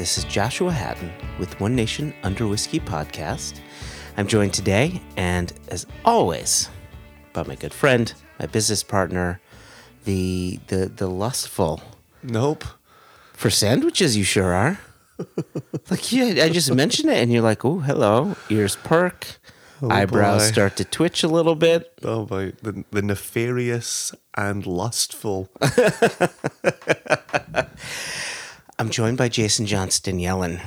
This is Joshua Hatton with One Nation Under Whiskey podcast. I'm joined today, and as always, by my good friend, my business partner, the the the lustful Nope. for sandwiches. You sure are. like yeah, I just mentioned it, and you're like, "Oh, hello." Ears perk, oh, eyebrows boy. start to twitch a little bit. Oh boy, the, the nefarious and lustful. I'm joined by Jason Johnston Yellen.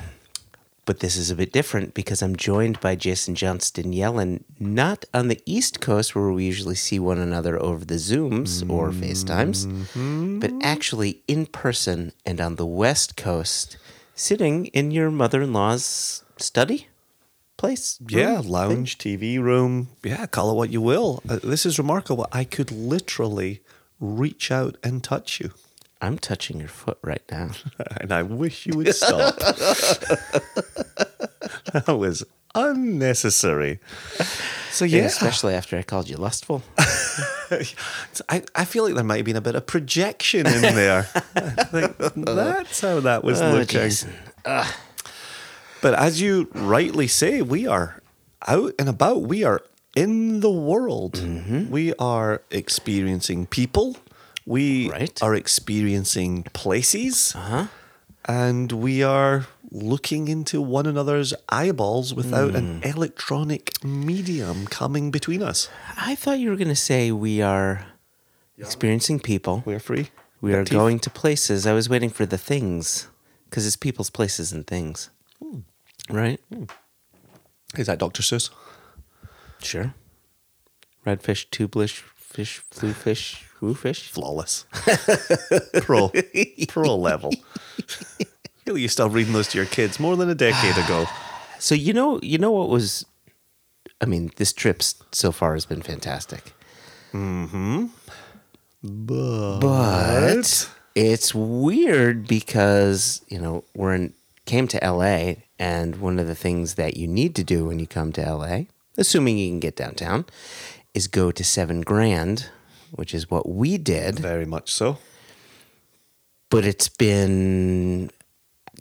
But this is a bit different because I'm joined by Jason Johnston Yellen, not on the East Coast where we usually see one another over the Zooms or FaceTimes, but actually in person and on the West Coast, sitting in your mother in law's study place. Yeah, room, lounge, TV room. Yeah, call it what you will. Uh, this is remarkable. I could literally reach out and touch you. I'm touching your foot right now. And I wish you would stop. that was unnecessary. So, yeah. Especially after I called you lustful. I, I feel like there might have been a bit of projection in there. That's how that was Oh, looking. But as you rightly say, we are out and about. We are in the world. Mm-hmm. We are experiencing people. We Right. are experiencing places. Uh-huh. And we are looking into one another's eyeballs without an Hmm. electronic medium coming between us. I thought you were going to say we are experiencing people. We're free. We Got are teeth. going to places. I was waiting for the things because it's people's places and things. Right? Is that Dr. Seuss? Sure. Redfish, tubelish, fish, blue fish, who fish? Flawless. Pro. Pro level. I feel like you still reading those to your kids more than a decade ago. So you know, you know what was? I mean, this trip so far has been fantastic, mm-hmm. But, but it's weird because you know we're in came to LA, and one of the things that you need to do when you come to LA, assuming you can get downtown, is go to Seven Grand, which is what we did. very much so. but it's been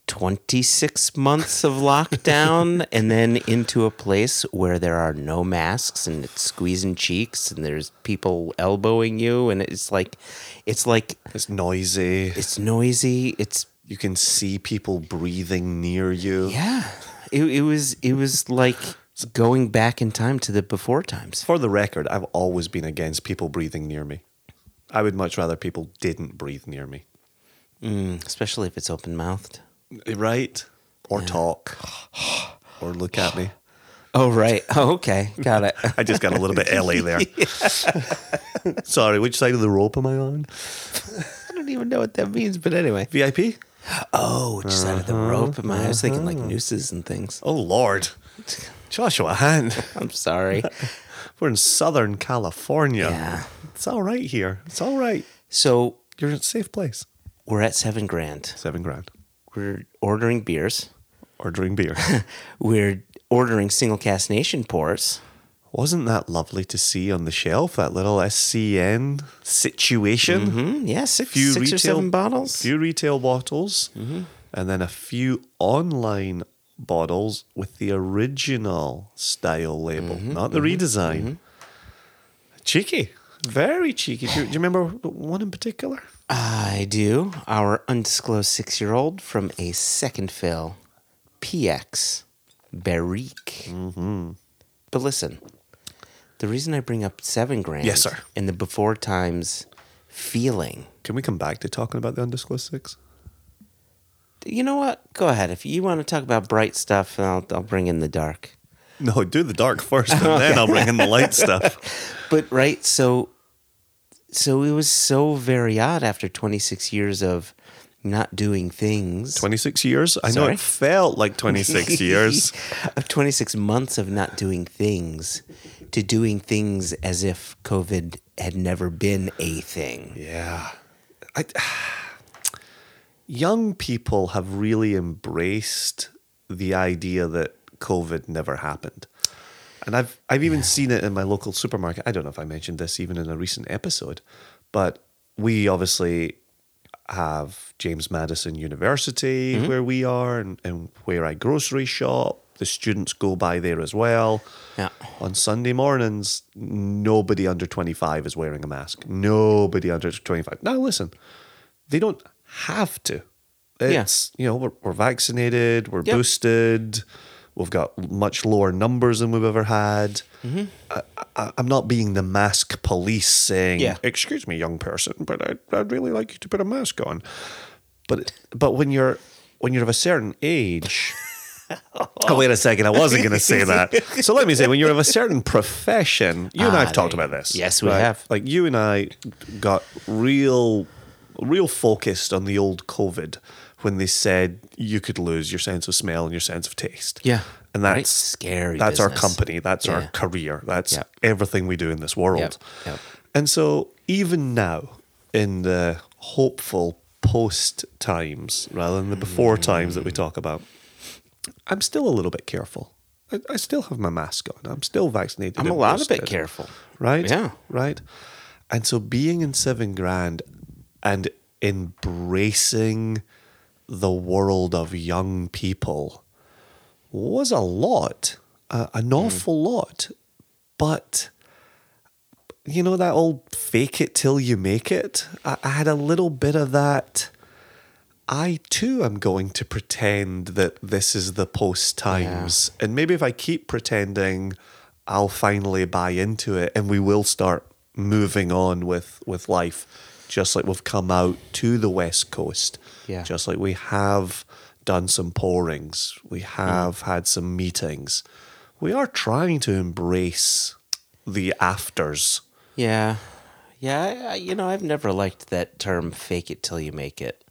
26 months of lockdown and then into a place where there are no masks and it's squeezing cheeks and there's people elbowing you and it's like it's like It's noisy. it's noisy it's You can see people breathing near you. yeah it, it was it was like going back in time to the before times For the record, I've always been against people breathing near me. I would much rather people didn't breathe near me. mm, especially if it's open mouthed Right? Or talk. or look at me. oh right oh okay got it I just got a little bit LA there. Sorry, which side of the rope am I on? I don't even know what that means but anyway VIP? Oh, which side of the rope am I? I was thinking like nooses and things. Oh, Lord. Joshua Han. I'm sorry. We're in Southern California. Yeah. It's all right here. It's all right. So You're in a safe place. we're at seven grand. Seven grand. We're ordering beers. Ordering beer. We're ordering Single Cask Nation pours. Wasn't that lovely to see on the shelf? That little SCN situation. Hmm? Yeah, six, Few six or retail- seven bottles. few retail bottles, and then a few online bottles with the original style label, mm-hmm, not the mm-hmm, redesign. Mm-hmm. Cheeky, very cheeky. Do you, do you remember one in particular? I do. Our undisclosed six year old from a second fill, PX Barrique. Mm-hmm. But listen, the reason I bring up seven grand Yes, sir. in the before times feeling Can we come back to talking about the undisclosed six? You know what? Go ahead. If you want to talk about bright stuff, I'll, I'll bring in the dark. No, do the dark first, and then I'll bring in the light stuff. But right, so so it was so very odd after 26 years of not doing things. Twenty six years. I know it felt like twenty six years. of 26 months of not doing things to doing things as if COVID had never been a thing. Yeah. I, young people have really embraced the idea that COVID never happened. And I've I've even seen it in my local supermarket. I don't know if I mentioned this even in a recent episode, but we obviously have James Madison University mm-hmm. where we are and, and where I grocery shop. The students go by there as well. Yeah. On Sunday mornings, nobody under 25 is wearing a mask. Nobody under 25. Now, listen, they don't have to. It's, you know, we're, we're vaccinated, we're Yep. boosted, we've got much lower numbers than we've ever had. Mm-hmm. I, I, I'm not being the mask police saying, Yeah. excuse me, young person, but I'd, I'd really like you to put a mask on. But but when you're when you're of a certain age, oh wait a second, I wasn't going to say that. So let me say, when you're of a certain profession, you and I Ah, have talked about this. Yes, we have. Like you and I got real, real focused on the old COVID when they said you could lose your sense of smell and your sense of taste. Yeah. and Right. that's Scary That's our company. That's our career. That's Yep. everything we do in this world. Yep. Yep. And so even now, in the hopeful post times rather than the before times that we talk about, I'm still a little bit careful. I, I still have my mask on. I'm still vaccinated. I'm a lot of bit careful. Right? Yeah. Right. And so being in seven grand and embracing the world of young people was a lot, uh, an awful lot. But you know that old fake it till you make it? I, I had a little bit of that. I too am going to pretend that this is the post times. And maybe if I keep pretending, I'll finally buy into it and we will start moving on with, with life, just like we've come out to the West Coast. Yeah. Just like we have done some pourings, we mm. have had some meetings. We are trying to embrace the afters. Yeah. Yeah. I, you know, I've never liked that term fake it till you make it.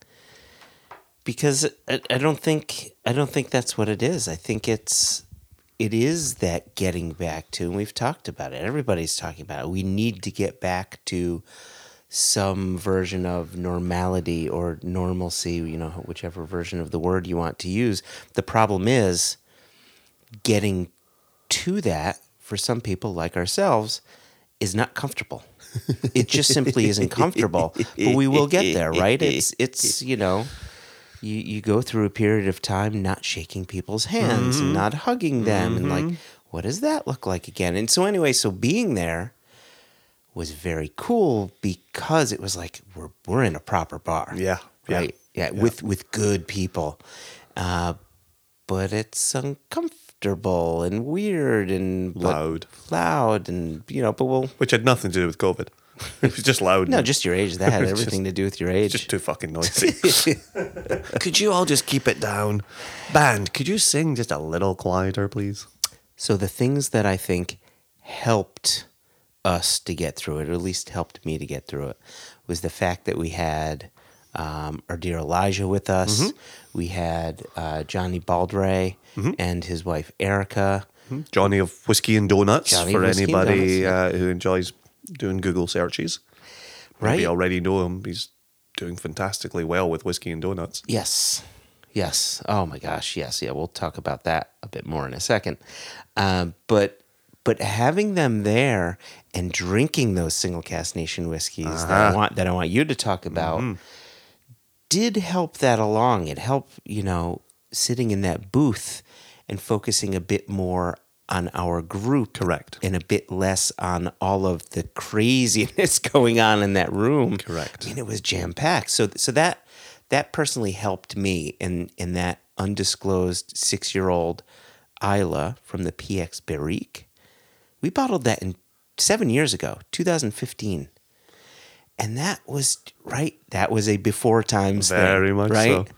Because I, I don't think I don't think that's what it is. I think it's it is that getting back to and we've talked about it. Everybody's talking about it. We need to get back to some version of normality or normalcy, you know, whichever version of the word you want to use. The problem is getting to that for some people like ourselves is not comfortable. It just simply isn't comfortable. But we will get there, right? It's it's you know, you you go through a period of time not shaking people's hands and not hugging them and like mm-hmm. what does that look like again? And so anyway, so being there was very cool because it was like we're we're in a proper bar. Yeah, yeah, Right. Yeah, with with good people. Uh, but it's uncomfortable and weird and Loud. loud and you know, but we'll which had nothing to do with COVID. It was just loud. no, just your age. That had everything to do with your age. just too fucking noisy. could you all just keep it down? Band, could you sing just a little quieter, please? So the things that I think helped us to get through it, or at least helped me to get through it, was the fact that we had um, our dear Elijah with us. Mm-hmm. We had uh, Johnny Baldray and his wife Erica. Johnny of Whiskey and Donuts Johnny for of Whiskey and anybody Donuts, uh, who enjoys doing Google searches. Maybe Right. already know him. He's doing fantastically well with Whiskey and Donuts. Yes. Yes. Oh my gosh. Yes. Yeah. We'll talk about that a bit more in a second. Um, but but having them there and drinking those Single Cask Nation whiskeys that I uh-huh. want that I want you to talk about mm-hmm. did help that along. It helped, you know, sitting in that booth and focusing a bit more on our group. Correct. And a bit less on all of the craziness going on in that room. Correct. I mean, it was jam packed. So, so that that personally helped me in in that undisclosed six year old Islay from the PX Barrique. We bottled that in seven years ago, 2015. And that was right. That was a before times thing, much right. so.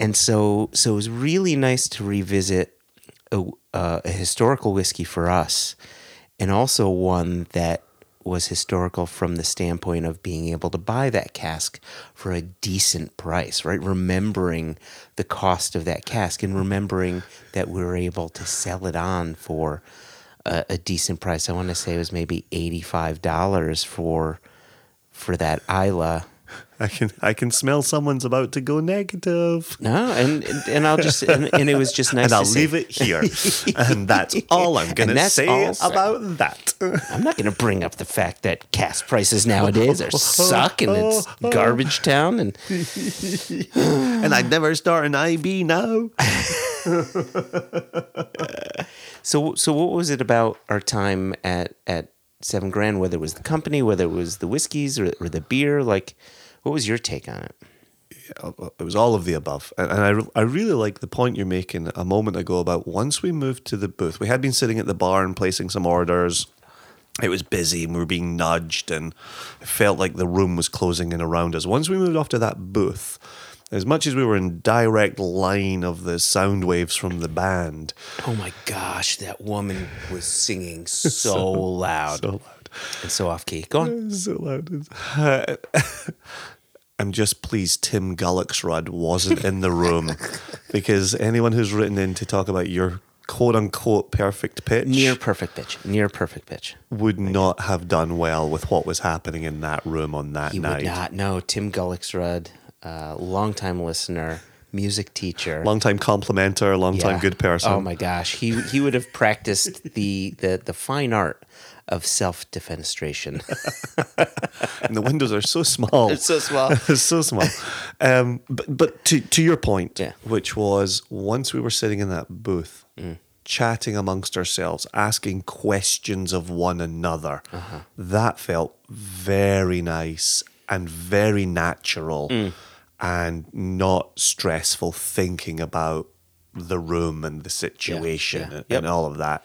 And so, so it was really nice to revisit a, uh, a historical whiskey for us, and also one that was historical from the standpoint of being able to buy that cask for a decent price, right? Remembering the cost of that cask and remembering that we were able to sell it on for a, a decent price. I want to say it was maybe eighty-five dollars for for that Islay I can I can smell someone's about to go negative. No, and and I'll just and, and it was just nice. and I'll leave it here. and that's all I'm going to say all, about that. I'm not going to bring up the fact that gas prices nowadays are suck and it's garbage town and and I'd never start an IB now. so so what was it about our time at at Seven Grand? Whether it was the company, whether it was the whiskeys or, or the beer, like what was your take on it? Uh, it was all of the above. And I, I really like the point you're making a moment ago about once we moved to the booth, we had been sitting at the bar and placing some orders. It was busy and we were being nudged, and it felt like the room was closing in around us. Once we moved off to that booth, as much as we were in direct line of the sound waves from the band, Oh my gosh, that woman was singing so loud so loud. and so off key. Go on. so loud. I'm just pleased Tim Gullicksrud wasn't in the room because anyone who's written in to talk about your quote unquote perfect pitch Near perfect pitch. Near perfect pitch. would not have done well with what was happening in that room on that He night. would not. No, Tim Gullicksrud, uh, longtime listener, music teacher. Long-time complimenter, long-time Yeah. good person. Oh my gosh, he he would have practiced the the the fine art of self defenestration. and the windows are so small. It's so small. it's so small. Um, but but to to your point, Yeah. which was once we were sitting in that booth, Mm. chatting amongst ourselves, asking questions of one another, Uh-huh. that felt very nice and very natural, Mm. And not stressful thinking about the room and the situation yeah. and, Yep. and all of that.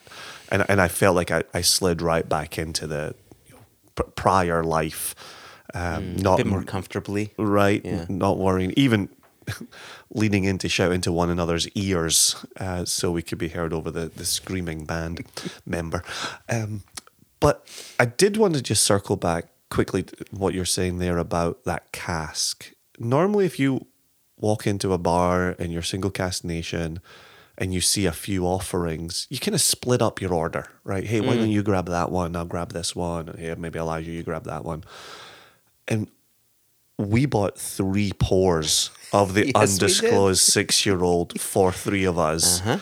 And and I felt like I, I slid right back into the you know, prior life. Um, a not bit more comfortably. right, Yeah. not worrying, even leaning in to shout into one another's ears uh, so we could be heard over the, the screaming band member. Um, but I did want to just circle back quickly to what you're saying there about that cask. Normally, if you walk into a bar in your Single Cask Nation and you see a few offerings, you kind of split up your order, right? Hey, why don't mm. you grab that one? I'll grab this one. Hey, maybe Elijah, you grab that one. And we bought three pours of the Yes, undisclosed six year old for three of us uh-huh.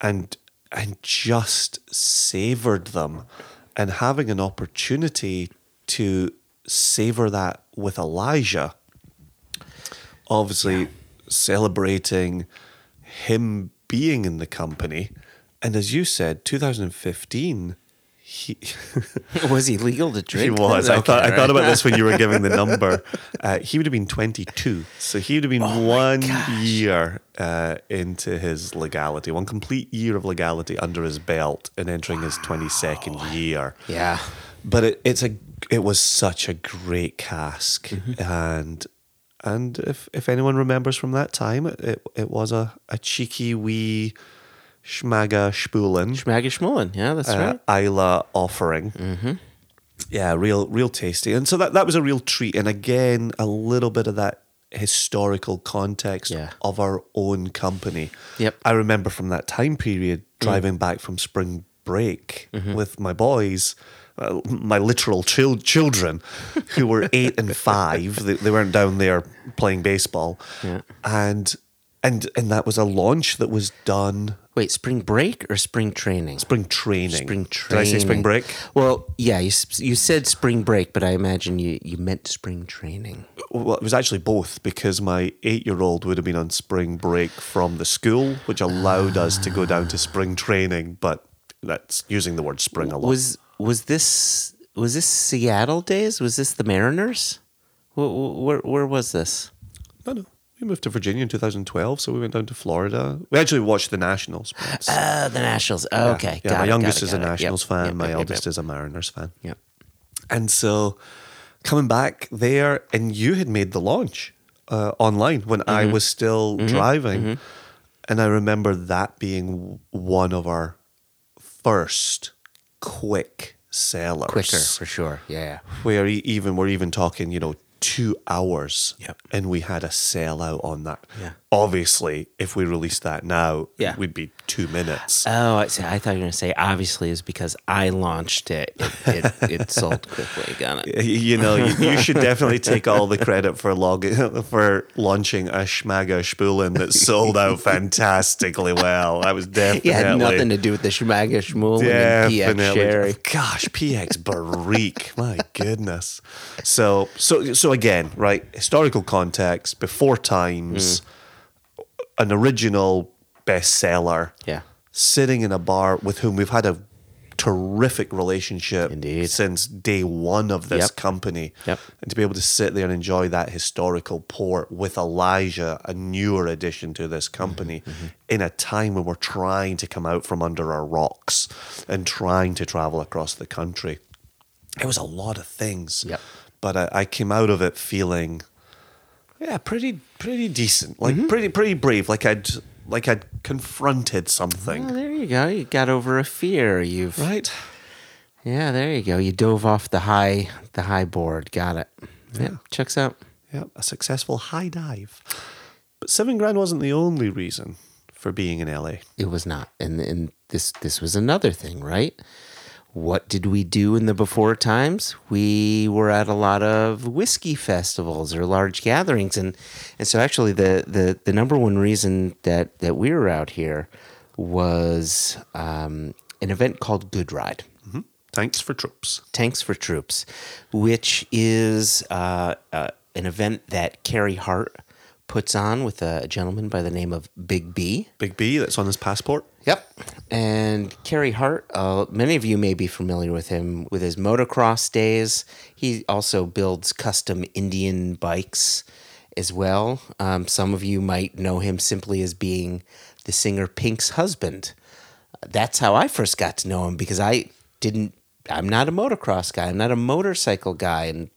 and and just savored them and having an opportunity to savor that with Elijah obviously celebrating him being in the company and as you said 2015 he Was he legal to drink? he was. I Okay, thought I thought about this when you were giving the number. Uh, he would have been 22, so he would have been Oh one year uh, into his legality, one complete year of legality under his belt, and entering his 22nd year. Yeah. But it, it's a it was such a great cask, Mm-hmm. and and if if anyone remembers from that time, it it was a a cheeky wee schmaga spulen Schmagishmullen. Yeah, that's uh, right. Islay offering. Mm-hmm. Yeah, real, real tasty, and so that that was a real treat. And again, a little bit of that historical context Yeah. of our own company. Yep. I remember from that time period driving back from spring break with my boys. Uh, my literal chil- children, who were eight and five, they, they weren't down there playing baseball, Yeah. and and and that was a launch that was done Wait, spring break or spring training? spring training. Spring training. Did. I say spring break? Well, yeah, you, you said spring break, but I imagine you, you meant spring training. Well, it was actually both because my eight year old would have been on spring break from the school, which allowed us to go down to spring training, but that's using the word spring a lot. Was was this was this Seattle days? Was this the Mariners? Where where, where was this? no, no. We moved to Virginia in 2012, so we went down to Florida. We actually watched the Nationals. it's- Uh, the Nationals. Oh, okay, Yeah, got my it, youngest it, is a it. Yep, Nationals fan. yep, my yep, eldest is a Mariners fan. Yep. And so coming back there, and you had made the launch uh, online when I Mm-hmm. was still driving. And I remember that being one of our first quick sellers. Quicker for sure. Yeah. Where even we're even talking, you know, two hours. Yep. And we had a sellout on that. Yeah. Obviously, if we released that now, Yeah. it would be two minutes. Oh, I see. I thought you were going to say obviously is because I launched it. It, it, it sold quickly. Got it. you know, you, you should definitely take all the credit for log- for launching a Schmaga Spulin that sold out fantastically well. That was definitely It had nothing to do with the Schmaga Schmool and PX. Sherry. Gosh, PX Barrique. My goodness. So so so again, right, historical context, before times, Mm. An original bestseller. Yeah. Sitting in a bar with whom we've had a terrific relationship Indeed. since day one of this Yep. company. Yep. And to be able to sit there and enjoy that historical port with Elijah, a newer addition to this company, Mm-hmm, in a time when we're trying to come out from under our rocks and trying to travel across the country. It was a lot of things. Yep. But I, I came out of it feeling yeah, pretty pretty decent. Like Mm-hmm. pretty pretty brave. Like I'd like I'd confronted something. Well, there you go. You got over a fear. You've Right? yeah. There you go. You dove off the high the high board. Got it. Yeah, checks out. Yeah, a successful high dive. But seven grand wasn't the only reason for being in LA. It was not, and and this this was another thing, right? What did we do in the before times? We were at a lot of whiskey festivals or large gatherings, and and so actually the the the number one reason that that we were out here was um, an event called Good Ride. Tanks for troops. Tanks for Troops, which is uh, uh, an event that Carey Hart puts on with a gentleman by the name of Big B. Big B, that's on his passport. Yep. And Carey Hart, uh, many of you may be familiar with him with his motocross days. He also builds custom Indian bikes as well. Um, some of you might know him simply as being the singer Pink's husband. That's how I first got to know him because I didn't. I'm not a motocross guy. I'm not a motorcycle guy, and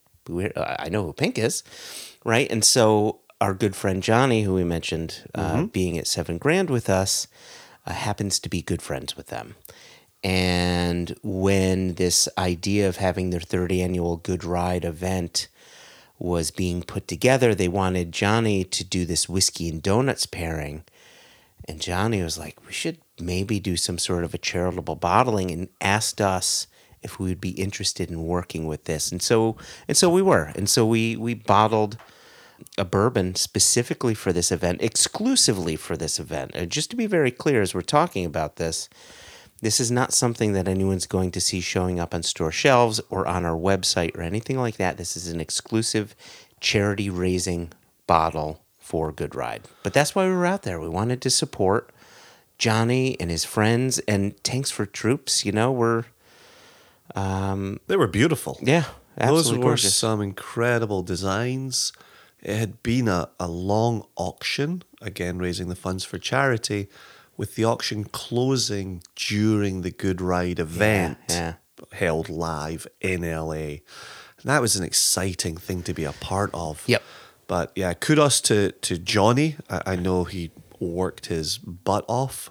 I know who Pink is, right? And so our good friend Johnny, who we mentioned uh, being at Seven Grand with us, uh, happens to be good friends with them. And when this idea of having their third annual Good Ride event was being put together, they wanted Johnny to do this whiskey and donuts pairing. And Johnny was like, we should maybe do some sort of a charitable bottling and asked us if we would be interested in working with this. And so and so we were. And so we we bottled a bourbon specifically for this event, exclusively for this event. And just to be very clear as we're talking about this, this is not something that anyone's going to see showing up on store shelves or on our website or anything like that. This is an exclusive charity raising bottle for Good Ride. But that's why we were out there. We wanted to support Johnny and his friends and Tanks for Troops. You know, we're, um, They were beautiful. yeah, Those were gorgeous. some incredible designs. It had been a, a long auction, again, raising the funds for charity, with the auction closing during the Good Ride event yeah. held live in LA. And that was an exciting thing to be a part of. Yep. But yeah, kudos to, to Johnny. I, I know he worked his butt off.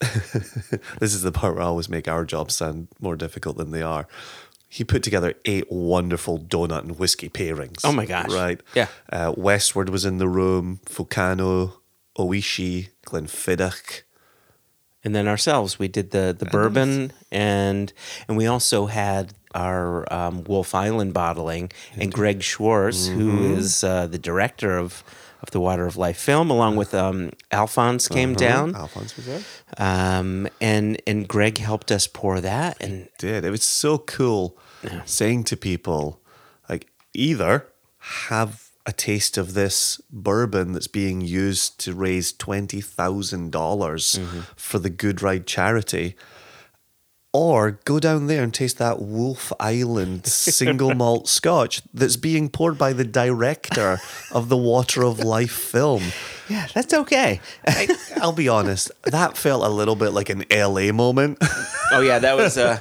this is the part where I always make our jobs sound more difficult than they are. He put together eight wonderful donut and whiskey pairings. Oh my gosh. Right. Yeah. Uh, Westward was in the room. Fulcano, Ohishi, Glenfiddich. and then ourselves we did the the bourbon and and we also had our um, Wolf Island bottling and Greg Schwartz who is uh, the director of of the Water of Life film along with um, Alphonse came down Alphonse was there. um, and and Greg helped us pour that and did. It was so cool saying to people, like, either have a taste of this bourbon that's being used to raise $20,000 mm-hmm. for the Good Ride charity. Or go down there and taste that Wolf Island single malt scotch that's being poured by the director of the Water of Life film. yeah that's okay I, I'll be honest, that felt a little bit like an LA moment. oh yeah that was uh,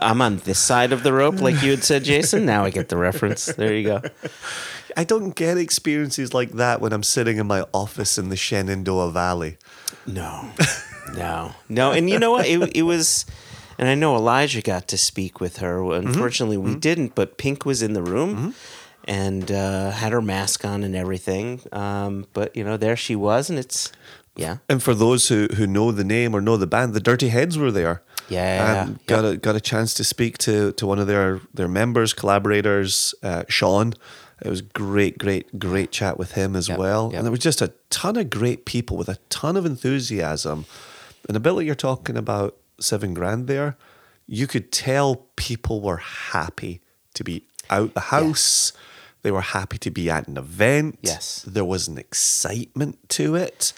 I'm on this side of the rope like you had said Jason now I get the reference there you go I don't get experiences like that when I'm sitting in my office in the Shenandoah Valley. No, no, no. And you know what? It, it was, and I know Elijah got to speak with her. Unfortunately, we didn't, but Pink was in the room. and uh, had her mask on and everything. Um, but you know, there she was, and it's yeah, And for those who, who know the name or know the band, the Dirty Heads were there. Yeah, and got a got a chance to speak to to one of their their members, collaborators, uh, Sean. It was great, great, great chat with him as Yep, well. yep. And there was just a ton of great people with a ton of enthusiasm. And a bit like you're talking about seven grand there, you could tell people were happy to be out the house. They were happy to be at an event. Yes. There was an excitement to it.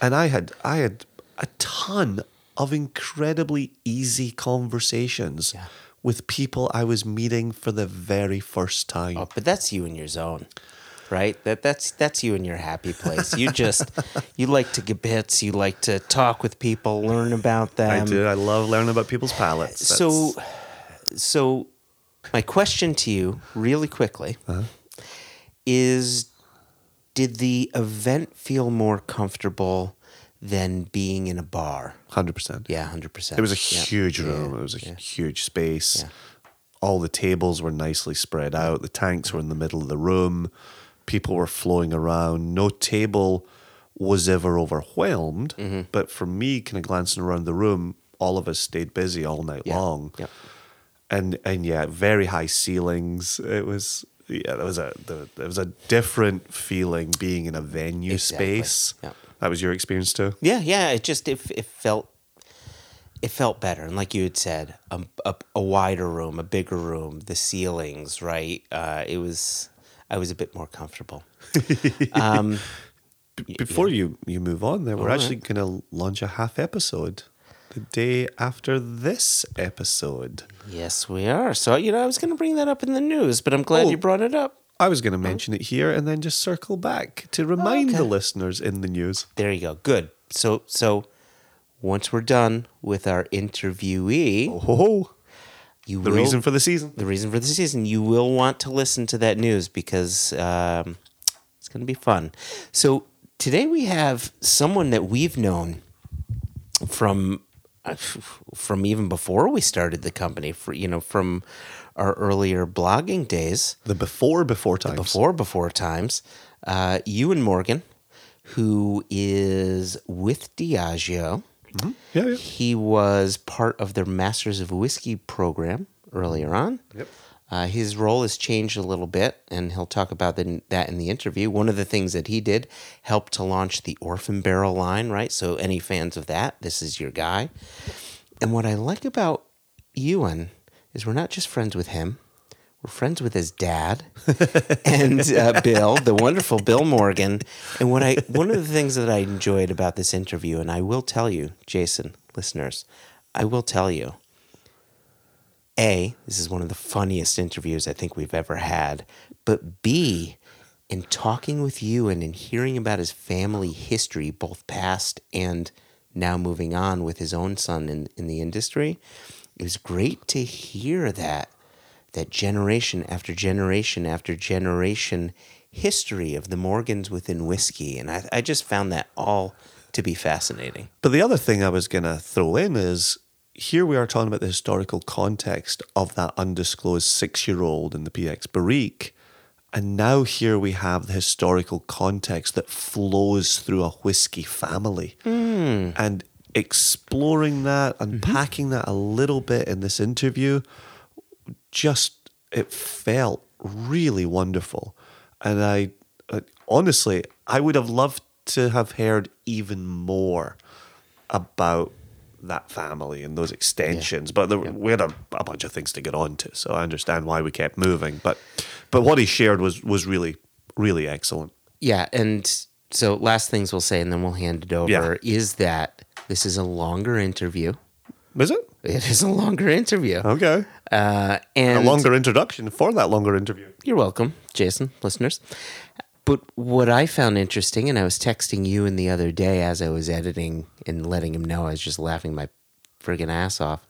And I had I had a ton of incredibly easy conversations Yeah. with people I was meeting for the very first time. Oh, but that's you in your zone, right? That that's that's you in your happy place. You just you like to get bits. You like to talk with people, learn about them. I do. I love learning about people's palates. So, That's- so my question to you, really quickly, Uh-huh. is: Did the event feel more comfortable than being in a bar? 100%. Yeah, hundred percent. It was a huge room. It was a huge space. Yeah. All the tables were nicely spread out. The tanks were in the middle of the room. People were flowing around. No table was ever overwhelmed. Mm-hmm. But for me, kind of glancing around the room, all of us stayed busy all night Yeah. long. Yep. And and yeah, very high ceilings. It was yeah, there was a there, there was a different feeling being in a venue Exactly. space. Yep. That was your experience too. Yeah, yeah. It just it, it felt it felt better, and like you had said, a, a, a wider room, a bigger room, the ceilings, right? Uh, it was I was a bit more comfortable. um, Before you you move on, there we're All right. actually going to launch a half episode the day after this episode. yes, we are. So you know, I was going to bring that up in the news, but I'm glad Oh. you brought it up. I was going to mention it here and then just circle back to remind okay. the listeners in the news. There you go. Good. So so once we're done with our interviewee, Oh, you the will, reason for the season. the reason for the season. You will want to listen to that news because um, it's going to be fun. So today we have someone that we've known from uh, from even before we started the company. For you know, from our earlier blogging days, The before before times. before before times. Uh, Ewan Morgan, who is with Diageo. Yeah, yeah. He was part of their Masters of Whiskey program earlier on. Yep. Uh, his role has changed a little bit, and he'll talk about the, that in the interview. One of the things that he did helped to launch the Orphan Barrel line, right? So, any fans of that, this is your guy. And what I like about Ewan is we're not just friends with him, we're friends with his dad and uh, Bill, the wonderful Bill Morgan. And what I one of the things that I enjoyed about this interview, and I will tell you, Jason, listeners, I will tell you. A, this is one of the funniest interviews I think we've ever had. But B, in talking with you and in hearing about his family history, both past and now moving on with his own son in, in the industry, it was great to hear that that generation after generation after generation history of the Morgans within whiskey. And I, I just found that all to be fascinating. But the other thing I was going to throw in is here we are talking about the historical context of that undisclosed six year old in the PX Barrique. And now here we have the historical context that flows through a whiskey family. Hmm. And exploring that, mm-hmm. unpacking that a little bit in this interview, just it felt really wonderful. And I uh, honestly, I would have loved to have heard even more about that family and those extensions. But there, we had a, a bunch of things to get on to, so I understand why we kept moving. But but what he shared was was really really excellent. Yeah, and so last things we'll say, and then we'll hand it over, Yeah. is that this is a longer interview. Is it It is a longer interview. okay? Uh, A and longer introduction for that longer interview. You're welcome, Jason, listeners. But what I found interesting, and I was texting you in the other day as I was editing and letting him know I was just laughing my friggin' ass off.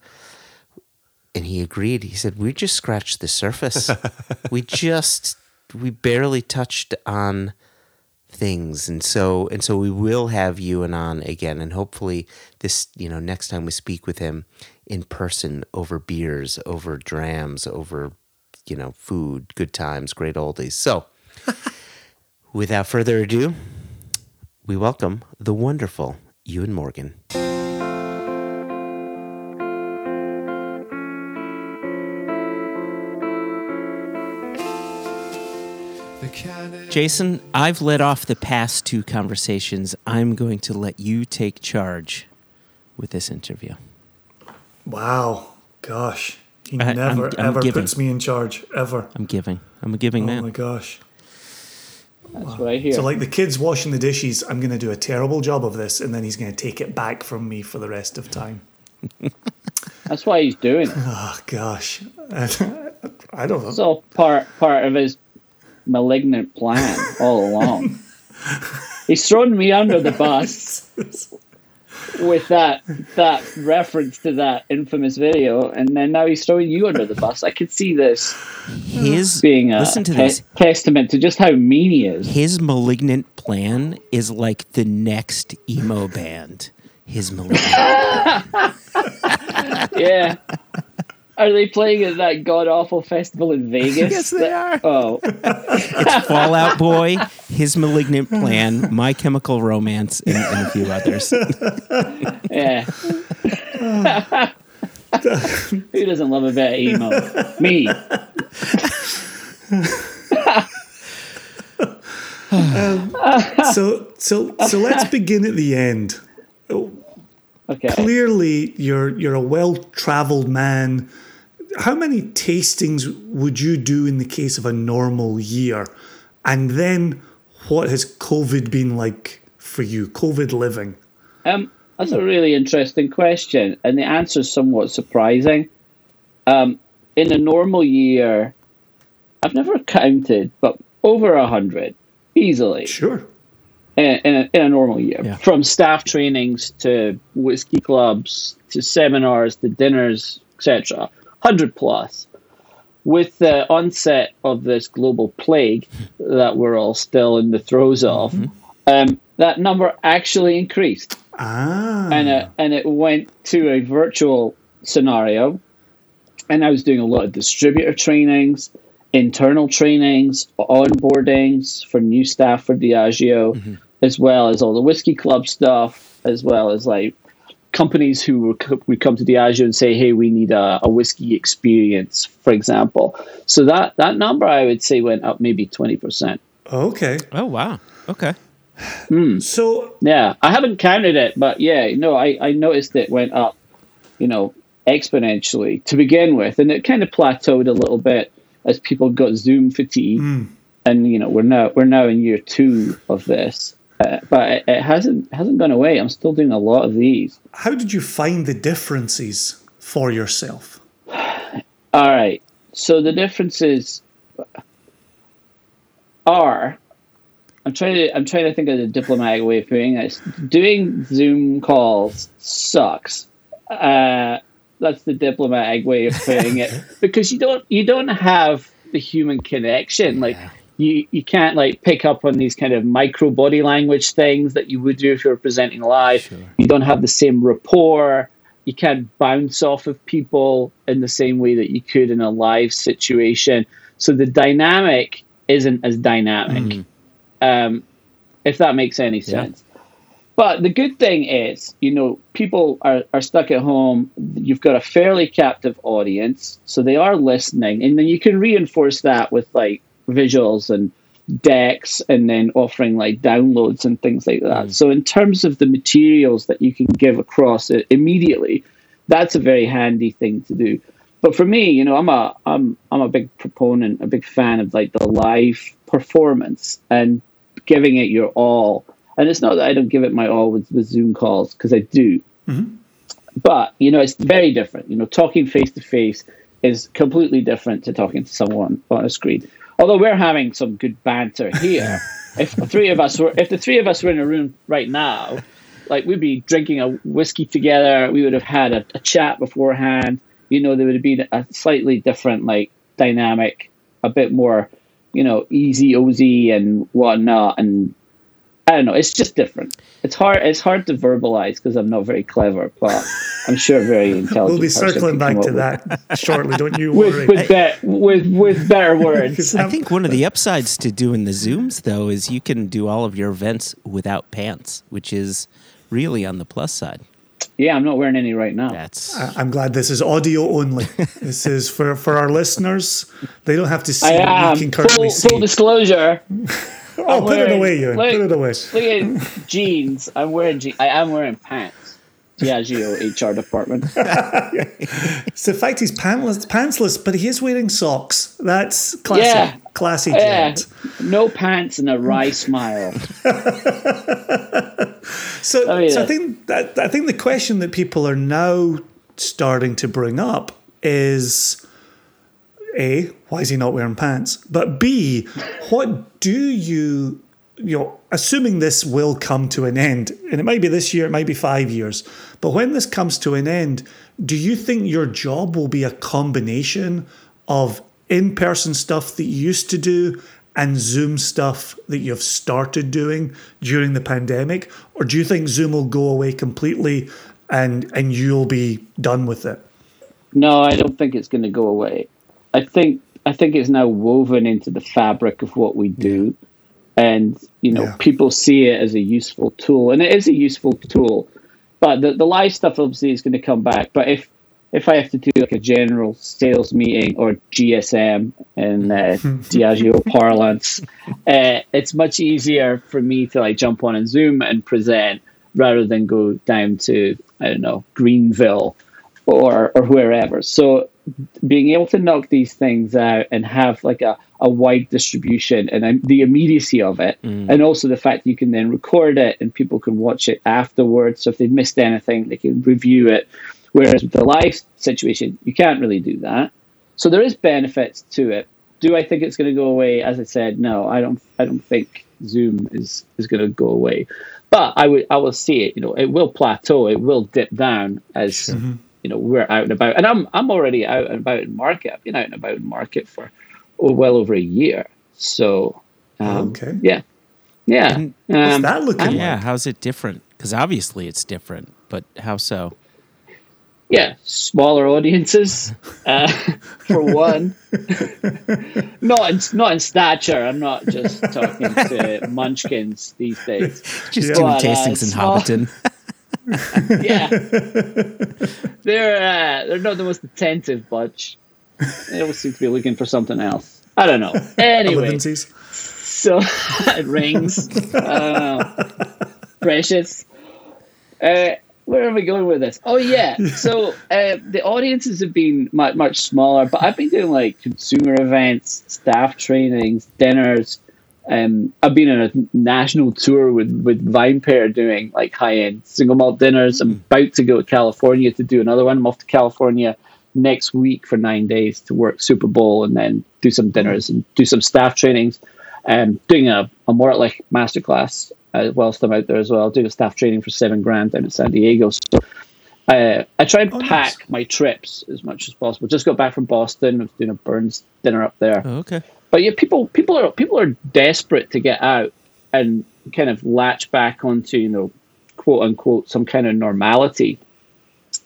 And he agreed. He said, We just scratched the surface. we just, we barely touched on things. And so, and so we will have Ewan on again. And hopefully, this, you know, next time we speak with him in person over beers, over drams, over you know, food, good times, great oldies. So, without further ado, we welcome the wonderful Ewan Morgan. Jason, I've led off the past two conversations. I'm going to let you take charge with this interview. Wow. Gosh. He I- I'm- never, I'm ever giving. puts me in charge, ever. I'm giving. I'm a giving Oh man. Oh my gosh. That's what I hear. So, like the kids washing the dishes, I'm going to do a terrible job of this, and then he's going to take it back from me for the rest of time. That's why he's doing it. Oh, gosh. I don't know. It's all part part of his malignant plan all along. he's thrown me under the bus with that that reference to that infamous video, and then now he's throwing you under the bus. I could see this His being a listen to te- this. testament to just how mean he is. His malignant plan is like the next emo band. His malignant. Yeah. Are they playing at that god awful festival in Vegas? Yes, they are. Oh, It's Fall Out Boy, His Malignant Plan, My Chemical Romance, and, and a few others. yeah. Who doesn't love a bit of emo? Me. Um, so, so, so let's begin at the end. Okay. Clearly, you're you're a well-traveled man. How many tastings would you do in the case of a normal year? And then, what has COVID been like for you? COVID living. Um, that's a really interesting question, and the answer is somewhat surprising. Um, in a normal year, I've never counted, but over a hundred easily. Sure. In, in, a, in a normal year, Yeah. from staff trainings to whiskey clubs to seminars to dinners, etc., hundred plus. With the onset of this global plague that we're all still in the throes of, um, that number actually increased, Ah. and it, and it went to a virtual scenario. And I was doing a lot of distributor trainings, internal trainings, onboardings for new staff for Diageo, as well as all the whiskey club stuff, as well as like companies who would come to Diageo and say, "Hey, we need a, a whiskey experience," for example. So that that number I would say went up maybe twenty percent. okay. Oh, wow. Okay. Hmm. So, Yeah, I haven't counted it, but yeah, no, I, I noticed it went up, you know, exponentially to begin with, and it kind of plateaued a little bit as people got Zoom fatigue, hmm. and you know, we're now we're now in year two of this, uh, but it, it hasn't hasn't gone away. I'm still doing a lot of these. how did you find the differences for yourself? All right, so the differences are. I'm trying to. I'm trying to think of the diplomatic way of putting this. Doing Zoom calls sucks. Uh, that's the diplomatic way of putting it because you don't. You don't have the human connection. Like you, you can't like pick up on these kind of micro body language things that you would do if you were presenting live. You don't have the same rapport. You can't bounce off of people in the same way that you could in a live situation. So the dynamic isn't as dynamic um, if that makes any sense. But the good thing is, you know, people are, are stuck at home. You've got a fairly captive audience, so they are listening. And then you can reinforce that with like visuals and decks and then offering like downloads and things like that. Mm. So, in terms of the materials that you can give across it immediately, that's a very handy thing to do. But for me, you know, I'm a I'm I'm a big proponent, a big fan of like the live performance and giving it your all. And it's not that I don't give it my all with, with Zoom calls because I do. Mm-hmm. But you know, it's very different. You know, talking face to face is completely different to talking to someone on a screen. Although we're having some good banter here. if the three of us were if the three of us were in a room right now, like we'd be drinking a whiskey together, we would have had a, a chat beforehand. You know, there would have been a slightly different like dynamic, a bit more, you know, easy ozy and whatnot. And I don't know, it's just different. It's hard. It's hard to verbalize because I'm not very clever, but I'm sure very intelligent. We'll be circling back to that shortly. Don't you worry. with with, be- with with better words. I think one of the upsides to doing the Zooms, though, is you can do all of your events without pants, which is really on the plus side. Yeah, I'm not wearing any right now. That's I'm glad this is audio only. this is for, for our listeners. They don't have to see I what am we can currently full, see. full disclosure. Oh, put it away, Ewan. look- put it away. Look at jeans. I'm wearing jeans. I am wearing pants. Diageo HR department. so the fact he's pantless, pantsless, but he is wearing socks. That's classy. Yeah. Classy Yeah, no pants and a wry smile. So, Oh, yeah. so I think that I think the question that people are now starting to bring up is A, why is he not wearing pants? But B, what do you you know, assuming this will come to an end, and it might be this year, it might be five years, but when this comes to an end, do you think your job will be a combination of in person stuff that you used to do and Zoom stuff that you've started doing during the pandemic? Or do you think Zoom will go away completely and, and you'll be done with it? No, I don't think it's going to go away. I think I think it's now woven into the fabric of what we do, and you know Yeah. people see it as a useful tool, and it is a useful tool. But the the live stuff obviously is going to come back. But if if I have to do like a general sales meeting or GSM in uh, Diageo parlance, uh, it's much easier for me to like jump on and Zoom and present rather than go down to I don't know Greenville or or wherever. So being able to knock these things out and have like a, a wide distribution and um, the immediacy of it, and also the fact that you can then record it and people can watch it afterwards. So if they've missed anything, they can review it. Whereas with the live situation, you can't really do that. So there is benefits to it. Do I think it's going to go away? As I said, no, I don't. I don't think Zoom is is going to go away. But I would, I will see it. You know, it will plateau. It will dip down as you know we're out and about. And I'm I'm already out and about in market. I've been out and about in market for oh, well over a year. So um, Okay. yeah, yeah. What's Um, that looking yeah. like? How's it different? Because obviously it's different, but how so? yeah, smaller audiences uh, for one. not in not in stature. I'm not just talking to munchkins these days. Just Yeah. doing But, uh, tastings in small- Hobbiton. Yeah, they're uh, they're not the most attentive bunch. They always seem to be looking for something else. I don't know. Anyway, so it rings. Precious. Uh, where am I going with this? Oh yeah. So uh, the audiences have been much much smaller, but I've been doing like consumer events, staff trainings, dinners. Um, I've been on a national tour with with VinePair doing like high end single malt dinners. I'm about to go to California to do another one. I'm off to California next week for nine days to work Super Bowl and then do some dinners and do some staff trainings. Um, doing a, a more like masterclass uh, whilst I'm out there as well, doing a staff training for seven grand down in San Diego. So uh, I try and Oh, nice. pack my trips as much as possible. Just got back from Boston. I was doing a Burns dinner up there. Oh, okay. But yeah, people people are people are desperate to get out and kind of latch back onto you know quote unquote some kind of normality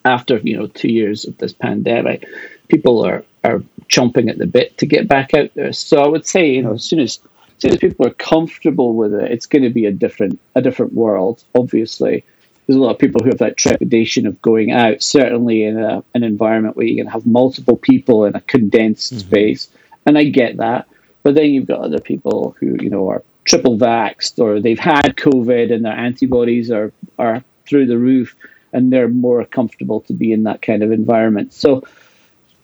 after you know two years of this pandemic. People are are chomping at the bit to get back out there. So I would say you know as soon as as soon as people are comfortable with it, it's going to be a different a different world. Obviously, there's a lot of people who have that trepidation of going out. Certainly in a, an environment where you can have multiple people in a condensed mm-hmm. space, and I get that. But then you've got other people who you know are triple vaxxed or they've had COVID and their antibodies are are through the roof, and they're more comfortable to be in that kind of environment. So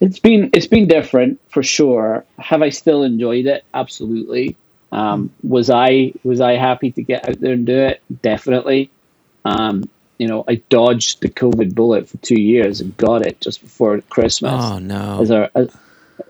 it's been it's been different for sure. Have I still enjoyed it? Absolutely. Um, was I was I happy to get out there and do it? Definitely. Um, you know, I dodged the COVID bullet for two years and got it just before Christmas. Oh no. As our, as-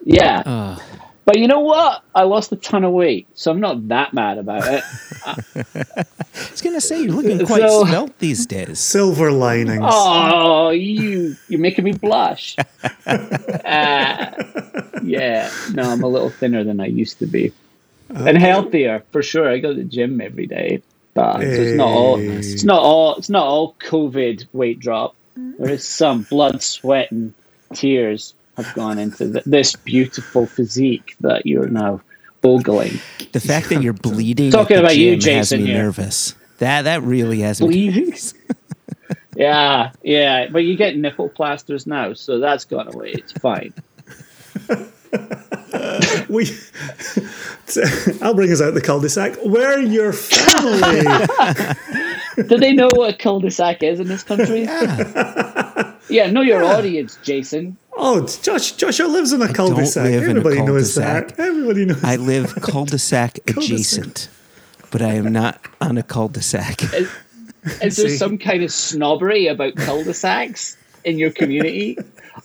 yeah. But you know what? I lost a ton of weight, so I'm not that mad about it. I was gonna say you're looking quite So- svelte these days. Silver linings. Oh, you you're making me blush. uh, yeah, no, I'm a little thinner than I used to be, and healthier for sure. I go to the gym every day, but so it's not all. It's not all. It's not all COVID weight drop. There is some blood, sweat, and tears have gone into th- this beautiful physique that you're now ogling. The fact that you're bleeding. Talking at about you, gym has me here. nervous. That that really has me. Bleeding. yeah, yeah, but you get nipple plasters now, so that's gone away. It's fine. We, I'll bring us out the cul-de-sac. Where your family? Do they know what a cul-de-sac is in this country? Yeah, know your audience, Jason. Oh, it's Josh. Joshua lives in a cul-de-sac. live in a Everybody knows cul-de-sac. that. Everybody knows. I live cul-de-sac adjacent, but I am not on a cul-de-sac. Is there See? some kind of snobbery about cul-de-sacs in your community?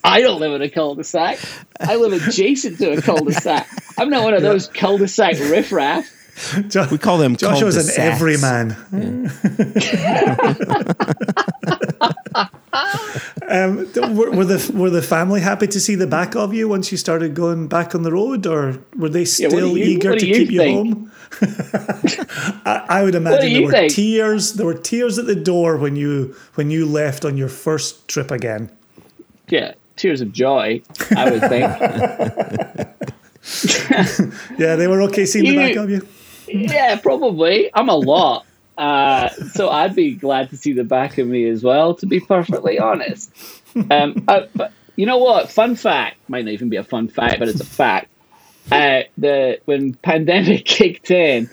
I don't live in a cul-de-sac. I live adjacent to a cul-de-sac. I'm not one of those cul-de-sac riffraff. Jo- We call them Joshua's an cul-de-sacs. everyman. um, were, were the were the family happy to see the back of you once you started going back on the road, or were they still you- eager to you keep you home? I, I would imagine there were think? tears. There were tears at the door when you when you left on your first trip again. Yeah, tears of joy, I would think. Yeah, they were okay seeing the back of you. yeah, probably. I'm a lot. Uh, so I'd be glad to see the back of me as well, to be perfectly honest. Um, uh, but you know what? Fun fact might not even be a fun fact, but it's a fact. Uh, the when pandemic kicked in,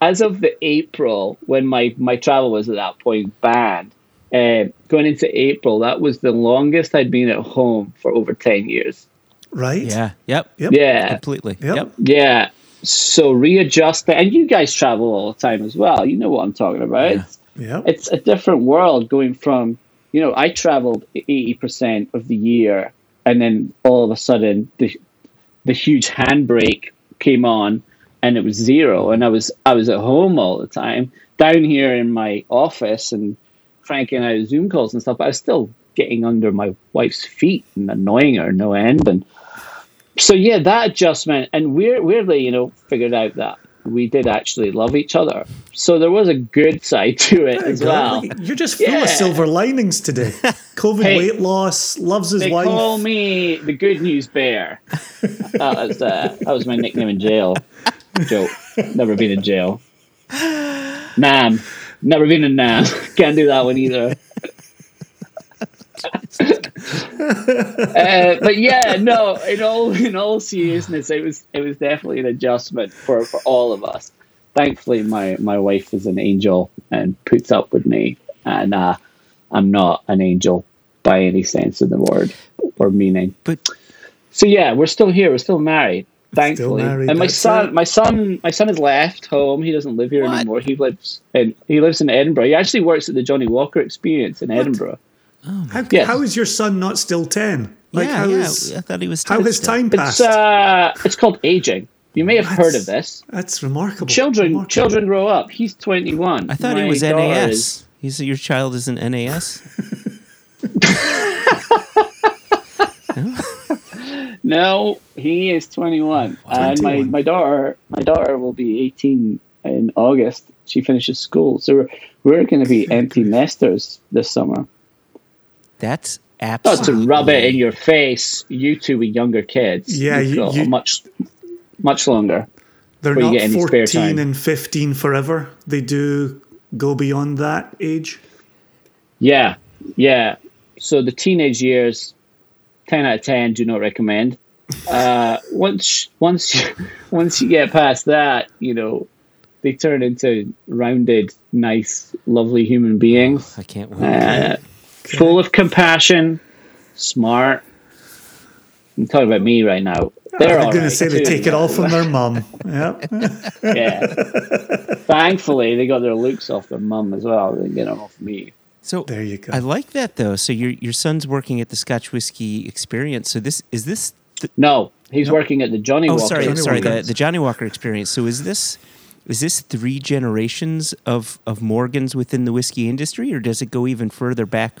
as of the April when my my travel was at that point banned, uh, going into April, that was the longest I'd been at home for over ten years. Right? Yeah. Yep. Yep. Yeah, Completely. Yep. Yep. yeah. So readjust that. and you guys travel all the time as well. You know what I'm talking about. Yeah. It's, Yep. it's a different world going from, you know, I traveled 80% of the year and then all of a sudden the, the huge handbrake came on and it was zero and I was I was at home all the time down here in my office and cranking out Zoom calls and stuff. But I was still getting under my wife's feet and annoying her no end and so yeah, that adjustment, and we're weirdly, you know, figured out that we did actually love each other. So there was a good side to it as well. You're just full Yeah. of silver linings today. COVID Hey. weight loss, loves his They wife. call me the Good News Bear. that was uh, that was my nickname in jail. Joke. Never been in jail. Nam. Never been in Nam. Can't do that one either. uh, but yeah, no. In all in all seriousness, it was it was definitely an adjustment for, for all of us. Thankfully, my my wife is an angel and puts up with me, and uh, I'm not an angel by any sense of the word or meaning. But So yeah, we're still here. We're still married. Thankfully, married, and my son, it. my son, my son has left home. He doesn't live here What? anymore. He lives in he lives in Edinburgh. He actually works at the Johnnie Walker Experience in Edinburgh. How, Yes. how is your son not still 10? Like, yeah, how yeah. is- I thought he was. 10 how has still. time It's passed? uh, it's called aging. You may have heard of this. That's remarkable. Children, Remarkable. children grow up. He's twenty one. I thought he was NAS. He's your child is an NAS. No, he is 21. And my, my daughter my daughter will be 18 in August. She finishes school. So we're, we're going to be empty nesters this summer. That's Not absolutely. to rub it in your face, you two with younger kids. Yeah, you've you- got much much longer. They're where you not get any spare 14 and 15 forever. They do go beyond that age. Yeah, yeah. So the teenage years, 10 out of 10, do not recommend. Uh, once once you, once you get past that, you know, they turn into rounded, nice, lovely human beings, I can't wait. uh, full of compassion, smart. I'm talking about me right now. They're all going to right, say they too. take it all from their mum. Yeah. Yeah. Thankfully, they got their looks off their mum as well. They get them off me. so There you go. I like that though. So your your son's working at the Scotch Whiskey Experience. So this is this. The, No, he's working at the Johnny oh, Walker. sorry, Johnny sorry. The, the Johnnie Walker Experience. So is this is this three generations of of Morgans within the whiskey industry, or does it go even further back?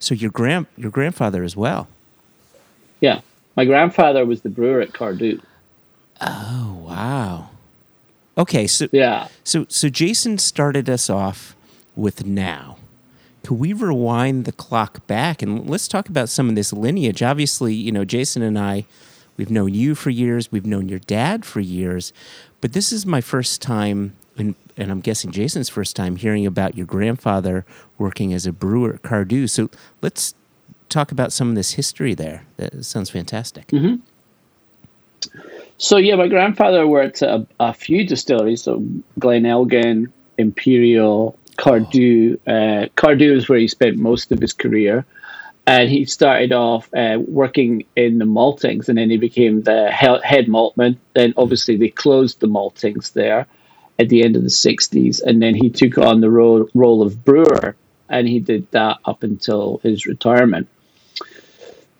So your grand your grandfather as well. Yeah. My grandfather was the brewer at Cardhu. Oh wow. Okay, so Yeah. So so Jason started us off with now. could we rewind the clock back and let's talk about some of this lineage? Obviously, you know, Jason and I, we've known you for years, we've known your dad for years, but this is my first time, and, and I'm guessing Jason's first time hearing about your grandfather working as a brewer at Cardhu. So let's talk about some of this history there. That sounds fantastic. Mm-hmm. So yeah, my grandfather worked at a, a few distilleries, so Glen Elgin, Imperial, Cardhu. Uh, Cardhu is where he spent most of his career. And he started off uh, working in the maltings, and then he became the head maltman. Then obviously they closed the maltings there at the end of the 60s, and then he took on the role, role of brewer, and he did that up until his retirement.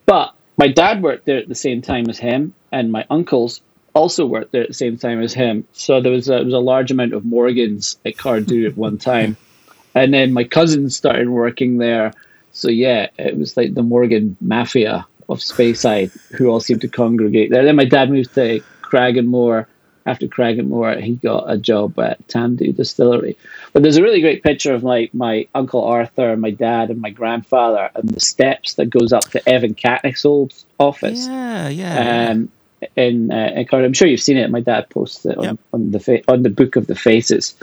But my dad worked there at the same time as him, and my uncles also worked there at the same time as him. So there was a, there was a large amount of Morgans at Cardhu at one time. And then my cousins started working there. So yeah, it was like the Morgan mafia of Speyside who all seemed to congregate there. Then my dad moved to Cragganmore. After Cragganmore, he got a job at Tamdhu Distillery. But there's a really great picture of like my uncle Arthur, my dad, and my grandfather, and the steps that goes up to Evan Cattanach's old office. Yeah, yeah. Um, in, uh, in I'm sure you've seen it. My dad posted it on, yep. on the fa- on the book of the faces.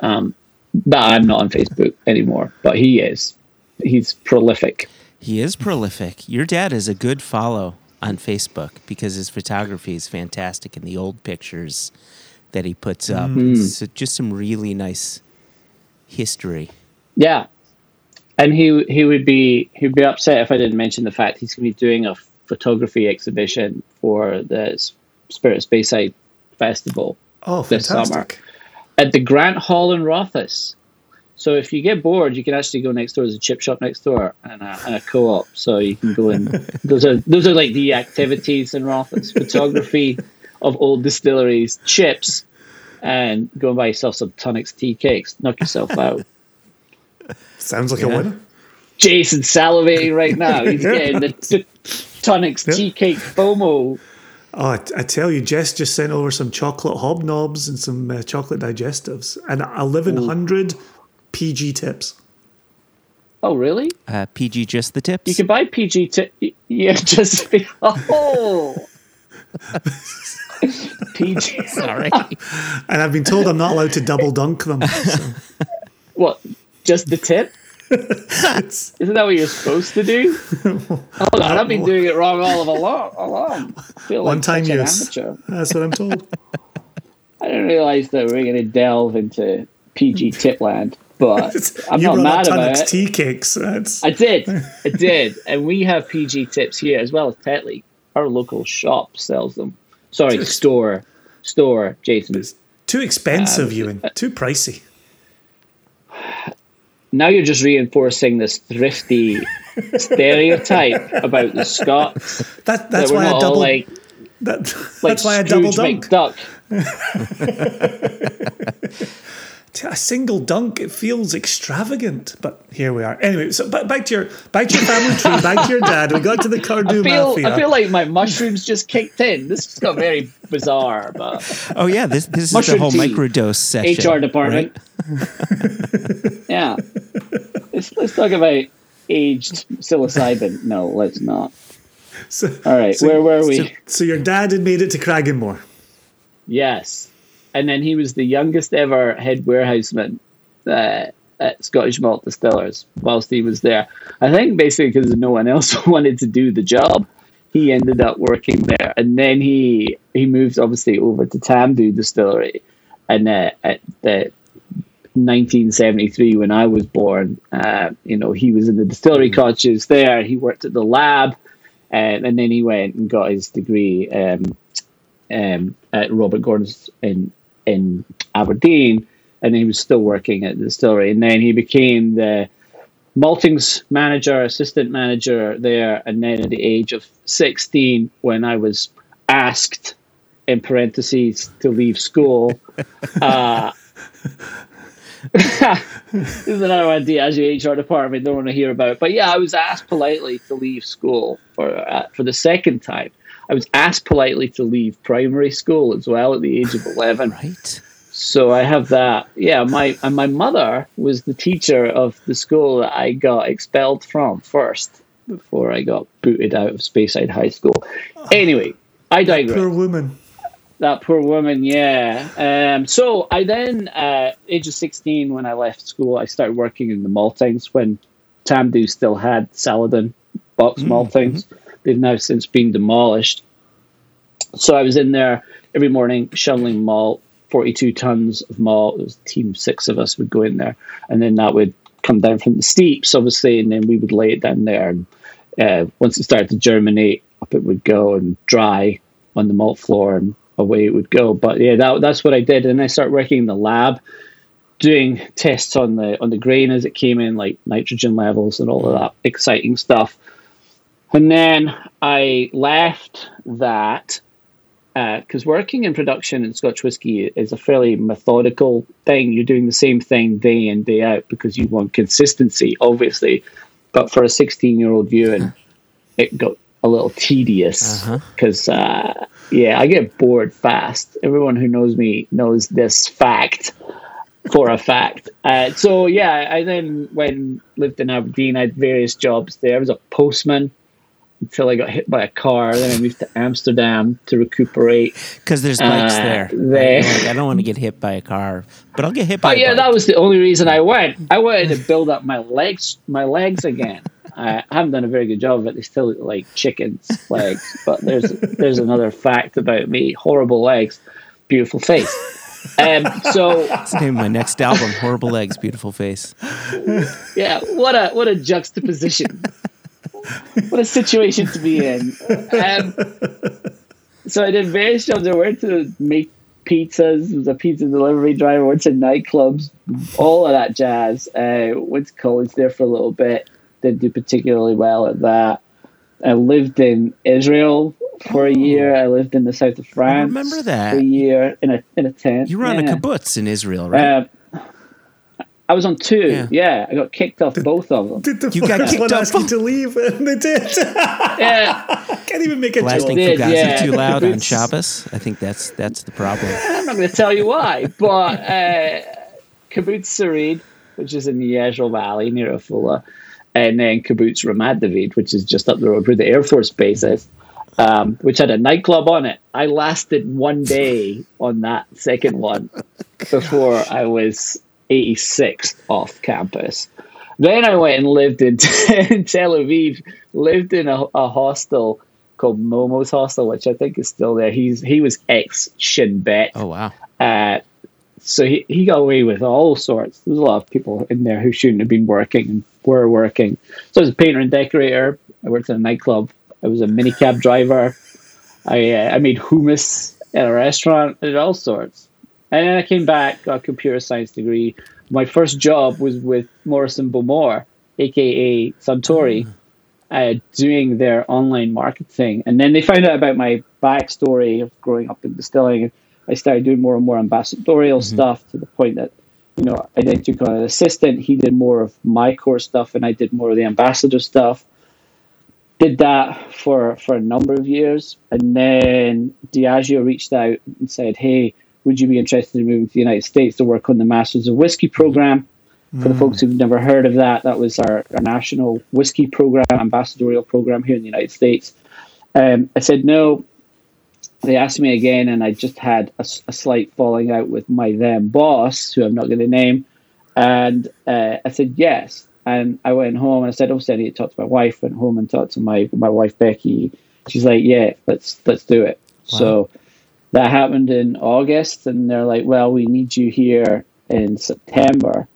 Um, but I'm not on Facebook anymore, but he is. He's prolific. He is prolific. Your dad is a good follow on Facebook because his photography is fantastic and the old pictures that he puts up. Mm. So just some really nice history. Yeah. And he he would be he'd be upset if I didn't mention the fact he's going to be doing a photography exhibition for the Spirit Speyside Festival oh, this summer at the Grant Hall in Rothes. So if you get bored, you can actually go next door. There's a chip shop next door and a, and a co-op, so you can go in. those are those are like the activities in Rothes: photography of old distilleries, chips, and go and buy yourself some Tunnocks tea cakes. Knock yourself out. Sounds like yeah. a winner. Jason salivating right now. He's getting the, the Tunnocks yep. tea cake FOMO. Oh, I, I, tell you, Jess just sent over some chocolate hobnobs and some uh, chocolate digestives and 1100 Ooh. PG tips. Oh, really? Uh, PG just the tips? You can buy PG tips. Yeah, just. Oh! PG. Sorry. and I've been told I'm not allowed to double dunk them. So. What? Just the tip? Isn't that what you're supposed to do? Hold on, I've been doing it wrong all of along. along. One like time use. That's what I'm told. I didn't realize that we are going to delve into PG Tipland, but I'm not mad about it. Tea cakes. That's... I did, I did, and we have PG tips here as well as Tetley. Our local shop sells them. Sorry, store, store, Jason. It's too expensive, um, Ewan. Too pricey now you're just reinforcing this thrifty stereotype about the Scots. That, that's that why I double. Like, that, that's like why I double dunk. Duck. A single dunk, it feels extravagant, but here we are. Anyway, so back to your back to your family tree, back to your dad. We got to the Cardhu I feel, Mafia. I feel like my mushrooms just kicked in. This just got very bizarre, but oh yeah, this this is the whole microdose session. HR department. Right? yeah, let's let's talk about aged psilocybin. No, let's not. So, All right, so, where were we? So, so your dad had made it to Cragganmore. Yes and then he was the youngest ever head warehouseman uh, at Scottish Malt Distillers whilst he was there. I think basically because no one else wanted to do the job, he ended up working there, and then he he moved obviously over to Tamdhu Distillery, and uh, at the 1973 when I was born, uh, you know, he was in the distillery cottages there. He worked at the lab, and, and then he went and got his degree um, um, at Robert Gordon's in in Aberdeen, and he was still working at the distillery. And then he became the maltings manager, assistant manager there. And then at the age of 16, when I was asked, in parentheses, to leave school, uh, this is another one Diageo HR department don't want to hear about. But yeah, I was asked politely to leave school for uh, for the second time. I was asked politely to leave primary school as well at the age of 11. right. So I have that. Yeah, my and my mother was the teacher of the school that I got expelled from first before I got booted out of Speyside High School. Anyway, I digress Poor woman. that poor woman yeah um, so i then uh, age of 16 when i left school i started working in the maltings when tamdhu still had saladin box maltings they've now since been demolished so i was in there every morning shoveling malt 42 tons of malt it was team six of us would go in there and then that would come down from the steeps obviously and then we would lay it down there and uh, once it started to germinate up it would go and dry on the malt floor and away it would go. But yeah, that, that's what I did. And I started working in the lab, doing tests on the on the grain as it came in, like nitrogen levels and all of that exciting stuff. And then I left that because working in production in Scotch whisky is a fairly methodical thing. You're doing the same thing day in day out because you want consistency, obviously. But for a 16 year old viewing, it got a little tedious because uh, yeah, I get bored fast. Everyone who knows me knows this fact for a fact. Uh, so yeah, I then when lived in Aberdeen, I had various jobs there. I was a postman until I got hit by a car. Then I moved to Amsterdam to recuperate. Because there's bikes Uh, there. there. Like, I don't want to get hit by a car, but I'll get hit by But a yeah, bike. that was the only reason I went. I wanted to build up my legs, my legs again. I haven't done a very good job of it. They still look like chickens' legs. But there's there's another fact about me: horrible legs, beautiful face. Um, so That's the name of my next album, Horrible Legs, Beautiful Face. yeah, what a what a juxtaposition. what a situation to be in. Um, so I did various jobs. I worked to make pizzas, was a pizza delivery driver, went to nightclubs, all of that jazz. Uh, went to college there for a little bit. Didn't do particularly well at that. I lived in Israel for a year. I lived in the south of France. I remember that. For a year in a in a tent. You were on a kibbutz in Israel, right? Um, I was on two. Yeah. Yeah. I got kicked off both of them. Did the You got kicked one off ask you to leave? And they did. Yeah, Can't even make a Blasting joke. did, Fugazi yeah. too loud on Kibbutz. Shabbos. I think that's that's the problem. I'm not going to tell you why, but uh, Kibbutz Sarid, which is in the Yezreel Valley near Afula, and then Kibbutz Ramat David, which is just up the road where the Air Force Base is, um, which had a nightclub on it. I lasted one day on that second one before I was 86 off campus. Then I went and lived in, in Tel Aviv, lived in a, a hostel called Momo's Hostel, which I think is still there. He's he was ex Shin Bet. Oh wow. Uh, so he, he got away with all sorts. There's a lot of people in there who shouldn't have been working and were working. So I was a painter and decorator. I worked in a nightclub. I was a minicab driver. I uh, I made hummus at a restaurant. I did all sorts. And then I came back, got a computer science degree. My first job was with Morrison Bowmore, aka Suntory, uh, doing their online marketing. And then they found out about my backstory of growing up in distilling. I started doing more and more ambassadorial stuff to the point that, you know, I then took on an assistant. He did more of my core stuff, and I did more of the ambassador stuff. Did that for for a number of years, and then Diageo reached out and said, "Hey, would you be interested in moving to the United States to work on the Masters of Whiskey program?" For the folks who've never heard of that, that was our, our national whiskey program, ambassadorial program here in the United States. Um, I said no. They asked me again, and I just had a slight falling out with my then boss, who I'm not going to name. And uh, I said yes. And I went home and I said, "Oh, I need to talk to my wife." Went home and talked to my my wife Becky. She's like, "Yeah, let's let's do it." So that happened in August, and they're like, "Well, we need you here in September."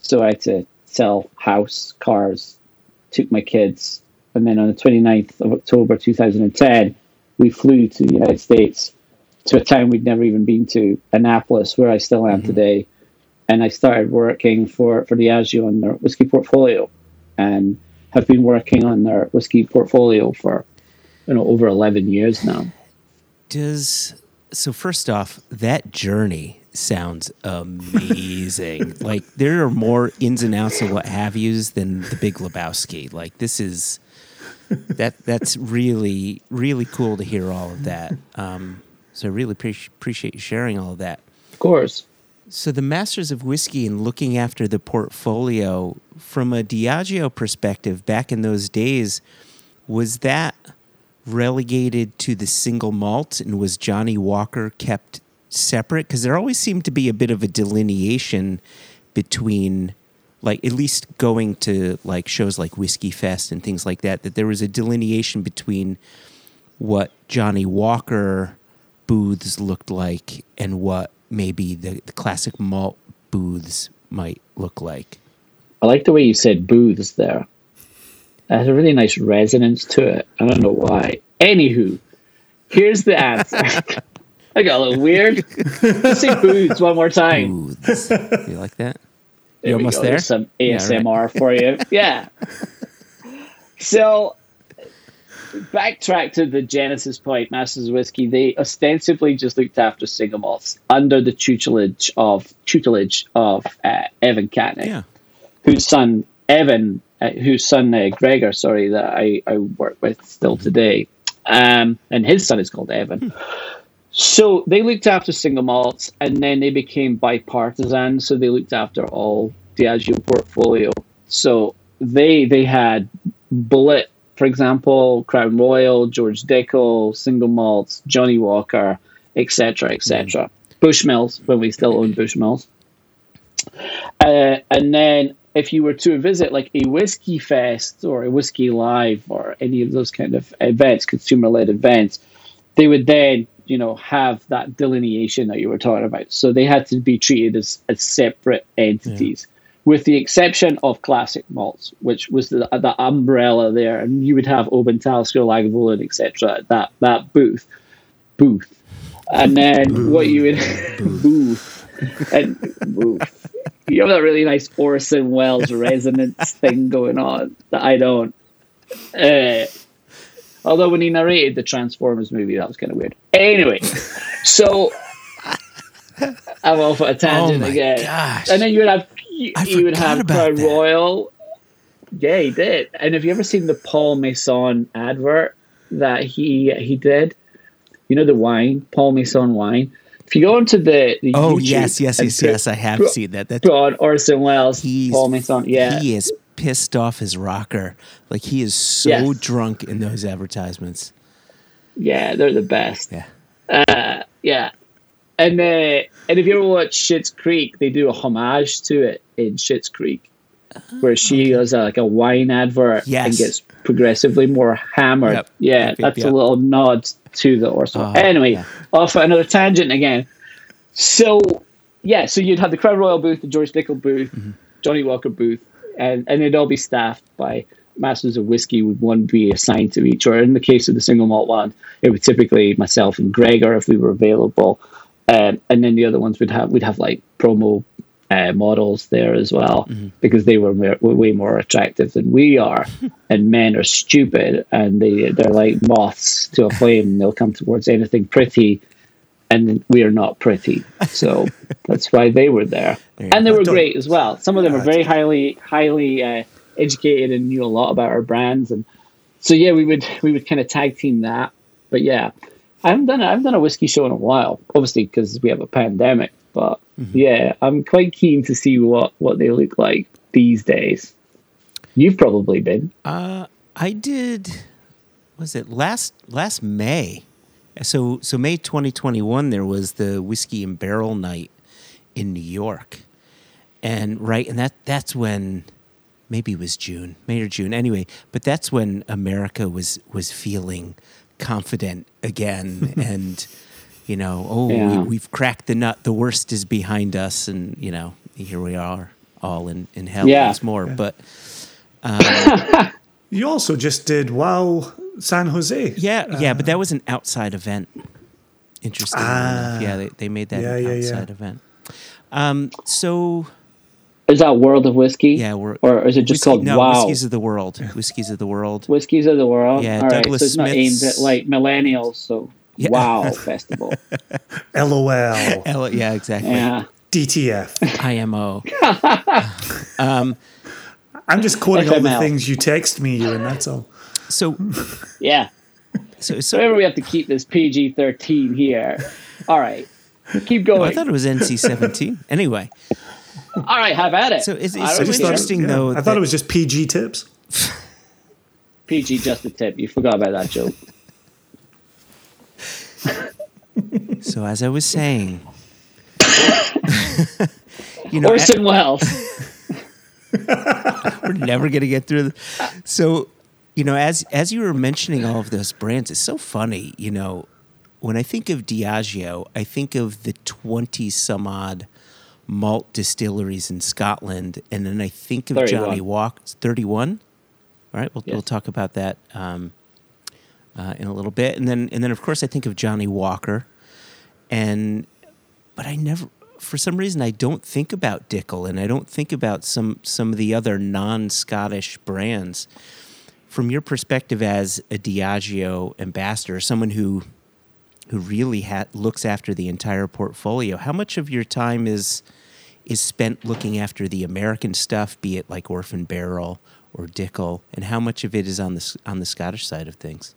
So I had to sell house, cars, took my kids, and then on the 29th of October 2010, we flew to the United States to a town we'd never even been to, Annapolis, where I still am mm-hmm. today. And I started working for, for Diageo on their whiskey portfolio and have been working on their whiskey portfolio for you know over 11 years now. Does so first off, that journey sounds amazing. like there are more ins and outs and what have yous than the Big Lebowski. Like this is that that's really really cool to hear all of that. Um, so I really appreci- appreciate you sharing all of that. Of course. So the masters of whiskey and looking after the portfolio from a Diageo perspective back in those days was that relegated to the single malt and was Johnnie Walker kept separate because there always seemed to be a bit of a delineation between like at least going to like shows like Whiskey Fest and things like that that there was a delineation between what Johnnie Walker booths looked like and what maybe the, the classic malt booths might look like. I like the way you said booths there. It has a really nice resonance to it. I don't know why. Anywho, here's the answer. I got a little weird. Let's say booths one more time. Booths. you like that? There You're almost go. there? There's some Yeah, right. ASMR for you. Yeah. So, backtrack to the Genesis point, Masters of Whiskey. They ostensibly just looked after single malts under the tutelage of tutelage of uh, Evan Cattanach, Yeah. whose son Evan, uh, whose son uh, Gregor, sorry, that I, I work with still today, um, and his son is called Evan. So they looked after single malts, and then they became bipartisan. So they looked after all Diageo portfolio. So they they had Bulleit, for example, Crown Royal, George Dickel, single malts, Johnnie Walker, etc., etc. Bushmills when we still owned Bushmills. Uh, and then if you were to visit like a whiskey fest or a whiskey live or any of those kind of events, consumer led events, they would then you know have that delineation that you were talking about. So they had to be treated as, as separate entities. With the exception of classic malts, which was the, the umbrella there, and you would have Oban, Talisker, Lagavulin, etc. That that booth, booth, and then what you would booth and. You have that really nice Orson Welles resonance thing going on that I don't. Uh, although when he narrated the Transformers movie, that was kind of weird. Anyway, so I'm off at a tangent Oh again. gosh. And then you would have you, you would have Crown that. Royal. Yeah, he did. And have you ever seen the Paul Masson advert that he he did? You know the wine, Paul Masson wine. If you go into the, the Oh YouTube yes, yes, yes, yes. I have seen that. That's on Orson Welles, he's Paul Masson. Yeah, he is pissed off his rocker. Like he is so Yes. drunk in those advertisements. yeah, they're the best. Yeah. Yeah. And uh, and if you ever watch Schitt's Creek, they do a homage to it in Schitt's Creek, where she does a, like a wine advert and gets progressively more hammered. Yep. Yeah, Yep, that's yep. a little nod to the Orson. Oh, anyway, yeah. off at another tangent again. So yeah, so you'd have the Crown Royal booth, the George Dickel booth, Mm-hmm. Johnnie Walker booth, and and they'd all be staffed by masters of whiskey. Would one be assigned to each, or in the case of the single malt one, it would typically myself and Gregor if we were available, um, and then the other ones would have we'd have like promo uh, models there as well Mm-hmm. because they were mer- way more attractive than we are, and men are stupid and they they're like moths to a flame. They'll come towards anything pretty and we are not pretty. So that's why they were there, and they were great as well. Some of them were very highly highly uh, educated and knew a lot about our brands, and so yeah, we would we would kind of tag team that. But yeah, I haven't done a, I haven't done a whiskey show in a while, obviously because we have a pandemic. But yeah, I'm quite keen to see what what they look like these days. You've probably been. Uh, I did. Was it last last May? So so May 2021 there was the whiskey and barrel night in New York, and right and that that's when maybe it was June May or June anyway. But that's when America was was feeling confident again and. You know, oh, Yeah. we, we've cracked the nut. The worst is behind us, and you know, here we are, all in, in hell Yeah. once more. But You also just did Wow San Jose. Yeah, yeah, but that was an outside event. Interesting enough. Yeah, they, they made that Yeah, an yeah, yeah. outside event. Um, so Is that World of Whiskey? yeah, we're or is it just whiskey- called no Wow? Whiskeys of the World? Whiskeys of the World. Whiskies of the World. Yeah, All right, Douglas so it's not aimed at like millennials. So Yeah. Wow Festival. LOL. L- yeah, exactly. Yeah. DTF. IMO. Um, I'm just quoting all the things you text me, you, and that's all. So Yeah. so So so whenever we have to keep this PG thirteen here. All right. Keep Oh, I thought it was NC seventeen. anyway, All right, have at it. so it's, I it's so don't just interesting yeah, though. I thought it was just PG tips. PG just a tip. You forgot about that joke. So as I was saying, you know, Orson Welles. we're never gonna get through. The, so, you know, as as you were mentioning all of those brands, it's so funny. You know, when I think of Diageo, I think of the twenty some odd malt distilleries in Scotland, and then I think of 31. Johnnie Walker. Thirty one. All right, we'll, we'll talk about that um, uh, in a little bit, and then and then of course I think of Johnnie Walker, and but I never, for some reason, I don't think about Dickel, and I don't think about some some of the other non-Scottish brands. From your perspective as a Diageo ambassador, someone who who really ha- looks after the entire portfolio, how much of your time is is spent looking after the American stuff, be it like Orphan Barrel or Dickel, and how much of it is on the on the Scottish side of things?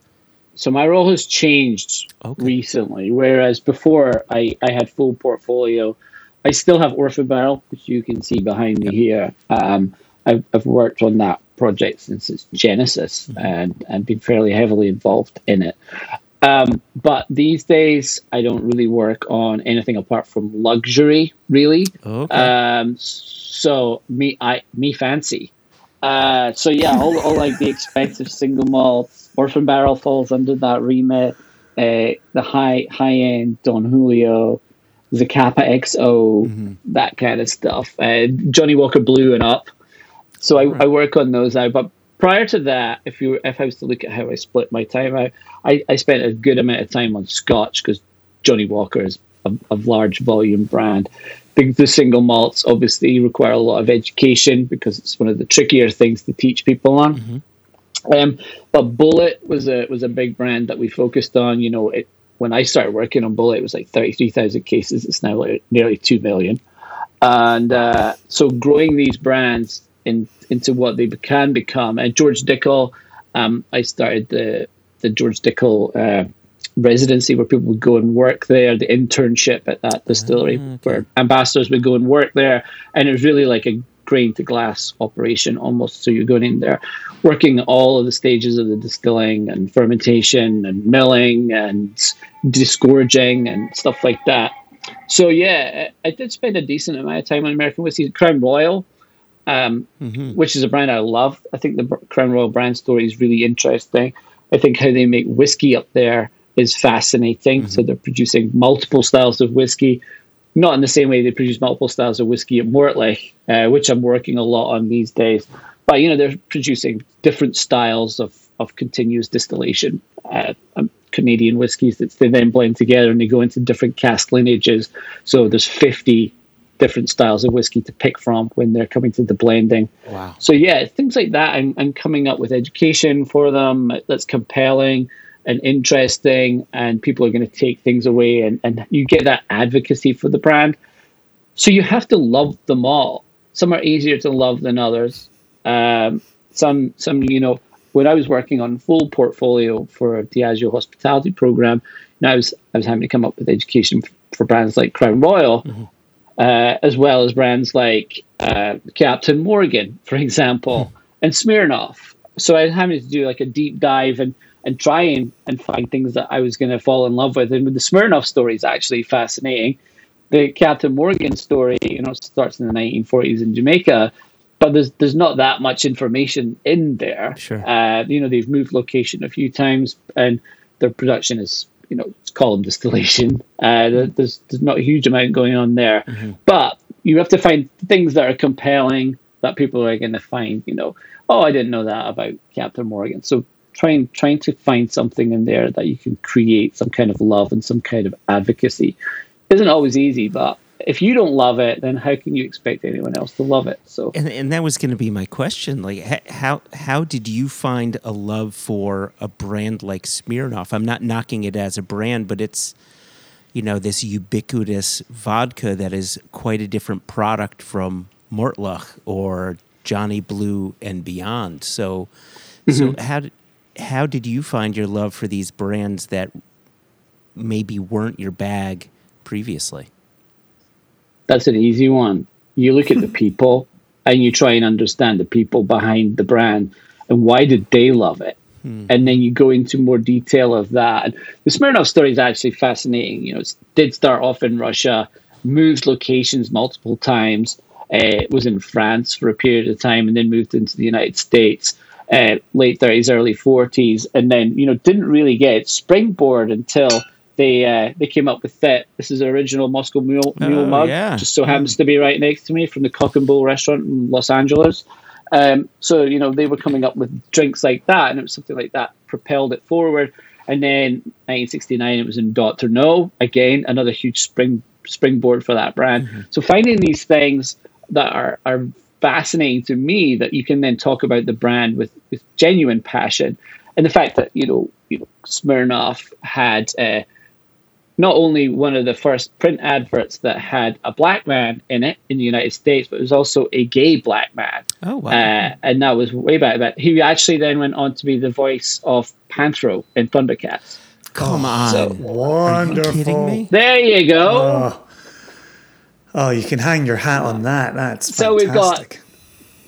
So my role has changed Okay. recently, whereas before I, I had full portfolio. I still have Orphan Barrel, which you can see behind me here. Um, I've, I've worked on that project since its genesis and, and been fairly heavily involved in it. Um, but these days, I don't really work on anything apart from luxury, really. Okay. Um, so me, I me fancy. Uh, so yeah, all, all like the expensive single malts, Orphan Barrel falls under that remit. Uh, the high high end Don Julio, Zacapa XO, that kind of stuff. Uh, Johnnie Walker Blue and up. So I, I work on those now. But prior to that, if you if I was to look at how I split my time out, I, I spent a good amount of time on Scotch because Johnnie Walker is a, a large volume brand. The, the single malts obviously require a lot of education because it's one of the trickier things to teach people on. Um, but Bulleit was a was a big brand that we focused on. You know, it when I started working on Bulleit, it was like thirty three thousand cases. It's now like nearly two million, and uh, so growing these brands in, into what they can become. And George Dickel, um, I started the the George Dickel uh, residency where people would go and work there, the internship at that distillery where ambassadors would go and work there, and it was really like a grain to glass operation almost. So you're going in there, working all of the stages of the distilling and fermentation and milling and disgorging and stuff like that. So yeah, I did spend a decent amount of time on American whiskey. Crown Royal, um, which is a brand I love. I think the Crown Royal brand story is really interesting. I think how they make whiskey up there is fascinating. So they're producing multiple styles of whiskey, not in the same way they produce multiple styles of whiskey at Mortlach, uh, which I'm working a lot on these days. You know, they're producing different styles of of continuous distillation. Uh, um, Canadian whiskies that they then blend together and they go into different cask lineages. So there's 50 different styles of whiskey to pick from when they're coming to the blending. Wow. So yeah, things like that. I'm, I'm coming up with education for them that's compelling and interesting, and people are going to take things away, and, and you get that advocacy for the brand. So you have to love them all. Some are easier to love than others. Um, some, some, you know, when I was working on full portfolio for Diageo hospitality program, and I was I was having to come up with education for brands like Crown Royal, uh, as well as brands like uh, Captain Morgan, for example, and Smirnoff. So I was having to do like a deep dive and and try and, and find things that I was going to fall in love with. And the Smirnoff story is actually fascinating. The Captain Morgan story, you know, starts in the 1940s in Jamaica, but there's there's not that much information in there. Sure. Uh, you know, they've moved location a few times, and their production is, you know, it's column distillation. Uh, there's there's not a huge amount going on there, but you have to find things that are compelling that people are going to find. You know, oh, I didn't know that about Captain Morgan. So trying trying to find something in there that you can create some kind of love and some kind of advocacy isn't always easy, but if you don't love it, then how can you expect anyone else to love it? So And and that was going to be my question. Like, how how did you find a love for a brand like Smirnoff? I'm not knocking it as a brand, but it's you know this ubiquitous vodka that is quite a different product from Mortlach or Johnny Blue and beyond. So, so mm-hmm. how how did you find your love for these brands that maybe weren't your bag previously? That's an easy one. You look at the people and you try and understand the people behind the brand and why did they love it. And then you go into more detail of that. And the Smirnoff story is actually fascinating. You know, it did start off in Russia, moved locations multiple times. Uh, was in France for a period of time, and then moved into the United States. Uh, late 30s, early 40s, and then you know didn't really get springboard until they uh, they came up with that. This is the original Moscow Mule, Mule Oh, mug, yeah. just so happens to be right next to me from the Cock and Bull restaurant in Los Angeles. Um, so you know they were coming up with drinks like that, and it was something like that propelled it forward. And then 1969, it was in Doctor No again, another huge spring springboard for that brand. So finding these things that are are fascinating to me that you can then talk about the brand with with genuine passion, and the fact that you know you know Smirnoff had. Uh, not only one of the first print adverts that had a black man in it in the United States, but it was also a gay black man. Oh, wow. Uh, and that was way back then. He actually then went on to be the voice of Panthro in Thundercats. Come on. so- Are you Wonderful. kidding me? There you go. Oh. Oh, you can hang your hat on that. That's So we've got-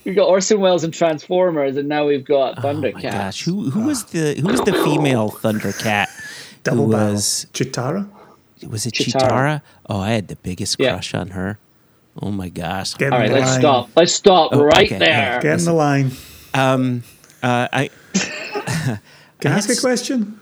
We've got Orson Welles and Transformers, and now we've got Oh my Thundercats. gosh, who who was the who was the female Thundercat? Double who barrel. was Cheetara. Was it Cheetara. Cheetara? Oh, I had the biggest Yeah. crush on her. Oh my gosh. Get All in right, the let's line. stop. Let's stop Oh, right okay, there. Get in the line. Um, uh, I Can I ask a question?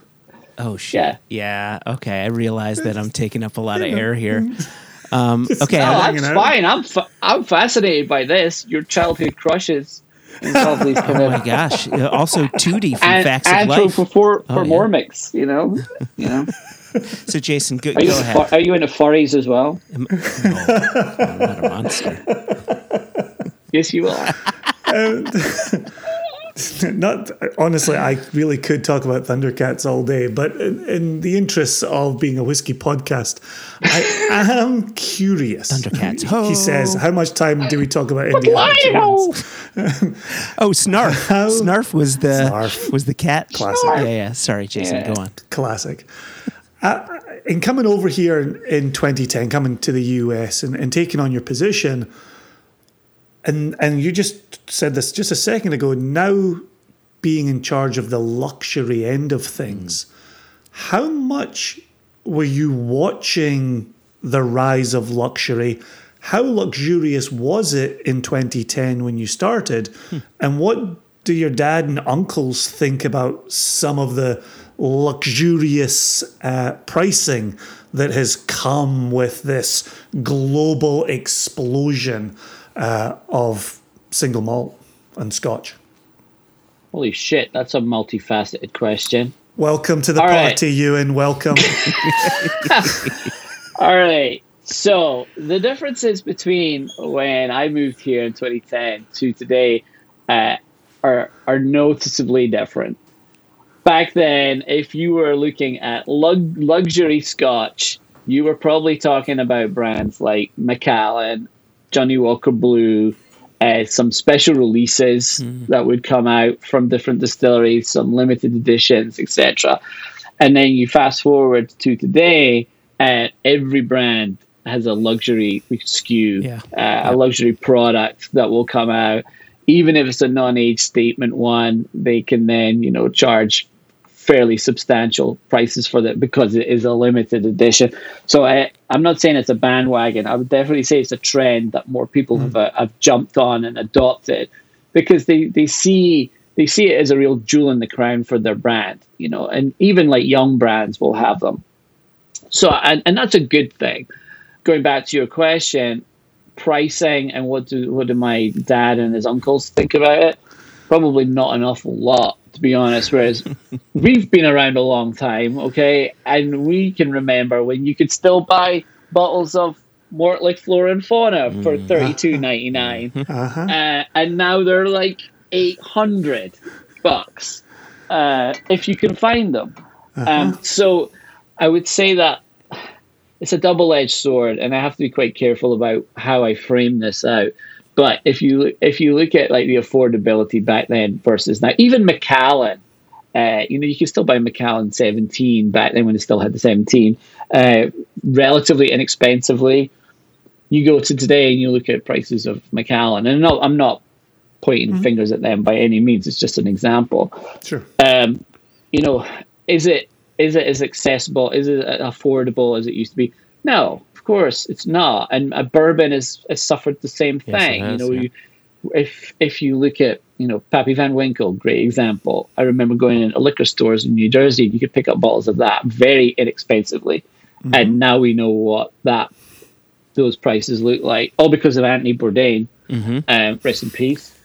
oh shit. Yeah. Yeah. Okay, I realize that I'm taking up a lot of air here. Um, okay. No, I'm I- hanging that's fine. I'm fa- I'm fascinated by this. Your childhood crushes. And all these kind oh my gosh. Also, Tootie from and Facts of Life. anthropophor- Oh, yeah. formormics, you know, you know. So, Jason, go, Are you, go into ahead. fu- are you into furries as well? No, I'm not a monster. Yes, you are. Um, not honestly, I really could talk about Thundercats all day, but in, in the interests of being a whiskey podcast, I am curious. Thundercats, He says, "How much time do we talk about Indiana Jones?" Oh, Snarf. Snarf was the Snarf. was the cat. Classic. Yeah, yeah. Sorry, Jason. Yeah. Go on. Classic. Uh, in coming over here in, in 2010, coming to the US and, and taking on your position, and and you just said this just a second ago. Now being in charge of the luxury end of things, how much were you watching the rise of luxury? How luxurious was it in 2010 when you started? And what do your dad and uncles think about some of the luxurious uh, pricing that has come with this global explosion uh, of single malt and scotch? Holy shit, that's a multifaceted question. Welcome to the All right. party, Ewan. Welcome. All right. So the differences between when I moved here in 2010 to today uh, are are noticeably different. Back then, if you were looking at lug- luxury Scotch, you were probably talking about brands like Macallan, Johnnie Walker Blue, uh, some special releases that would come out from different distilleries, some limited editions, etc. And then you fast forward to today, uh, every brand has a luxury SKU, Yeah. uh, a luxury product that will come out. Even if it's a non-age statement one, they can then you know charge fairly substantial prices for that because it is a limited edition. So I, I'm not saying it's a bandwagon. I would definitely say it's a trend that more people have, uh, have jumped on and adopted because they, they see they see it as a real jewel in the crown for their brand, you know, and even like young brands will have them. So and, and that's a good thing. Going back to your question, pricing and what do what do my dad and his uncles think about it? Probably not an awful lot, be honest. Whereas we've been around a long time, okay, and we can remember when you could still buy bottles of Mortlach Flora and Fauna for thirty two ninety nine, Uh-huh. uh, and now they're like eight hundred bucks uh, if you can find them. Um, so I would say that it's a double-edged sword, and I have to be quite careful about how I frame this out. But if you if you look at like the affordability back then versus now, even Macallan Uh, you know, you can still buy Macallan 17 back then when it still had the 17, uh, relatively inexpensively. You go to today and you look at prices of Macallan, and no, I'm not pointing fingers at them by any means. It's just an example. Sure. Um, you know, is it is it as accessible? Is it affordable as it used to be? No, of course it's not. And uh, bourbon has, has suffered the same Yes, thing. has, you know, yeah. you, if if you look at you know Pappy Van Winkle, great example. I remember going into liquor stores in New Jersey. and You could pick up bottles of that very inexpensively, and now we know what that those prices look like. All because of Anthony Bourdain, um, rest in peace.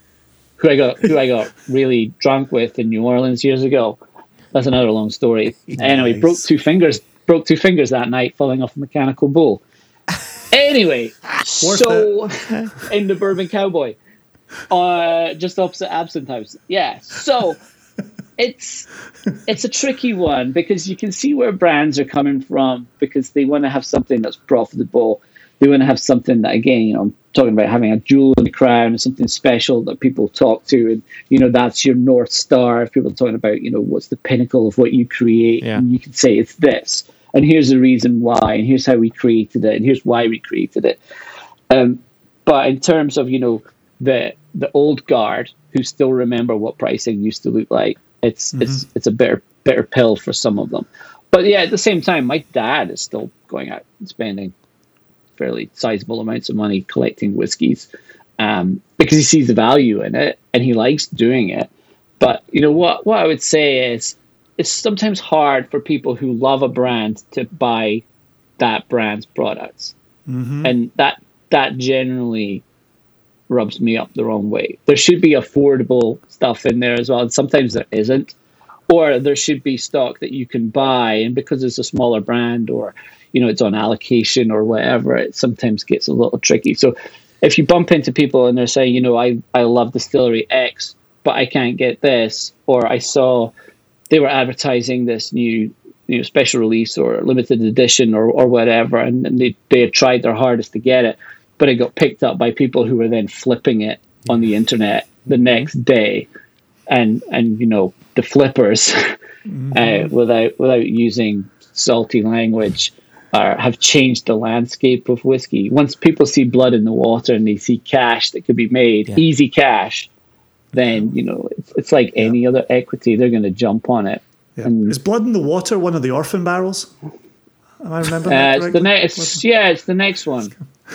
Who I got who I got really drunk with in New Orleans years ago. That's another long story. Anyway, broke two fingers. Broke two fingers that night falling off a mechanical bull. Anyway, so in the Bourbon Cowboy, uh, just opposite Absinthe House. Yeah, so it's it's a tricky one because you can see where brands are coming from because they want to have something that's profitable. They want to have something that, again, you know, I'm talking about having a jewel in the crown something special that people talk to, and you know that's your north star. If people are talking about, you know, what's the pinnacle of what you create, Yeah. and you can say it's this, and here's the reason why, and here's how we created it, and here's why we created it. Um, but in terms of you know the the old guard who still remember what pricing used to look like, it's it's it's a bitter bitter pill for some of them. But yeah, at the same time, my dad is still going out and spending fairly sizable amounts of money collecting whiskies um, because he sees the value in it and he likes doing it. But you know what? What I would say is, it's sometimes hard for people who love a brand to buy that brand's products, mm-hmm. and that that generally rubs me up the wrong way. There should be affordable stuff in there as well, and sometimes there isn't. Or there should be stock that you can buy, and because it's a smaller brand, or you know it's on allocation or whatever, it sometimes gets a little tricky. So if you bump into people and they're saying, you know, I I love distillery X, but I can't get this, or I saw they were advertising this new you know special release or limited edition or, or whatever and, and they, they had tried their hardest to get it but it got picked up by people who were then flipping it on the internet the next day. And and you know the flippers uh, without without using salty language are, have changed the landscape of whiskey. Once people see blood in the water and they see cash that could be made Yeah. easy cash then you know it's, it's like any other equity they're going to jump on it Yeah. And- Is Blood in the Water one of the orphan barrels? Am I remembering Uh, it's the next. Yeah, it's the next one.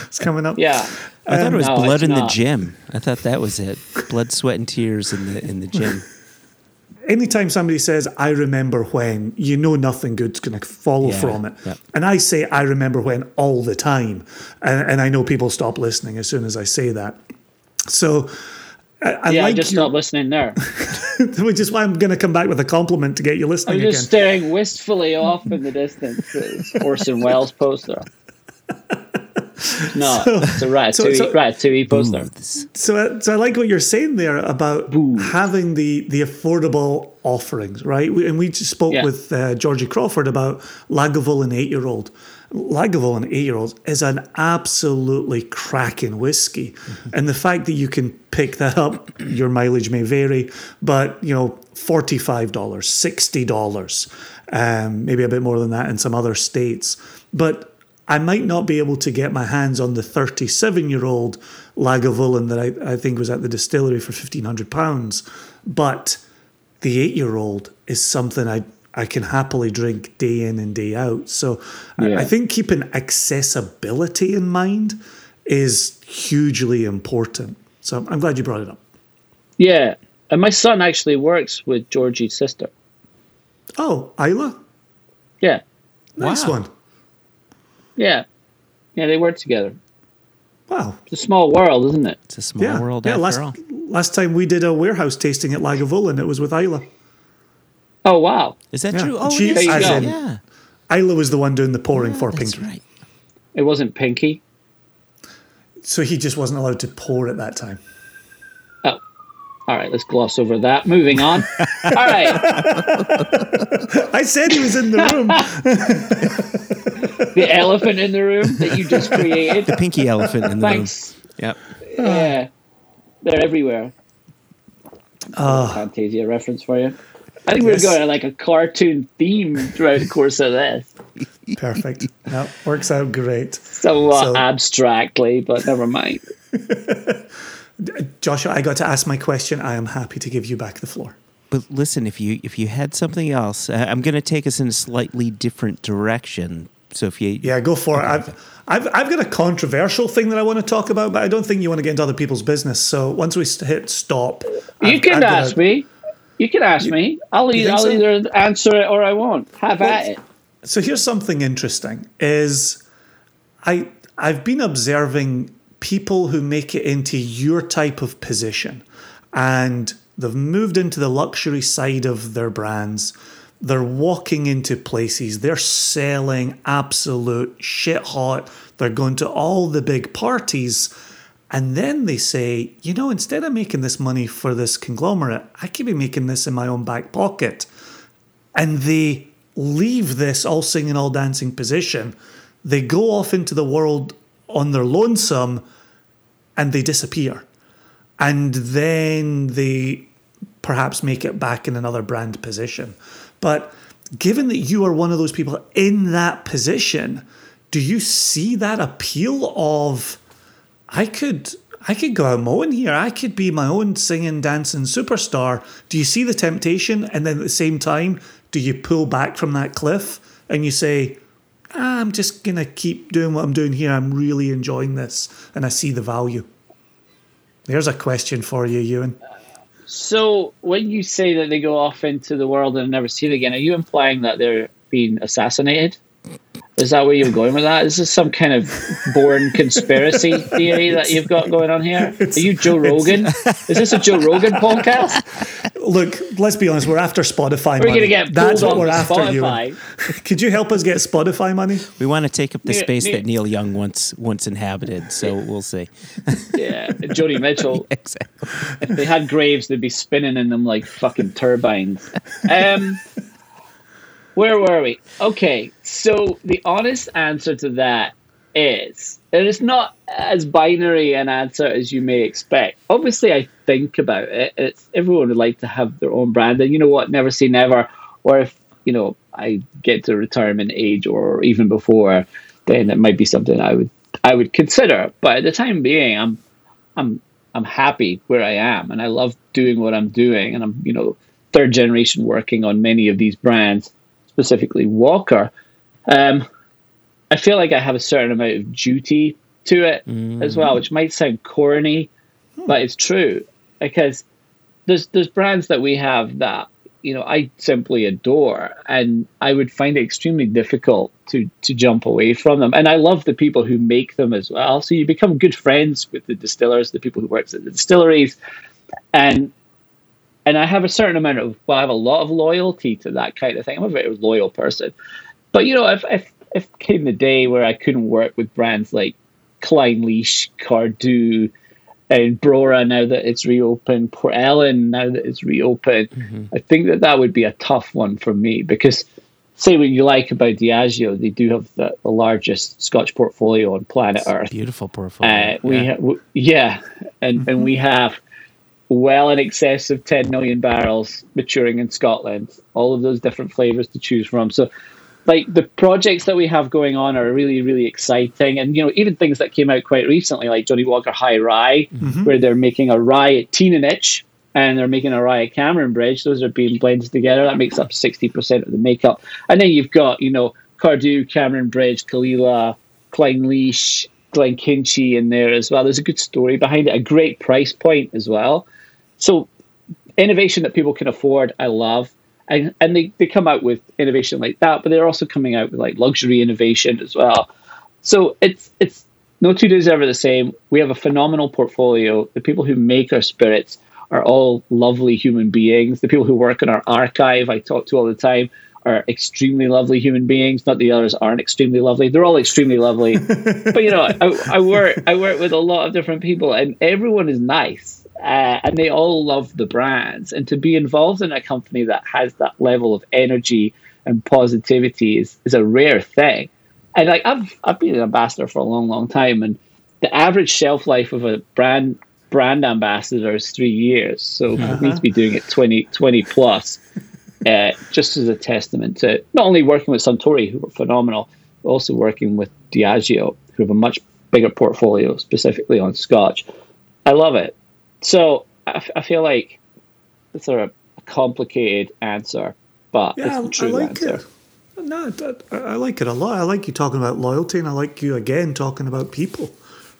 It's coming up. Yeah. I thought it was no, blood it's in the gym. I thought that was it. Blood, sweat, and tears in the in the gym. Anytime somebody says, I remember when, you know nothing good's going to follow Yeah, from it. yeah. And I say, I remember when all the time. And, and I know people stop listening as soon as I say that. So I, I yeah, like I just your- stopped listening there. which is why I'm going to come back with a compliment to get you listening I listening was just again. staring wistfully off in the distance at this Orson Welles poster. No, it's a Ratatouille, so- so- Ratatouille poster. So, I- so I like what you're saying there about having the the affordable offerings, right? We, and we just spoke Yeah. with uh, Georgie Crawford about Lagavulin eight year old. Lagavulin eight year old is an absolutely cracking whiskey, and the fact that you can pick that up, your mileage may vary, but you know, forty five dollars, sixty dollars, um, maybe a bit more than that in some other states, but I might not be able to get my hands on the 37 year old Lagavulin that I, I think was at the distillery for £1,500. But the eight year old is something I, I can happily drink day in and day out. So I, Yeah. I think keeping accessibility in mind is hugely important. So I'm glad you brought it up. Yeah, and my son actually works with Georgie's sister. Oh, Isla? Yeah, Nice Wow. one. yeah, yeah. They work together. Wow. It's a small world, isn't it? It's a small Yeah. world yeah after last, all. last time we did a warehouse tasting at Lagavulin, it was with Isla. Oh wow, Is that Yeah. true? Oh, She- it is. There you yeah. go. yeah. Isla was the one doing the pouring ah, for That's Pinky. right. it wasn't Pinky. So he just wasn't allowed to pour at that time. Oh, all right. Let's gloss over that. Moving on. all right. I said he was in the room. The elephant in the room that you just created. The pinky elephant in the Thanks. room. Yep. Yeah, they're everywhere. Ah. Fantasia reference for you. I think Yes. we're going to like a cartoon theme throughout the course of this. Perfect. no, works out great. Somewhat So- abstractly, but never mind. Joshua, I got to ask my question. I am happy to give you back the floor. But listen, if you if you had something else, uh, I'm going to take us in a slightly different direction. So if you Yeah, go for it. I've, I've, I've got a controversial thing that I want to talk about, but I don't think you want to get into other people's business. So once we hit stop, You I've- can I've got ask a- me. You can ask me. I'll, you either, think I'll so? either answer it or I won't. Have at it. So here's something interesting: is I I've been observing people who make it into your type of position, and they've moved into the luxury side of their brands. They're walking into places. They're selling absolute shit hot. They're going to all the big parties. And then they say, you know, instead of making this money for this conglomerate, I could be making this in my own back pocket and they leave this all singing, all dancing position. They go off into the world on their lonesome and they disappear. And then they perhaps make it back in another brand position. But given that you are one of those people in that position, do you see that appeal of I could I could go out mowing here. I could be my own singing, dancing superstar. Do you see the temptation? And then at the same time, do you pull back from that cliff and you say, "Ah, I'm just gonna keep doing what I'm doing here. I'm really enjoying this and I see the value. There's a question for you, Ewan. So when you say that they go off into the world and never see it again, are you implying that they're being assassinated? Is that where you're going with that? Is this some kind of born conspiracy theory that you've got going on here? Are you Joe Rogan? Is this a Joe Rogan podcast? Look, let's be honest, we're after Spotify We're money. going to get That's what we're after, Spotify. Ewan. Could you help us get Spotify money? we want to take up the Yeah, space yeah. that Neil Young once once inhabited, so we'll see. Yeah, Jody Joni Mitchell. exactly. if they had graves, they'd be spinning in them like fucking turbines. Um, where were we? Okay, so the honest answer to that is, and it's not as binary an answer as you may expect. Obviously, I think about it. It's everyone would like to have their own brand, and you know what? Never say never. Or if you know I get to retirement age, or even before, then it might be something I would I would consider. But at the time being, I'm I'm I'm happy where I am and I love doing what I'm doing and I'm you know third generation working on many of these brands specifically Walker um, I feel like I have a certain amount of duty to it as well which might sound corny but it's true because there's there's brands that we have that you know I simply adore and I would find it extremely difficult to to jump away from them. And I love the people who make them as well. So you become good friends with the distillers the people who work at the distilleries and and I have a certain amount of well I have a lot of loyalty to that kind of thing I'm a very loyal person but you know if if if came the day where I couldn't work with brands like Klein Leash Cardhu and Brora now that it's reopened, Port Ellen now that it's reopened. I think that that would be a tough one for me because say what you like about Diageo, they do have the, the largest Scotch portfolio on planet Earth. Beautiful portfolio. Uh, we Yeah. ha- w- yeah, and and we have well in excess of 10 million barrels maturing in Scotland. All of those different flavors to choose from. So, like the projects that we have going on are really really exciting, and you know even things that came out quite recently, like Johnnie Walker High Rye, mm-hmm. where they're making a rye at Teaninich. And they're making a rye at Cameron Bridge. Those are being blended together. That makes up 60% of the makeup. And then you've got, you know, Cardhu, Cameron Bridge, Caol Ila, Klein Leash, Glenkinchie in there as well. There's a good story behind it, a great price point as well. So innovation that people can afford, I love. And and they, they come out with innovation like that, but they're also coming out with like luxury innovation as well. So it's it's no two days ever the same. We have a phenomenal portfolio. The people who make our spirits are all lovely human beings. The people who work in our archive, I talk to all the time, are extremely lovely human beings. Not the others aren't extremely lovely. They're all extremely lovely. but you know, I, I work I work with a lot of different people, and everyone is nice. Uh, and they all love the brands. And to be involved in a company that has that level of energy and positivity is, is a rare thing. And like I've I've been an ambassador for a long, long time, and the average shelf life of a brand brand ambassador is three years. So for me to be doing it 20, 20 plus uh, just as a testament to not only working with Suntory, who were phenomenal, but also working with Diageo, who have a much bigger portfolio, specifically on Scotch. I love it. So I, f- I feel like it's sort of a complicated answer, but Yeah, it's the I true like answer. it. No, I I like it a lot. I like you talking about loyalty, and I like you again talking about people.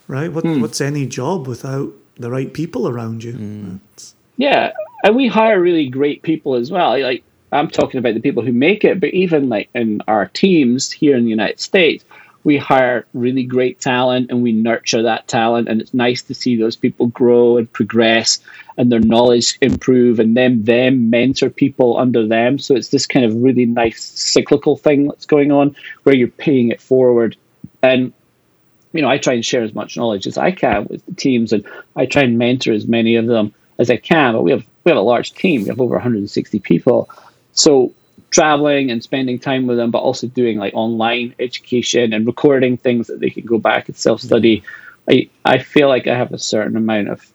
Right? What, Hmm. What's any job without the right people around you? It's- Yeah, and we hire really great people as well. Like I'm talking about the people who make it, but even like in our teams here in the United States, we hire really great talent and we nurture that talent, and it's nice to see those people grow and progress and their knowledge improve, and then them mentor people under them. So it's this kind of really nice cyclical thing that's going on where you're paying it forward, and you know, I try and share as much knowledge as I can with the teams, and I try and mentor as many of them as I can. But we have we have a large team. We have over 160 people, so traveling and spending time with them, but also doing like online education and recording things that they can go back and self study. I I feel like I have a certain amount of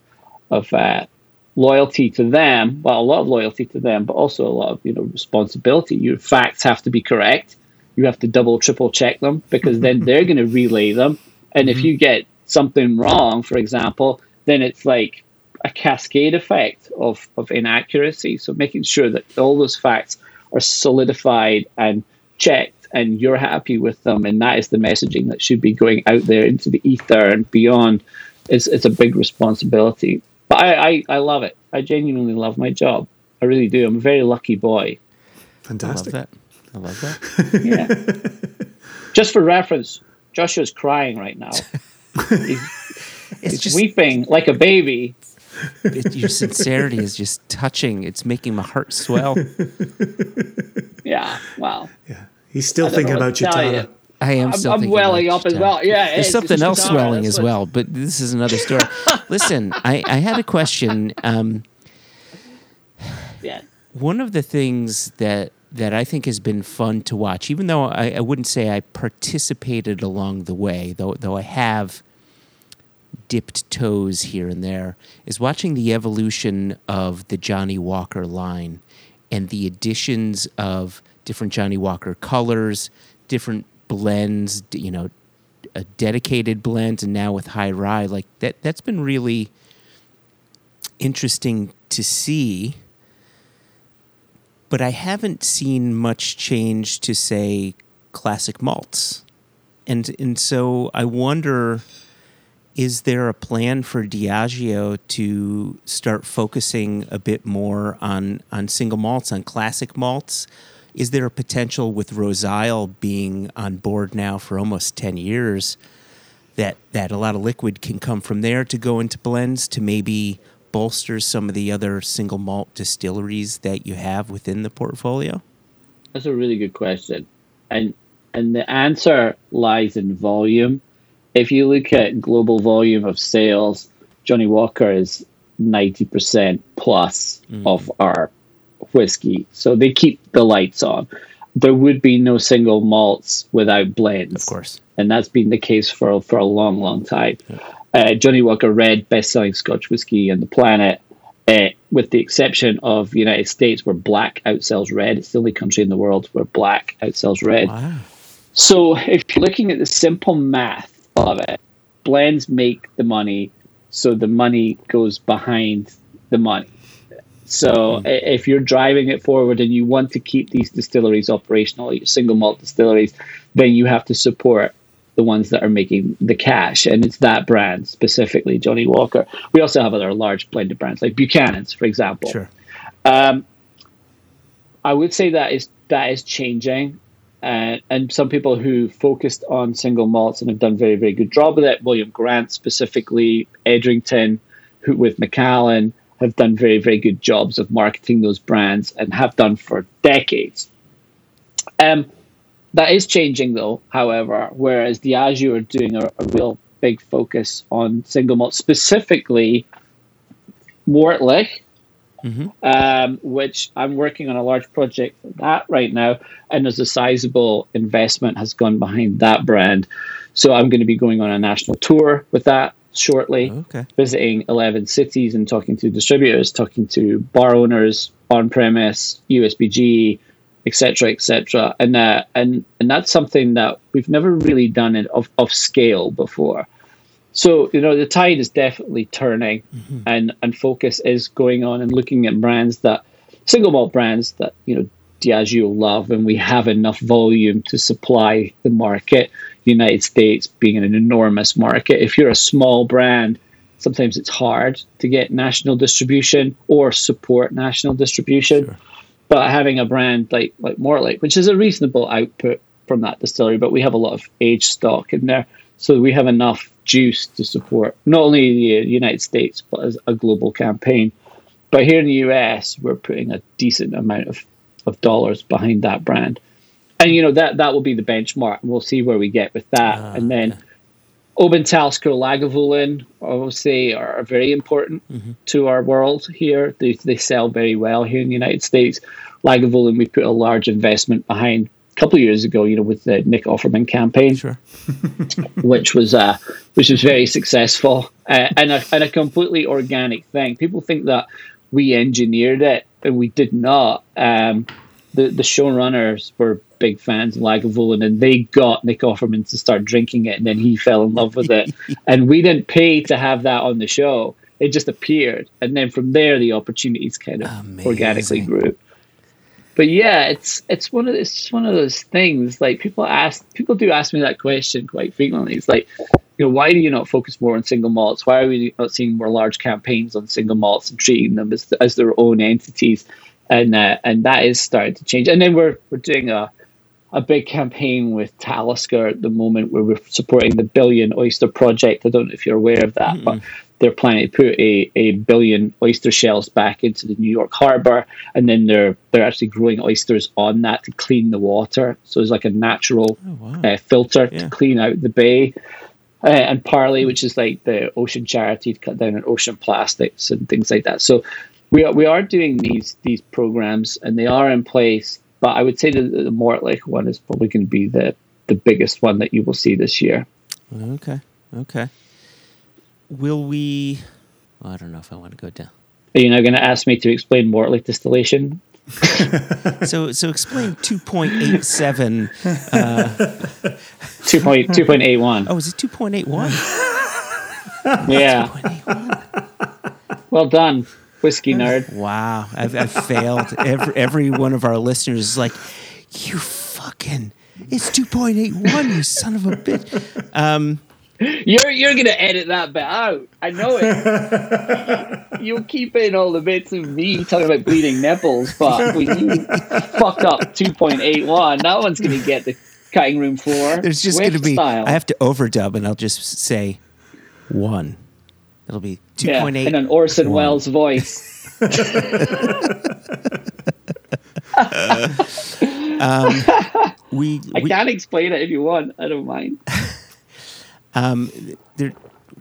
of uh, loyalty to them, well, a lot of loyalty to them, but also a lot of you know responsibility. Your facts have to be correct. You have to double, triple check them because then they're going to relay them. And if you get something wrong, for example, then it's like a cascade effect of, of inaccuracy. So making sure that all those facts are solidified and checked and you're happy with them and that is the messaging that should be going out there into the ether and beyond is it's a big responsibility. But I, I, I love it. I genuinely love my job. I really do. I'm a very lucky boy. I love Fantastic. that. I love that. Yeah. Just for reference, Joshua's crying right now. He's, It's he's just weeping like a baby. It, your sincerity is just touching. It's making my heart swell. Yeah, wow. Yeah. He's still thinking about to you, tell you. I am I'm, still I'm welling about up as well. Yeah, There's it's something else Cheetara, swelling as well, but this is another story. Listen, I, I had a question. Um, Yeah. one of the things that that I think has been fun to watch, even though I, I wouldn't say I participated along the way, though though I have dipped toes here and there, is watching the evolution of the Johnnie Walker line and the additions of different Johnnie Walker colors, different blends, you know, a dedicated blend, and now with high rye, like that. That's been really interesting to see but I haven't seen much change to say classic malts. And and so I wonder is there a plan for Diageo to start focusing a bit more on on single malts, on classic malts? Is there a potential with Roseisle being on board now for almost 10 years that that a lot of liquid can come from there to go into blends to maybe bolster some of the other single malt distilleries that you have within the portfolio? That's a really good question. And and the answer lies in volume. If you look at global volume of sales, Johnnie Walker is 90% plus of our whiskey. So they keep the lights on. There would be no single malts without blends. Of course. and that's been the case for for a long, long time. Uh, Johnnie Walker Red, best-selling Scotch whiskey on the planet, uh, with the exception of the United States, where black outsells red. It's the only country in the world where black outsells red. Wow. So if you're looking at the simple math of it, blends make the money, so the money goes behind the money. So i if you're driving it forward and you want to keep these distilleries operational, your single malt distilleries, then you have to support the ones that are making the cash, and it's that brand specifically, Johnnie Walker. We also have other large blended brands like Buchanan's, for example. Sure. Um, I would say that is that is changing, uh, and some people who focused on single malts and have done very very good job with it. William Grant specifically, Edrington, who with Macallan have done very very good jobs of marketing those brands and have done for decades. Um, that is changing though, however, whereas Diageo are doing a, a real big focus on single malt, specifically Mortlach, um, which I'm working on a large project for that right now, and there's a sizable investment has gone behind that brand. So I'm going to be going on a national tour with that shortly, Okay. visiting 11 cities and talking to distributors, talking to bar owners, on premise, USBG, etc., etc. And uh, and and that's something that we've never really done it of, of scale before. So you know the tide is definitely turning, mm-hmm. and and focus is going on and looking at brands that single malt brands that you know Diageo love, and we have enough volume to supply the market. United States being an enormous market, if you're a small brand, sometimes it's hard to get national distribution or support national distribution. Sure. But having a brand like like Mortlach, which is a reasonable output from that distillery, but we have a lot of aged stock in there, so we have enough juice to support not only the United States but as a global campaign. But here in the US, we're putting a decent amount of, of dollars behind that brand. And you know that that will be the benchmark. We'll see where we get with that. Uh, and then okay. Oban Talisker Lagavulin, obviously, are very important mm-hmm. to our world here. They, they sell very well here in the United States. Lagavulin, we put a large investment behind couple of years ago, you know, with the Nick Offerman campaign, sure. which was uh, which was very successful uh, and a and a completely organic thing. People think that we engineered it, and we did not. Um, the the showrunners were big fans of Lagavulin, and they got Nick Offerman to start drinking it, and then he fell in love with it. and we didn't pay to have that on the show; it just appeared, and then from there, the opportunities kind of Amazing. organically grew. But yeah, it's it's one of it's just one of those things. Like people ask, people do ask me that question quite frequently. It's like, you know, why do you not focus more on single malts? Why are we not seeing more large campaigns on single malts and treating them as as their own entities? And uh, and that is starting to change. And then we're we're doing a a big campaign with Talisker at the moment where we're supporting the Billion Oyster Project. I don't know if you're aware of that, mm-hmm. but they're planning to put a, a billion oyster shells back into the New York harbor, and then they're they're actually growing oysters on that to clean the water. So it's like a natural oh, wow. uh, filter yeah. to clean out the bay. Uh, and Parley, which is like the ocean charity to cut down on ocean plastics and things like that. So we are, we are doing these these programs, and they are in place but I would say the, the Mortlach one is probably going to be the, the biggest one that you will see this year. Okay. Okay. Will we? Well, I don't know if I want to go down. Are you now going to ask me to explain Mortlach distillation? so so explain 2.87 uh, 2. 2.81 oh is it 2.81 yeah 2.81. well done whiskey nerd. Wow, I've, I've failed. Every every one of our listeners is like, you fucking, it's two point eight one. You son of a bitch. Um, you're you're gonna edit that bit out. I know it. You'll keep in all the bits of me talking about bleeding nipples, but when you fuck up two point eight one, that one's gonna get the cutting room floor. There's just gonna be. Style. I have to overdub, and I'll just say one. It'll be 2.8. Yeah, in an Orson Welles voice. um, we, I we, can explain it if you want. I don't mind. Um, there,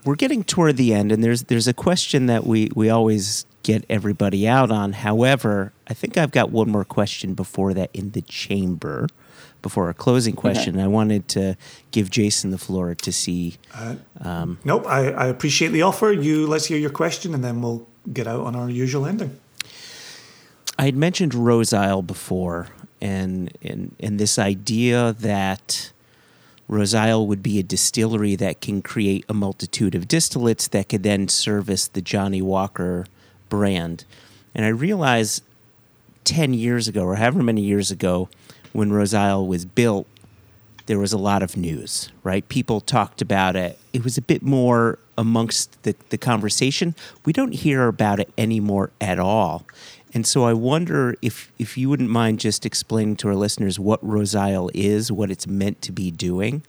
we're getting toward the end, and there's there's a question that we we always get everybody out on. However, I think I've got one more question before that in the chamber before our closing question. Okay. I wanted to give Jason the floor to see. Uh, um, nope, I, I appreciate the offer. You let's hear your question, and then we'll get out on our usual ending. I had mentioned Roseisle before, and and and this idea that Roseisle would be a distillery that can create a multitude of distillates that could then service the Johnnie Walker brand. And I realized 10 years ago, or however many years ago, when Roseisle was built, there was a lot of news, right? People talked about it. It was a bit more amongst the, the conversation. We don't hear about it anymore at all. And so I wonder if, if you wouldn't mind just explaining to our listeners what Roseisle is, what it's meant to be doing,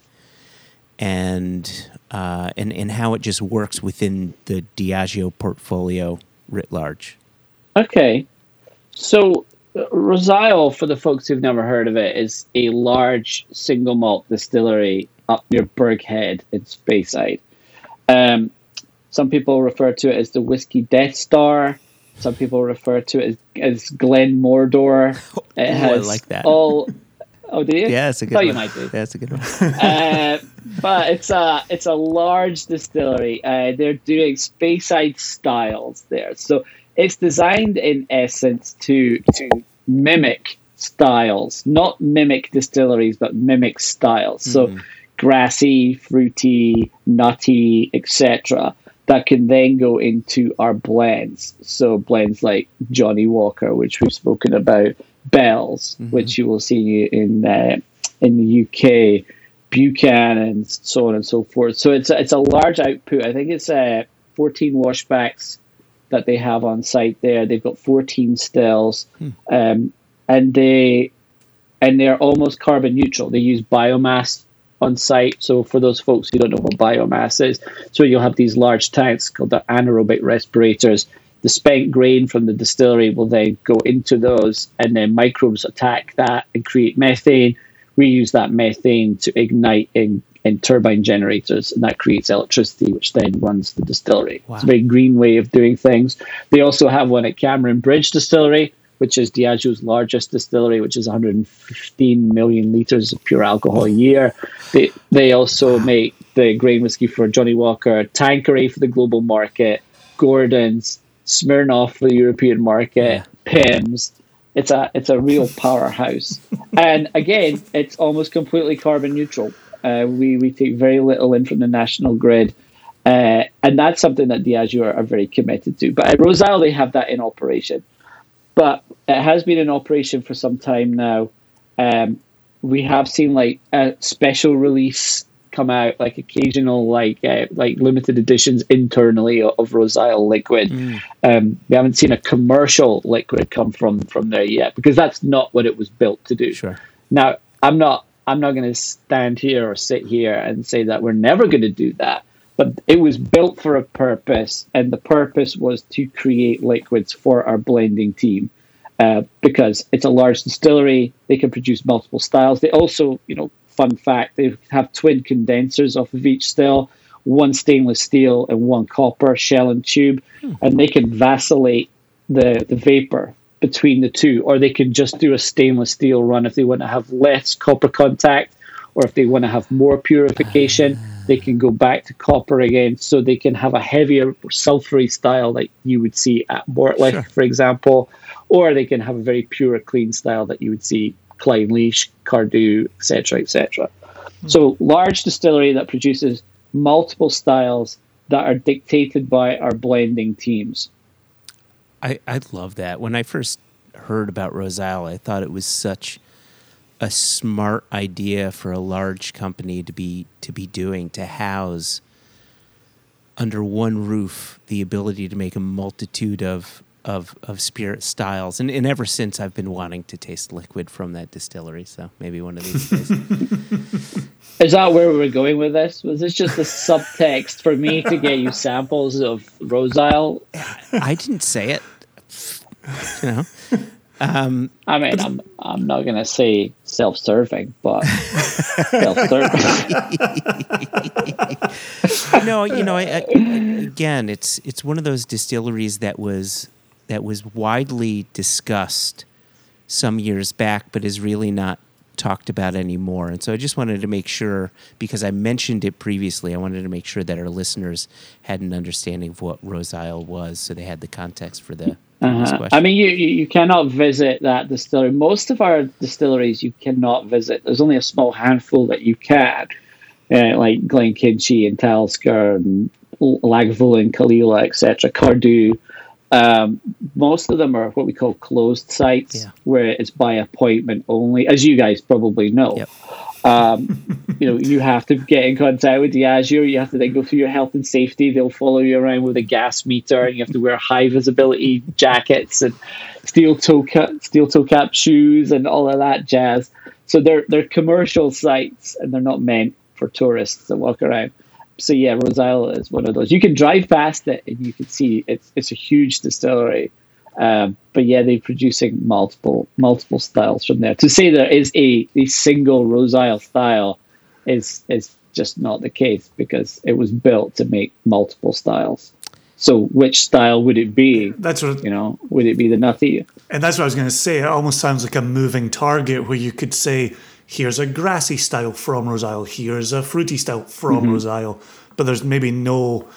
and, uh, and, and how it just works within the Diageo portfolio writ large. Okay. So Roseisle, for the folks who've never heard of it, is a large single malt distillery up near Burghead in Speyside. Um, some people refer to it as the whiskey Death Star. Some people refer to it as, as Glen Mordor. It has I like that. all. Oh, do you? Yeah, it's a good one. you might do. Yeah, it's a good one. uh, but it's a it's a large distillery. Uh, they're doing Speyside styles there, so it's designed in essence to to mimic styles, not mimic distilleries, but mimic styles. So grassy, fruity, nutty, etc. That can then go into our blends. So blends like Johnnie Walker, which we've spoken about, Bells, which you will see in uh, in the UK, Buchanan, and so on and so forth. So it's a, it's a large output. I think it's uh, 14 washbacks that they have on site there. They've got 14 stills, um, and they and they're almost carbon neutral. They use biomass on site. So for those folks who don't know what biomass is, so you'll have these large tanks called the anaerobic respirators. The spent grain from the distillery will then go into those, and then microbes attack that and create methane. We use that methane to ignite in, in turbine generators, and that creates electricity, which then runs the distillery. It's a very green way of doing things. They also have one at Cameron Bridge Distillery, which is Diageo's largest distillery, which is 115 million liters of pure alcohol a year. They they also make the grain whiskey for Johnnie Walker, Tanqueray for the global market, Gordon's, Smirnoff for the European market, Pimm's. It's a it's a real powerhouse, and again, it's almost completely carbon neutral. Uh, we we take very little in from the national grid. Uh, and that's something that Diageo are, are very committed to. But at Roseisle, they have that in operation but it has been in operation for some time now. Um, we have seen like a special release come out, like occasional like uh, like limited editions internally of, Roseisle liquid. Um, we haven't seen a commercial liquid come from from there yet because that's not what it was built to do. Sure. Now, I'm not I'm not going to stand here or sit here and say that we're never going to do that. But it was built for a purpose, and the purpose was to create liquids for our blending team. Uh, because it's a large distillery, they can produce multiple styles. They also, you know, fun fact, they have twin condensers off of each still, one stainless steel and one copper shell and tube, and they can vacillate the the vapor between the two, or they can just do a stainless steel run if they want to have less copper contact, or if they want to have more purification, they can go back to copper again, so they can have a heavier sulfury style like you would see at Mortlach, for example, or they can have a very pure, clean style that you would see Klein Leash, Cardhu, etc., etc. Hmm. So large distillery that produces multiple styles that are dictated by our blending teams. I, I love that. When I first heard about Roseisle, I thought it was such a smart idea for a large company to be to be doing to house under one roof the ability to make a multitude of of, of spirit styles. And, and ever since I've been wanting to taste liquid from that distillery. So maybe one of these days. Is that where we were going with this? Was this just a subtext for me to get you samples of Roseisle? I didn't say it. You know Um, I mean, I'm I'm not gonna say self-serving, but self-serving. no, you know, I, I, again, it's it's one of those distilleries that was that was widely discussed some years back, but is really not talked about anymore. And so I just wanted to make sure, because I mentioned it previously, I wanted to make sure that our listeners had an understanding of what Roseisle was, so they had the context for the. Uh, question. I mean, you, you cannot visit that distillery. Most of our distilleries you cannot visit. There's only a small handful that you can, uh, like Glenkinchie and Talisker and Lagavulin, Caol Ila, etc. Cardhu. Um, most of them are what we call closed sites, Yeah. where it's by appointment only, as you guys probably know. Yep. Um, you know, you have to get in contact with Diageo. You have to then go through your health and safety. They'll follow you around with a gas meter, and you have to wear high visibility jackets and steel toe cap, steel toe cap shoes, and all of that jazz. So they're they're commercial sites, and they're not meant for tourists to walk around. So yeah, Roseisle is one of those. You can drive past it, and you can see it's it's a huge distillery. Um, but yeah, they're producing multiple multiple styles from there. To say there is a, a single Roseisle style is is just not the case because it was built to make multiple styles. So which style would it be? That's what, You know, would it be the nutty? and that's what I was going to say. It almost sounds like a moving target where you could say, "Here's a grassy style from Roseisle. Here's a fruity style from Roseisle," but there's maybe no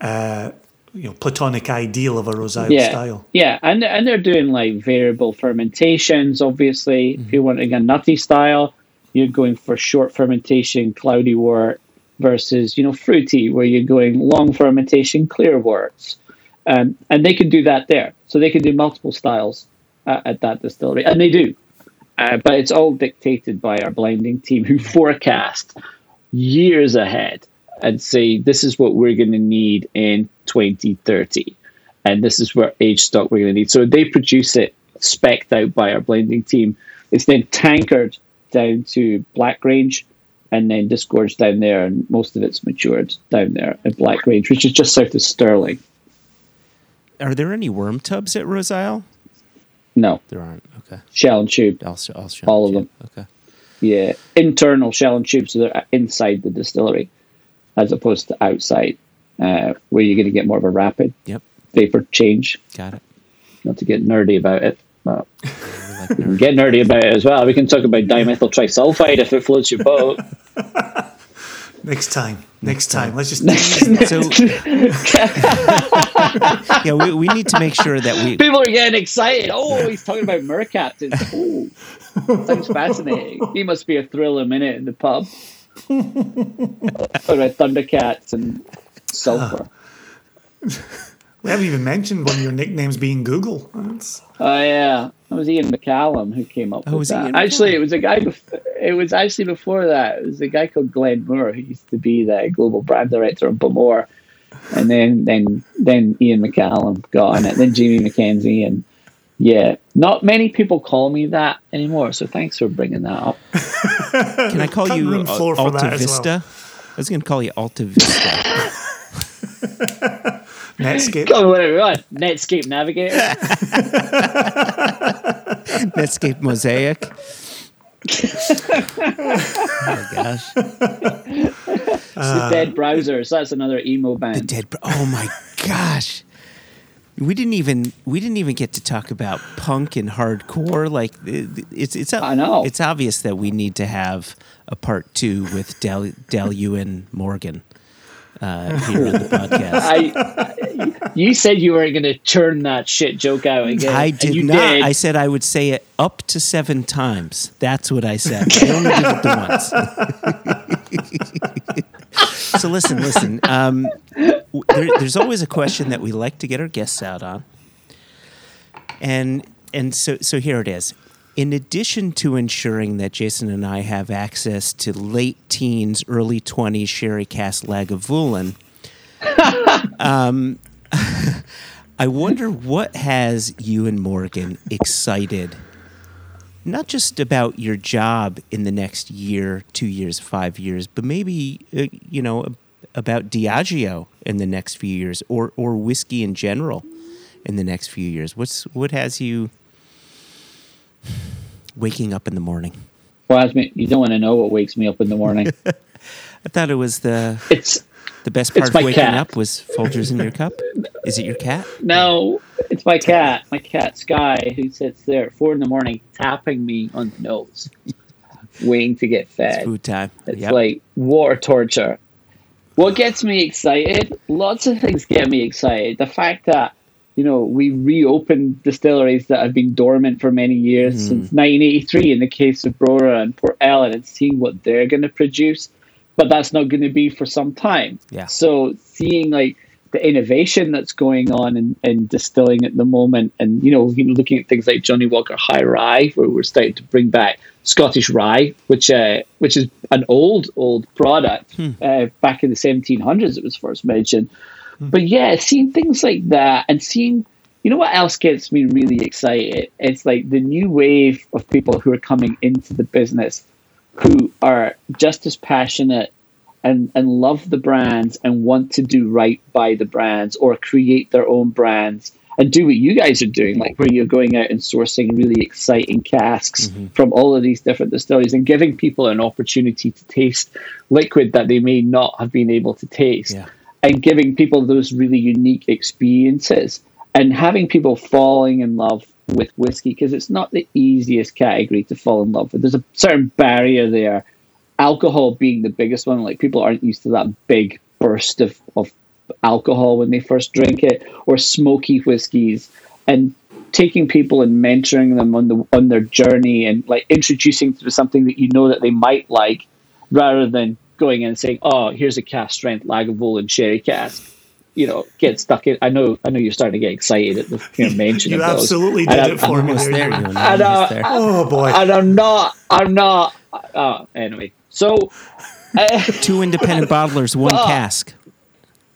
uh, you know platonic ideal of a Roseisle yeah, style. Yeah, and and they're doing like variable fermentations. Obviously, Mm-hmm. if you're wanting a nutty style, you're going for short fermentation, cloudy wort, versus you know fruity, where you're going long fermentation, clear worts. Um, and they can do that there, so they can do multiple styles at, at that distillery, and they do. Uh, but it's all dictated by our blending team, who forecast years ahead and say this is what we're going to need in 2030 and this is where age stock we're going to need so they produce it specced out by our blending team it's then tankered down to Blackgrange and then disgorged down there and most of it's matured down there at Blackgrange which is just south of Stirling Are there any worm tubs at Roseisle? no There aren't. Okay. shell and tube I'll, sh- All of you. them. Okay. yeah internal shell and tube so they're inside the distillery as opposed to outside uh, where you're going to get more of a rapid Yep. vapor change Got it. not to get nerdy about it. But We like we can get nerdy about it as well. We can talk about dimethyl trisulfide if it floats your boat. Next time, next time, let's just So, yeah, we, we need to make sure that we. People are getting excited. Oh, he's talking about mercaptans. Oh, sounds fascinating. He must be a thrill a minute in the pub. Talking about thundercats and sulfur. we haven't even mentioned one of your nicknames being Google. That's, Oh yeah, that was Ian McCallum who came up Oh, with it that. Ian Actually, McCallum? it was a guy. Before, it was actually before that. It was a guy called Glenn Moore who used to be the global brand director of Bowmore, and then then then Ian McCallum got on it. Then Jamie McKenzie, and yeah, not many people call me that anymore. So thanks for bringing that up. Can I call Cutting you room Al- floor for Alta that as Vista? I was going to call you Alta Vista. Netscape. Me whatever you want. Netscape Navigator. Netscape Mosaic. oh my gosh. the Dead Browsers. That's another emo band. The Dead. Oh my gosh. We didn't even we didn't even get to talk about punk and hardcore. Like it's it's I know. it's obvious that we need to have a part two with Del Del Ewan Morgan uh, here on the podcast. I, you said you weren't going to turn that shit joke out again. I did you not. Did. I said I would say it up to seven times. That's what I said. I only did it the once. so listen, listen. Um, there, there's always a question that we like to get our guests out on, and and so so here it is. In addition to ensuring that Jason and I have access to late teens, early twenties sherry cask Lagavulin, I wonder what has you and Morgan excited, not just about your job in the next year, two years, five years, but maybe uh, you know about Diageo in the next few years, or or whiskey in general in the next few years. What's what has you waking up in the morning? Well, you don't want to know what wakes me up in the morning. I thought it was the it's the best part of waking cat. up was Folgers in your cup. Is it your cat? no, it's my cat, my cat Sky, who sits there at four in the morning tapping me on the nose, waiting to get fed. Food time. It's Yep. like war torture. What gets me excited? Lots of things get me excited. The fact that you know we reopened distilleries that have been dormant for many years Mm-hmm. since 1983 in the case of Brora and Port Ellen, and seeing what they're going to produce, but that's not going to be for some time. Yeah. So seeing like the innovation that's going on in, in distilling at the moment, and you know, looking at things like Johnnie Walker High Rye, where we're starting to bring back Scottish rye, which uh, which is an old old product. Uh, back in the 1700s, it was first mentioned. But yeah, seeing things like that, and seeing, you know, what else gets me really excited? It's like the new wave of people who are coming into the business, who are just as passionate and and love the brands and want to do right by the brands or create their own brands and do what you guys are doing, like where you're going out and sourcing really exciting casks mm-hmm. from all of these different distilleries and giving people an opportunity to taste liquid that they may not have been able to taste Yeah. And giving people those really unique experiences and having people falling in love with whiskey because it's not the easiest category to fall in love with. There's a certain barrier there. Alcohol being the biggest one, like people aren't used to that big burst of, of alcohol when they first drink it, or smoky whiskeys, and taking people and mentoring them on the on their journey and like introducing them to something that you know that they might like, rather than going in and saying, "Oh, here's a cask strength Lagavulin sherry cask." You know, get stuck in. I know, I know, you're starting to get excited at the you know, mention You of those. absolutely And did I'm- it for me. Almost there. there, you you know, And, uh. Oh boy. and I'm not. I'm not. Uh, anyway, so. Uh, Two independent bottlers, one Fuck. cask.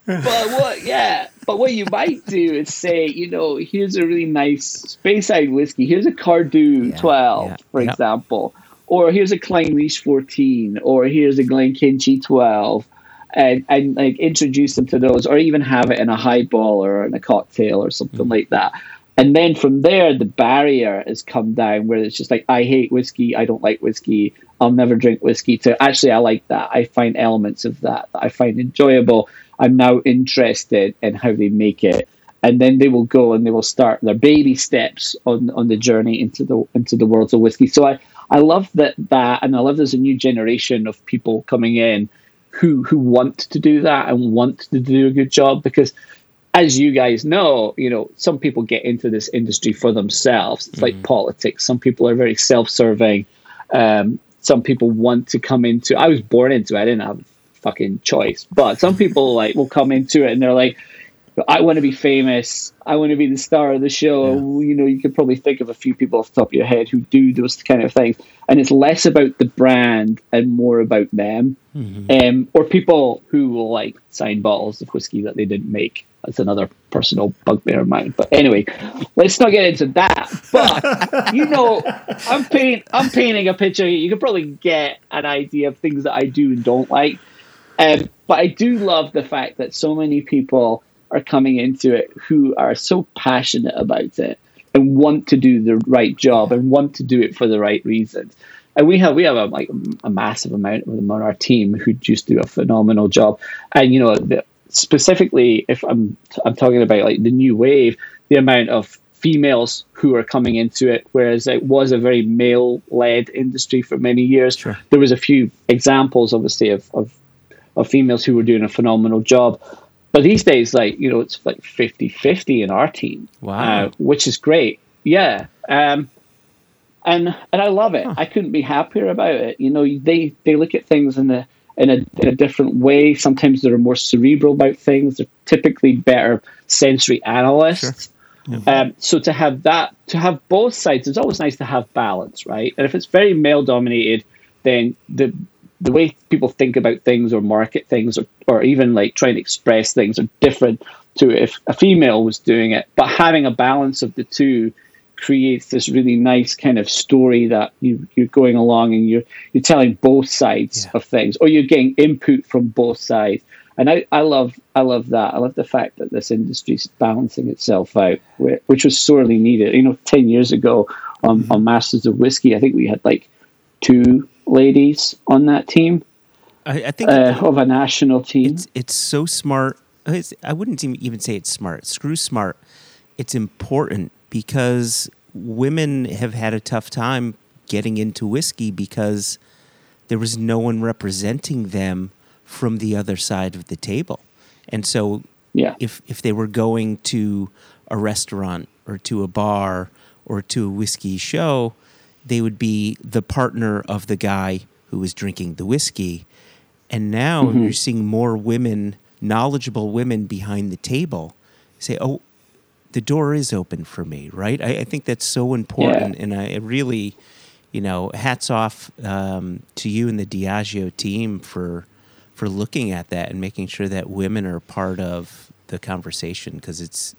but what? Yeah, but what you might do is say, you know, here's a really nice Speyside whiskey. Here's a Cardhu Yeah, 12, yeah, for yeah. example, or here's a Clynelish 14, or here's a Glenkinchie 12. And, and like introduce them to those, or even have it in a highball or in a cocktail or something Mm-hmm. like that. And then from there, the barrier has come down where it's just like, I hate whiskey. I don't like whiskey. I'll never drink whiskey. To actually, I like that. I find elements of that that I find enjoyable. I'm now interested in how they make it. And then they will go and they will start their baby steps on, on the journey into the into the worlds of whiskey. So I, I love that that and I love there's a new generation of people coming in who who want to do that and want to do a good job because as you guys know, you know, some people get into this industry for themselves. It's like politics. Some people are very self-serving. Um, some people want to come into. I was born into. it. I didn't have a fucking choice. But some people like will come into it and they're like, I want to be famous. I want to be the star of the show. You know, you could probably think of a few people off the top of your head who do those kind of things. And it's less about the brand and more about them. Um, or people who will like sign bottles of whiskey that they didn't make. That's another personal bugbear of mine. But anyway, let's not get into that. But you know, I'm paint, I'm painting a picture. You can probably get an idea of things that I do and don't like. Um, but I do love the fact that so many people are coming into it who are so passionate about it and want to do the right job and want to do it for the right reasons. And we have we have a, like a massive amount of them on our team who just do a phenomenal job. And you know, the, specifically, if I'm I'm talking about like the new wave, the amount of females who are coming into it, whereas it was a very male led industry for many years. There was a few examples, obviously, of, of of females who were doing a phenomenal job. But these days, like, you know, it's like 50 50 in our team, Wow. uh, which is great. Yeah. Um, and and I love it. I couldn't be happier about it. You know, they, they look at things in a, in, a, in a different way. Sometimes they're more cerebral about things. They're typically better sensory analysts. Um, so to have that, to have both sides, it's always nice to have balance, right? And if it's very male dominated, then the the way people think about things or market things or, or even like try and express things are different to if a female was doing it. But having a balance of the two creates this really nice kind of story that you, you're going along and you're you're telling both sides of things or you're getting input from both sides. And I, I love I love that. I love the fact that this industry's balancing itself out, which was sorely needed. You know, ten years ago on, mm-hmm. on Masters of Whiskey, I think we had like two ladies on that team I, I think uh, of a national team. it's it's so smart. It's, I wouldn't even even say it's smart. Screw smart. It's important because women have had a tough time getting into whiskey because there was no one representing them from the other side of the table. And so Yeah. if if they were going to a restaurant or to a bar or to a whiskey show, they would be the partner of the guy who was drinking the whiskey. And now you're seeing more women, knowledgeable women behind the table say, Oh, the door is open for me, right? I, I think that's so important. And I really, you know, hats off um, to you and the Diageo team for for looking at that and making sure that women are part of the conversation because it's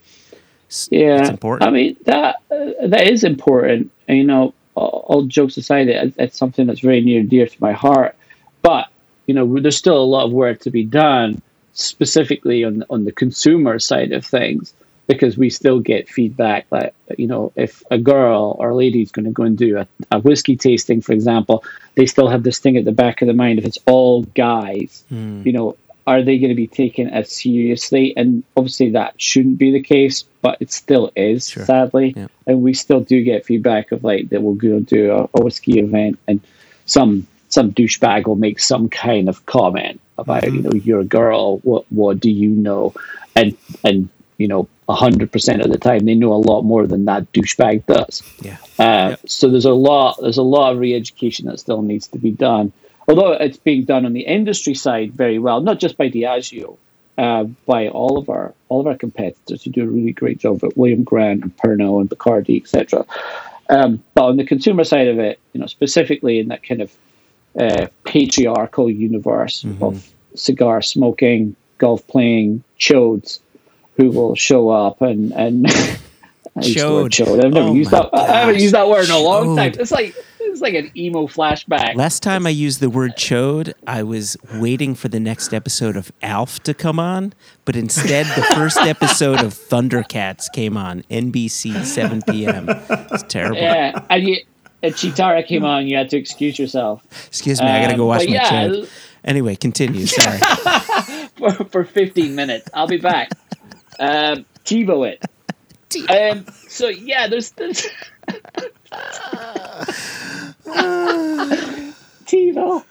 it's Yeah, it's important. I mean that uh, that is important. You know, all, jokes aside, it, it's something that's very near and dear to my heart. But you know, there's still a lot of work to be done, specifically on on the consumer side of things, because we still get feedback that you know, if a girl or a lady is going to go and do a, a whiskey tasting, for example, they still have this thing at the back of the mind. If it's all guys, hmm. you know, are they going to be taken as seriously? And obviously, that shouldn't be the case, but it still is, sadly. Yeah. And we still do get feedback of like that we'll go and do a, a whiskey event, and some some douchebag will make some kind of comment, about you know you're a girl. What what do you know? And and you know hundred percent of the time they know a lot more than that douchebag does. Yeah. Uh, So there's a lot there's a lot of re-education that still needs to be done. Although it's being done on the industry side very well, not just by Diageo, uh, by all of our all of our competitors who do a really great job at William Grant and Pernod and Bacardi, etc. Um, but on the consumer side of it, you know, specifically in that kind of uh, patriarchal universe of cigar smoking, golf playing, chodes, who will show up and and I used Chode. chode. I've never Oh used that. I haven't used that word in a long time. It's like it's like an emo flashback. Last time I used the word chode, I was waiting for the next episode of Alf to come on, but instead the first episode of Thundercats came on NBC 7 p.m. It's terrible. yeah, and you, and Cheetara came on. You had to excuse yourself Excuse me, I gotta go Um, wash my yeah, chode. Anyway, continue. Sorry. for, for 15 minutes. I'll be back. Um, TiVo it. Um, so yeah, there's there's TiVo.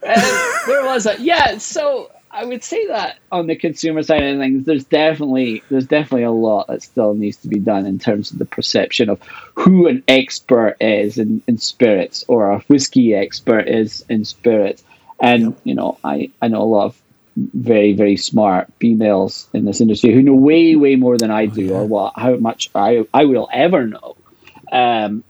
Um, where was I? Yeah, so I would say that on the consumer side of things, there's definitely there's definitely a lot that still needs to be done in terms of the perception of who an expert is in, in spirits or a whiskey expert is in spirits. And you know, I I know a lot of very very smart females in this industry who know way way more than I do or what how much I I will ever know. Um,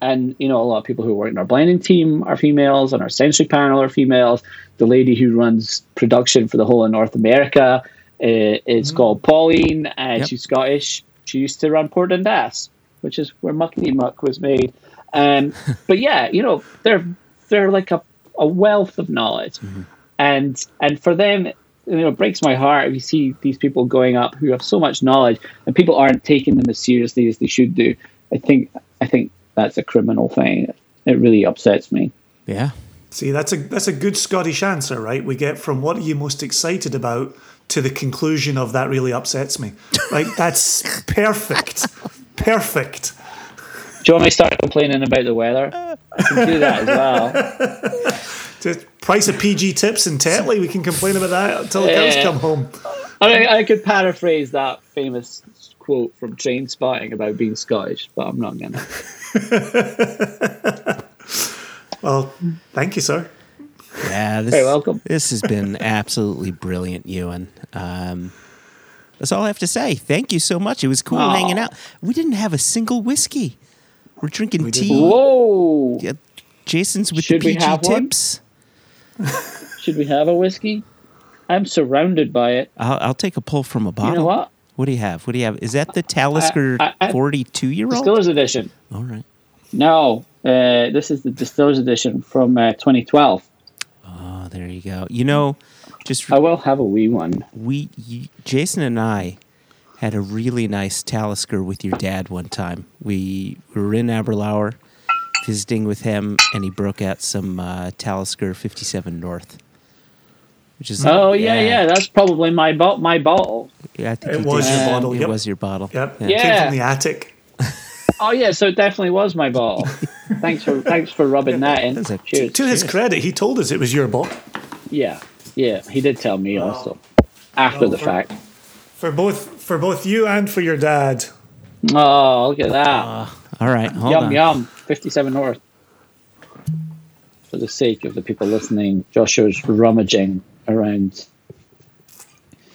and you know a lot of people who work in our blending team are females and our sensory panel are females. The lady who runs production for the whole of north america uh, is called pauline and Yep. she's scottish. She used to run Port Dundas which is where muckety muck was made. Um, but yeah you know they're they're like a, a wealth of knowledge. And and for them you know it breaks my heart if you see these people going up who have so much knowledge and people aren't taking them as seriously as they should do i think i think that's a criminal thing it really upsets me Yeah. See, that's a that's a good Scottish answer, right? We get from what are you most excited about to the conclusion of that really upsets me. Like that's perfect. Perfect. do you want me to start complaining about the weather i can do that as well Just price of PG tips and Tetley, we can complain about that until the cows Yeah. come home. I, mean, I could paraphrase that famous quote from Trainspotting about being scottish but i'm not gonna Well, thank you, sir. Yeah. This, Very welcome. This has been absolutely brilliant, Ewan. Um, that's all I have to say. Thank you so much. It was cool Aw. hanging out. We didn't have a single whiskey. We're drinking tea. whoa Yeah, Jason's with Should the we PG have one? tips. should we have a whiskey i'm surrounded by it I'll, I'll take a pull from a bottle. you know what What do you have? What do you have? Is that the Talisker I- I- 42 year old? distillers edition All right. no uh, this is the distillers edition from uh, 2012 Oh, there you go. You know, just i will have a wee one we, you, Jason and I had a really nice Talisker with your dad one time. We were in Aberlour visiting with him, and he broke out some uh, Talisker 57 North. Which is Oh yeah, yeah. That's probably my bottle. My bottle. Yeah, I think It he was did. your bottle, It yep. was your bottle. Yep. Yeah. Came Yeah. from the attic. Oh yeah, so it definitely was my bottle. thanks for thanks for rubbing that in. That's a- Cheers. To his credit, he told us it was your bottle. Yeah, yeah. He did tell me also after Well, the for- fact. For both for both you and for your dad. Oh, look at that. Uh, all right, hold yum on. yum. Fifty-seven North. For the sake of the people listening, Joshua's rummaging around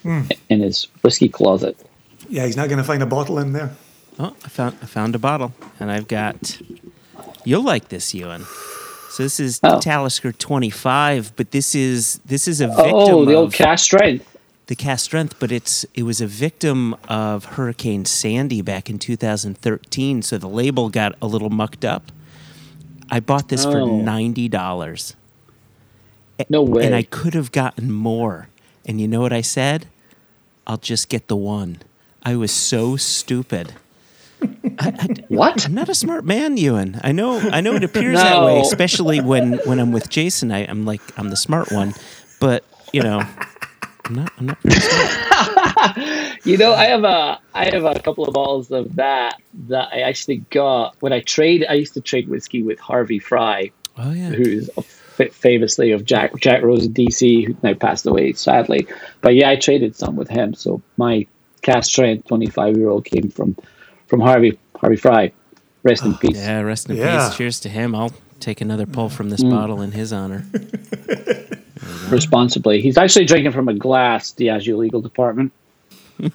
Hmm. in his whiskey closet. Yeah, he's not gonna find a bottle in there. Oh, I found I found a bottle, and I've got. You'll like this, Ewan. So this is Oh. Talisker 25, but this is this is a victim Oh, the of old cask strength. the cask strength, but it's it was a victim of Hurricane Sandy back in 2013. So the label got a little mucked up. I bought this for Oh. ninety dollars, No way. and I could have gotten more. And you know what I said? I'll just get the one. I was so stupid. what? I'm not a smart man, Ewan. I know. I know it appears that way, especially when when I'm with Jason. I, I'm like I'm the smart one, but you know, I'm not. I'm not. You know, I have a I have a couple of bottles of that that I actually got when I trade. I used to trade whiskey with Harvey Fry, Oh yeah. who's a famously of Jack Jack Rose in DC, who now passed away sadly. But yeah, I traded some with him. So my cask strength twenty five year old came from from Harvey Harvey Fry. Rest in peace. Yeah, rest in Yeah. peace. Cheers to him. I'll take another pull from this bottle in his honor. Responsibly. He's actually drinking from a glass, Diageo legal department.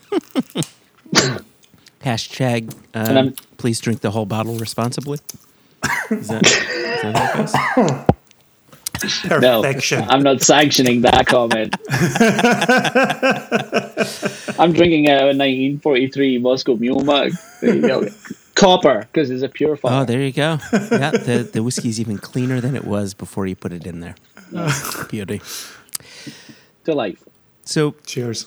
Hashtag, And um, please drink the whole bottle responsibly. Is that, is that how it goes? No, I'm not sanctioning that comment. I'm drinking a 1943 Moscow Mule mug. There you go. Copper, because it's a purifier. Oh, there you go. Yeah, the, the is even cleaner than it was before you put it in there. Beauty. Delightful. So Cheers.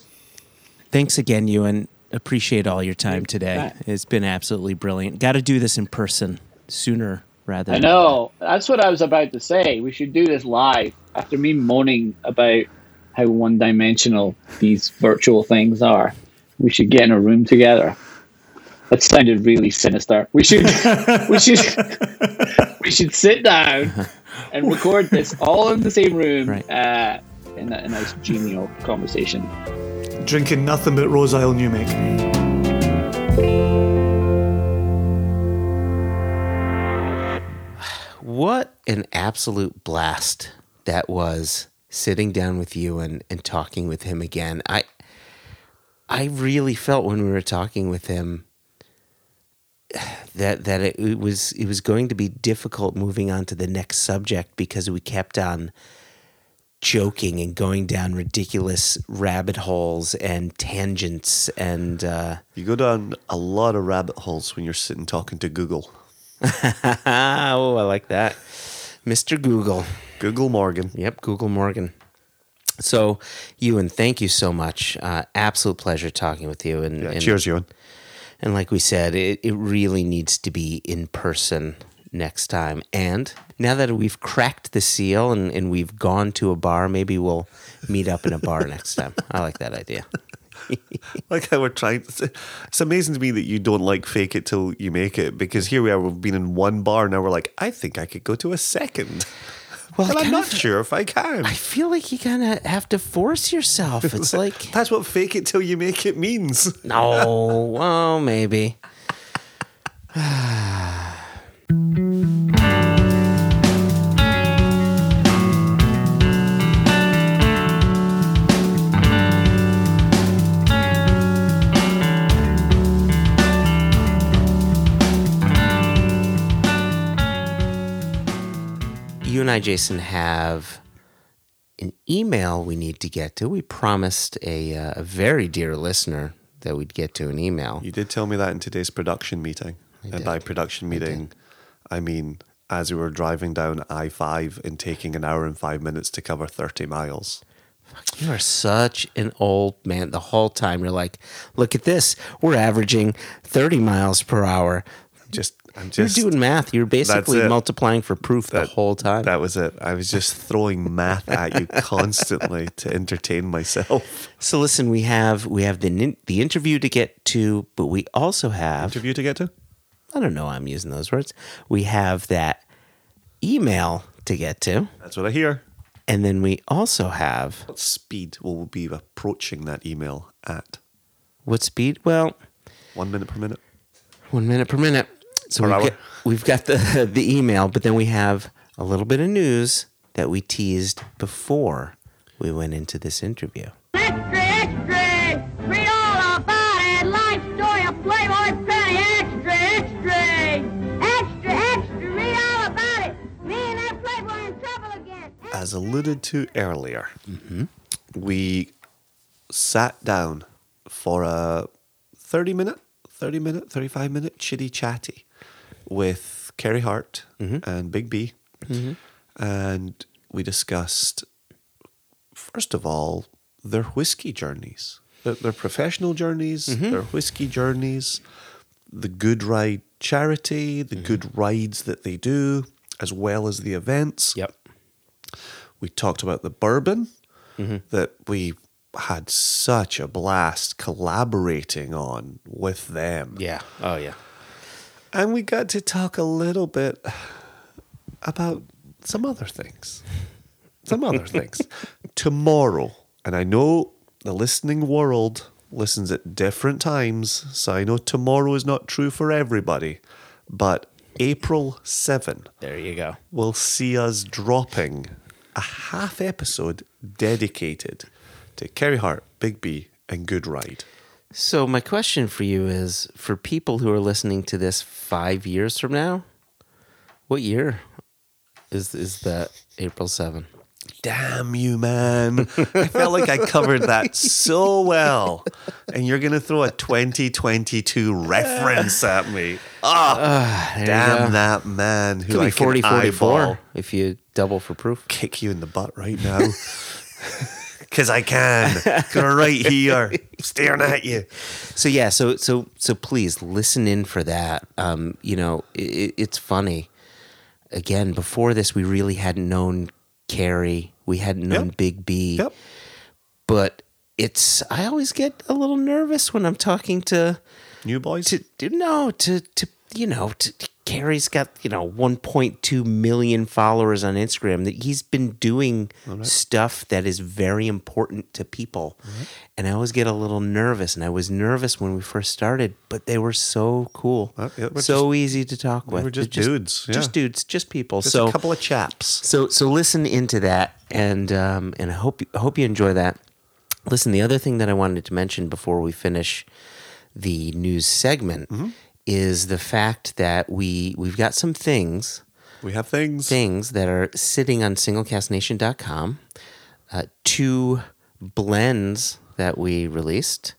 thanks again, Ewan. Appreciate all your time today. bet. It's been absolutely brilliant. Got to do this in person sooner rather I than know. That's what I was about to say. We should do this live. After me moaning about how one dimensional these virtual things are, we should get in a room together. That sounded really sinister. We should we should we should sit down and record this all in the same room Right. uh, in a, a nice genial conversation. Drinking nothing but Roseisle New Make. What an absolute blast that was sitting down with you and, and talking with him again. I I really felt when we were talking with him that that it, it was it was going to be difficult moving on to the next subject because we kept on joking and going down ridiculous rabbit holes and tangents and uh, You go down a lot of rabbit holes when you're sitting talking to Google. oh I like that Mr. Google Google Morgan. Yep, Google Morgan. So, Ewan, thank you so much. Uh, absolute pleasure talking with you. And, Yeah, and cheers, Ewan. And like we said, it, it really needs to be in person next time. And now that we've cracked the seal and, and we've gone to a bar, maybe we'll meet up in a bar next time. I like that idea. Like how we're trying. To, it's amazing to me that you don't like fake it till you make it because here we are. We've been in one bar now. We're like, I think I could go to a second. Well, I'm not of- sure if I can. I feel like you kind of have to force yourself. It's like, That's what fake it till you make it means. no, well, maybe. and I, Jason, have an email we need to get to. We promised a, uh, a very dear listener that we'd get to an email. You did tell me that in today's production meeting. and by production meeting, I mean as we were driving down I 5 and taking an hour and five minutes to cover 30 miles. You are such an old man. The whole time you're like, look at this. We're averaging 30 miles per hour. Just, I'm You're just. doing math. You're basically multiplying for proof the whole time. That was it. I was just throwing math at you constantly to entertain myself. so listen, we have we have the the interview to get to, but we also have Interview to get to? I don't know why I'm using those words. We have that email to get to, That's what I hear. and then we also have What speed will we be approaching that email at? what speed? Well, One minute per minute? one minute per minute. So we've got, we've got the the email, but then we have a little bit of news that we teased before we went into this interview. Extra, extra! Read all about it! Life story of Playboy Penny! Extra, extra! Extra, extra! Read all about it! Me and that Playboy in trouble again! As alluded to earlier, mm-hmm. we sat down for a 30 minute, 30 minute, 35 minute chitty chatty with Carey Hart mm-hmm. and Big B. Mm-hmm. And we discussed, first of all, their whiskey journeys, their, their professional journeys, mm-hmm. their whiskey journeys, the Good Ride charity, the good rides that they do, as well as the events. Yep. We talked about the bourbon that we had such a blast collaborating on with them. Yeah. Oh yeah. And we got to talk a little bit about some other things. some other things. Tomorrow, and I know the listening world listens at different times, so I know tomorrow is not true for everybody, but April 7 There you go. will see us dropping a half episode dedicated to Carey Hart, Big B, and Good Ride. So my question for you is for people who are listening to this 5 years from now, what year is is that April 7? Damn you, man. I felt like I covered that so well. And you're going to throw a 2022 reference at me. Ah, There you damn that man who Could I be can 44 eyeball. if you double for proof. Kick you in the butt right now. Because I can. Because right here, staring at you. So yeah, so so so please listen in for that. Um, you know, it, it's funny. Again, before this, we really hadn't known Carey. We hadn't known Yep. Big B. Yep. But it's I always get a little nervous when I'm talking to New boys. to, to no to to you know to, Carey's got you know 1.2 million followers on Instagram that he's been doing stuff that is very important to people and I always get a little nervous and I was nervous when we first started but they were so cool Uh, so easy to talk with We were just They're dudes, yeah. just dudes just people Just so a couple of chaps. so so listen into that, and um, and I hope I hope you enjoy that. Listen, the other thing that I wanted to mention before we finish the news segment Mm-hmm. Is the fact that we we've got some things We have things. things that are sitting on singlecasknation.com. Uh, two blends that we released,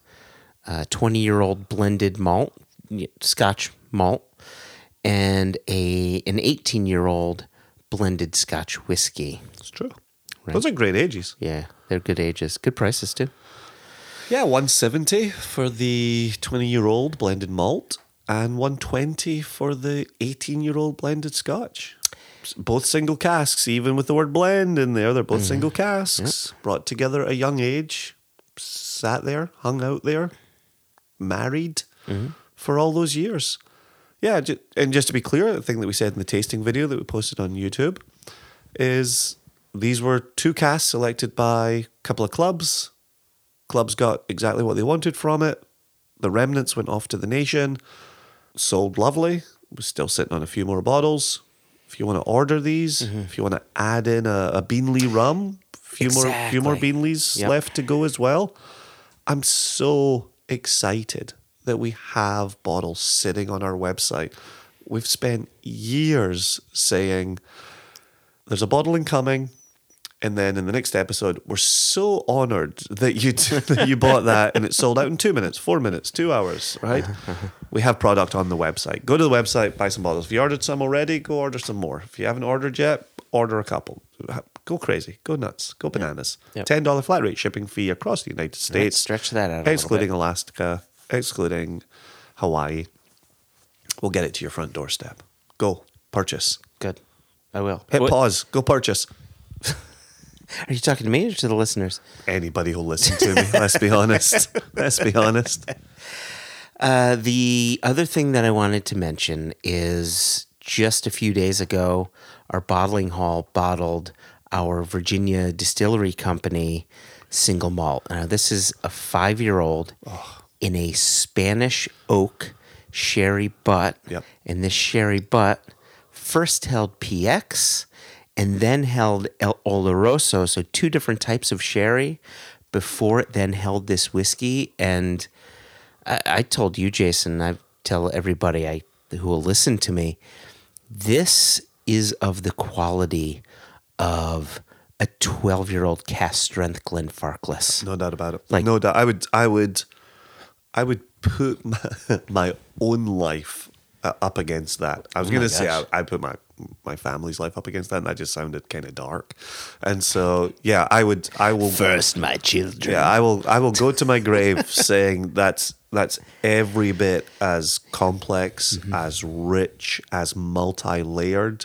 uh, 20 year old blended malt, Scotch malt, and a an 18 year old blended Scotch whiskey. It's true. Those are great ages. Yeah, they're good ages, good prices too. Yeah, 170 for the 20 year old blended malt and 120 for the 18 year old blended scotch. Both single casks, even with the word blend in there, they're both mm-hmm. single casks. Brought together at a young age, sat there, hung out there, married mm-hmm. for all those years. Yeah, and just to be clear, the thing that we said in the tasting video that we posted on YouTube is these were two casks selected by a couple of clubs. Clubs got exactly what they wanted from it. The remnants went off to the nation, sold lovely. We're still sitting on a few more bottles. If you want to order these, mm-hmm. if you want to add in a, a Beanley rum, a few more, few more Beanleys Yep. left to go as well. I'm so excited that we have bottles sitting on our website. We've spent years saying there's a bottle incoming. And then in the next episode, we're so honored that you that you bought that and it sold out in two minutes, four minutes, two hours, right? we have product on the website. Go to the website, buy some bottles. If you ordered some already, go order some more. If you haven't ordered yet, order a couple. Go crazy, go nuts, go bananas. Yep. Ten dollar flat rate shipping fee across the United States. stretch that out excluding. Alaska, excluding Hawaii. We'll get it to your front doorstep. Go purchase. Good, I will. Hit What- pause. Go purchase. Are you talking to me or to the listeners? Anybody who'll listen to me. let's be honest. Let's be honest. Uh, the other thing that I wanted to mention is just a few days ago, our bottling hall bottled our Virginia Distillery Company single malt. Now, this is a five year old in a Spanish oak sherry butt. Yep. And this sherry butt first held PX and then held El Oloroso, so two different types of sherry, before it then held this whiskey. And I, I told you, Jason, I tell everybody I who will listen to me, this is of the quality of a 12 year old cask strength Glenfarclas. No doubt about it. Like- no doubt. I would. I would. I would put my, my own life uh, up against that. I was Oh going to say I. I put my my family's life up against that, and that just sounded kind of dark. And so, yeah, I would. I will First, my children. Yeah, I will. I will go to my grave saying that's that's every bit as complex, Mm-hmm. as rich, as multi-layered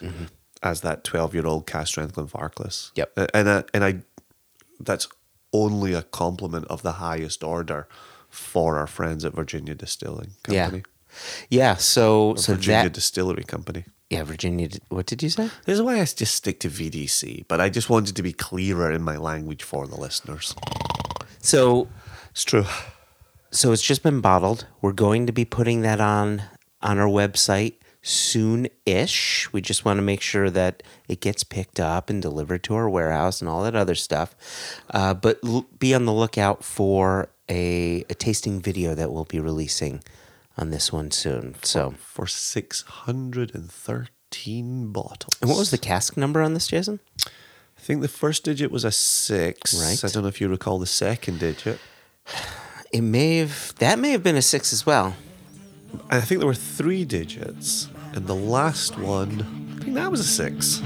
as that twelve-year-old cask strength Glenfarclas. Yep. And I, and I, that's only a compliment of the highest order for our friends at Virginia Distilling Yeah. Company, Yeah. So, so Virginia that, Distillery Company. Yeah, Virginia. What did you say? This is why I just stick to VDC, but I just wanted to be clearer in my language for the listeners. So, It's true. so it's just been bottled. We're going to be putting that on on our website soon-ish. We just want to make sure that it gets picked up and delivered to our warehouse and all that other stuff. Uh, but l- be on the lookout for a, a tasting video that we'll be releasing on this one soon. So, For 613 bottles. and what was the cask number on this, Jason? I think the first digit was a six. Right. I don't know if you recall the second digit. It may have that may have been a six as well. I think there were three digits, and the last one, I think that was a six.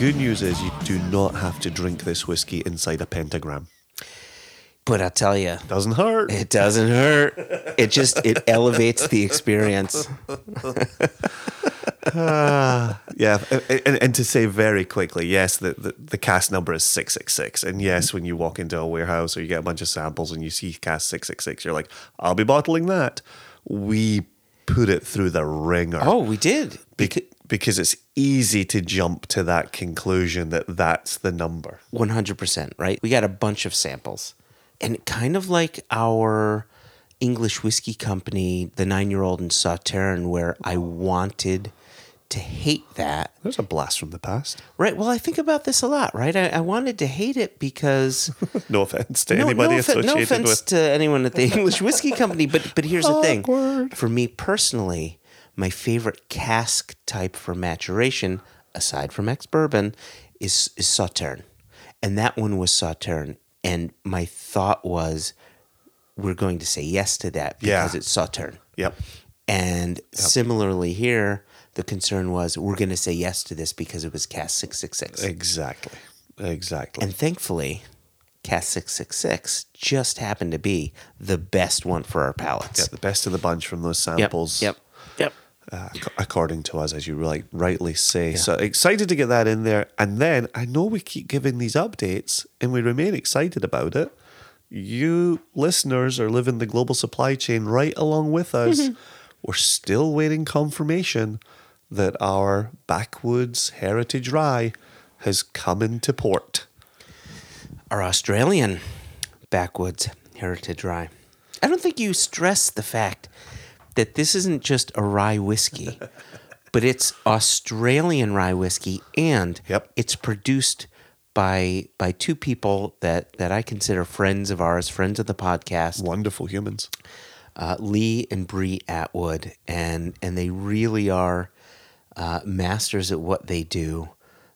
Good news is you do not have to drink this whiskey inside a pentagram. But I'll tell you, Doesn't hurt. it doesn't hurt. It just it elevates the experience. Ah, yeah, and, and to say very quickly, yes, the, the, the cast number is 666. And yes, when you walk into a warehouse or you get a bunch of samples and you see cast 666, you're like, I'll be bottling that. We put it through the ringer. Oh, we did. Bec- because it's easy to jump to that conclusion that that's the number. 100%, right? We got a bunch of samples. And kind of like our English whiskey company, the nine year old in Sauterne, where I wanted to hate that. There's a blast from the past. Right. Well, I think about this a lot, right? I, I wanted to hate it because No offense to no, anybody no, associated no offense with. to anyone at the English Whiskey Company, but but here's the thing. For me personally, my favorite cask type for maturation, aside from ex bourbon, is is Sauterne, and that one was Sauterne. And my thought was, we're going to say yes to that Yeah. because it's Sauterne. Yep. And similarly here, the concern was we're going to say yes to this because it was cast six six six. Exactly. Exactly. And thankfully, Cast 666 just happened to be the best one for our palates. Get the best of the bunch from those samples. Yep. Yep. Uh, according to us, as you like rightly say. So excited to get that in there. And then I know we keep giving these updates, and we remain excited about it. You listeners are living the global supply chain right along with us. We're still waiting confirmation that our backwoods heritage rye has come into port. Our Australian backwoods heritage rye. I don't think you stress the fact that this isn't just a rye whiskey, but it's Australian rye whiskey and Yep. it's produced by by two people that that I consider friends of ours, friends of the podcast. Wonderful humans. uh, Lee and Bree Atwood, and and they really are uh, masters at what they do.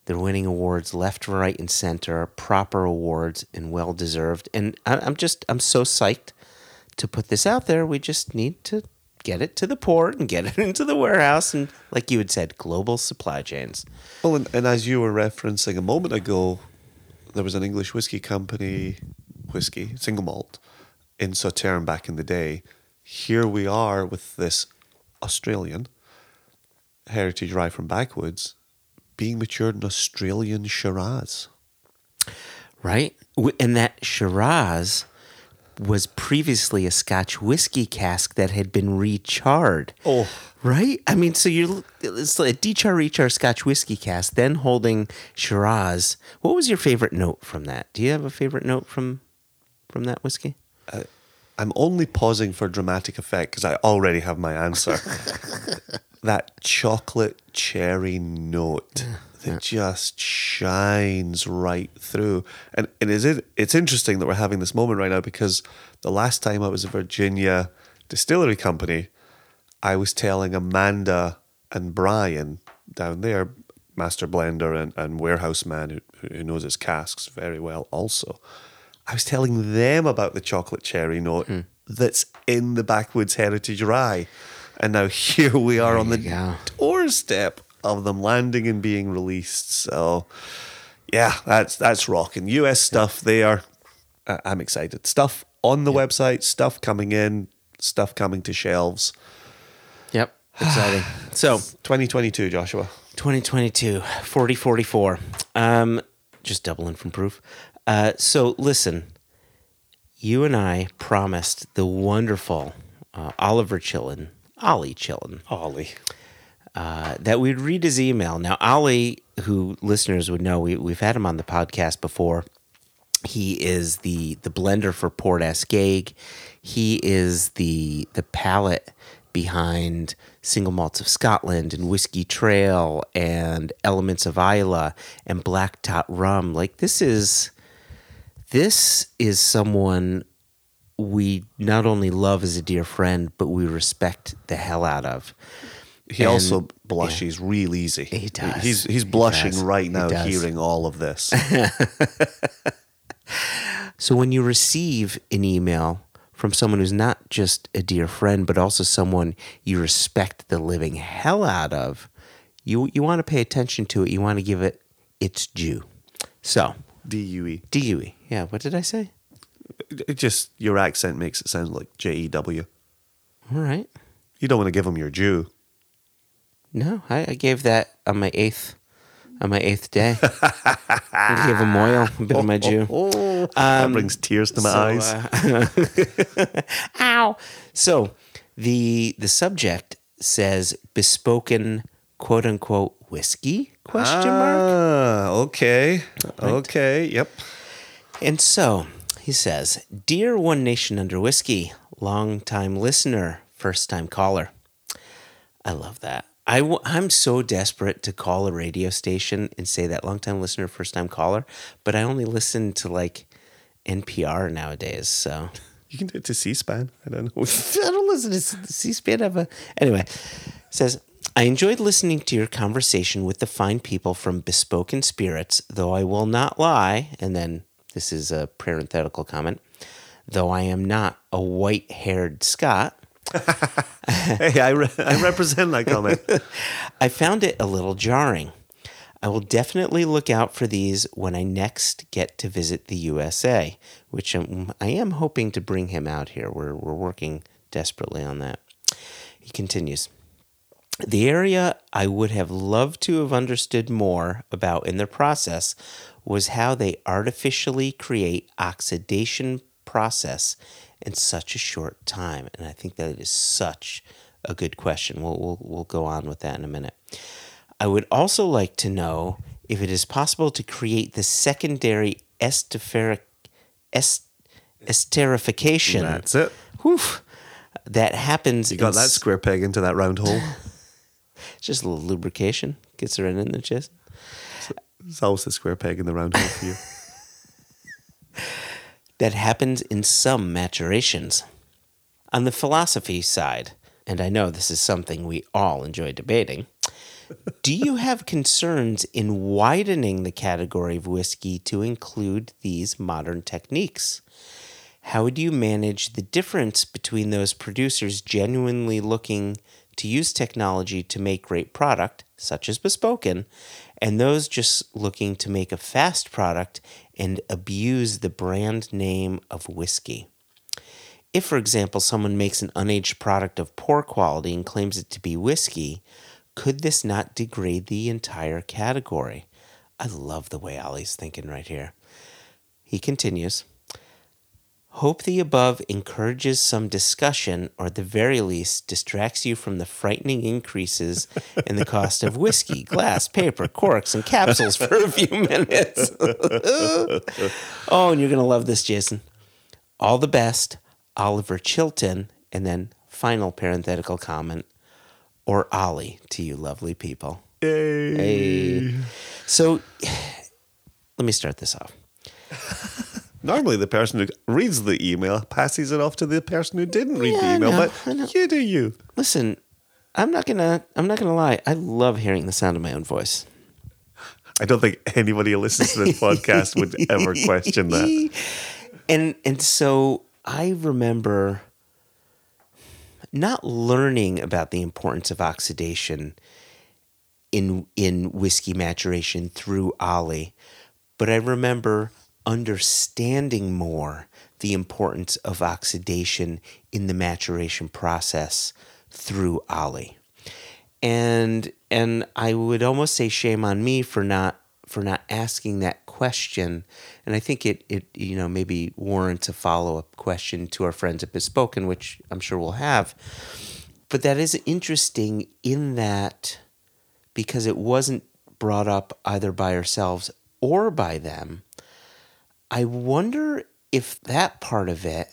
They're winning awards left, right, and center, proper awards, and well deserved. And I, I'm just I'm so psyched to put this out there. We just need to get it to the port and get it into the warehouse, and like you had said, global supply chains. Well, and, and as you were referencing a moment ago, there was an English whiskey company, whiskey, single malt, in Sauterne back in the day. Here we are with this Australian heritage rye from backwoods being matured in Australian Shiraz. right? And that Shiraz was previously a Scotch whiskey cask that had been recharred. Oh. right. I mean, so you're it's like a dechar rechar Scotch whiskey cask, then holding Shiraz. What was your favorite note from that? Do you have a favorite note from from that whiskey? I'm only pausing for dramatic effect because I already have my answer. that chocolate cherry note that just shines right through. And it is it, it's interesting that we're having this moment right now because the last time I was at Virginia Distillery Company, I was telling Amanda and Brian down there, master blender and, and warehouse man who, who knows his casks very well also. I was telling them about the chocolate cherry note hmm. that's in the Backwoods Heritage Rye. And now here we are on the go. doorstep of them landing and being released. So yeah, that's that's rocking. US stuff there. I'm excited. Stuff on the website, stuff coming in, stuff coming to shelves. Yep. Exciting. so 2022, Joshua. 2022, 4044. Um, just doubling from proof. Uh, so listen, you and I promised the wonderful uh, Oliver Chilton, Ollie Chilton, Ollie. Uh, that we'd read his email. Now, Ali, who listeners would know, we, we've had him on the podcast before. He is the the blender for Port Askaig. He is the the palate behind Single Malts of Scotland and Whiskey Trail and Elements of Islay and Black Tot Rum. Like this is this is someone we not only love as a dear friend, but we respect the hell out of. He And- also blushes real easy. He does. He's he's blushing does. right now hearing all of this. So when you receive an email from someone who's not just a dear friend, but also someone you respect the living hell out of, you you want to pay attention to it. You want to give it its due. So D U E. D U E. Yeah, what did I say? It just your accent makes it sound like J E W. All right. You don't want to give him your due. No, I, I gave that on my eighth on my eighth day. I gave him oil, a bit of my Jew. Oh, that brings tears to my So, eyes. uh, ow. So the the subject says bespoken quote unquote whiskey question mark. Ah, okay. Okay, yep. And so he says, Dear One Nation Under Whiskey, long time listener, first time caller. I love that. I w- I'm so desperate to call a radio station and say that long time listener, first time caller, but I only listen to like NPR nowadays. So You can do it to C SPAN. I don't know. I don't listen to C SPAN. Have a anyway. Says I enjoyed listening to your conversation with the fine people from Bespoken Spirits, though I will not lie. And then this is a parenthetical comment. Though I am not a white-haired Scot, hey, I, re- I represent that comment. I found it a little jarring. I will definitely look out for these when I next get to visit the USA, which I'm, I am hoping to bring him out here. We're, we're working desperately on that. He continues The area I would have loved to have understood more about in the process was how they artificially create oxidation process in such a short time. And I think that is such a good question. We'll, we'll, we'll go on with that in a minute. I would also like to know if it is possible to create the secondary esterific, est, esterification. That's it. Whew, that happens. You got that square peg into that round hole. Just a little lubrication gets right in the chest. It's always a square peg in the round hole for you. That happens in some maturations. On the philosophy side, and I know this is something we all enjoy debating, do you have concerns in widening the category of whiskey to include these modern techniques? How would you manage the difference between those producers genuinely looking to use technology to make great product, such as Bespoken, and those just looking to make a fast product and abuse the brand name of whiskey? If, for example, someone makes an unaged product of poor quality and claims it to be whiskey, could this not degrade the entire category? I love the way Ollie's thinking right here. He continues Hope the above encourages some discussion, or at the very least, distracts you from the frightening increases in the cost of whiskey, glass, paper, corks, and capsules for a few minutes. oh, and you're going to love this, Jason. All the best, Oliver Chilton, and then final parenthetical comment, or Ollie to you lovely people. Hey. So let me start this off. Normally, the person who reads the email passes it off to the person who didn't read Yeah, the email. know. but you do you. Listen, I'm not gonna I'm not gonna lie. I love hearing the sound of my own voice. I don't think anybody who listens to this podcast would ever question that. And and so I remember not learning about the importance of oxidation in in whiskey maturation through Ollie, but I remember understanding more the importance of oxidation in the maturation process through Ollie. And and I would almost say shame on me for not for not asking that question. And I think it it you know maybe warrants a follow up question to our friends at Bespoken, which I'm sure we'll have. But that is interesting in that because it wasn't brought up either by ourselves or by them. I wonder if that part of it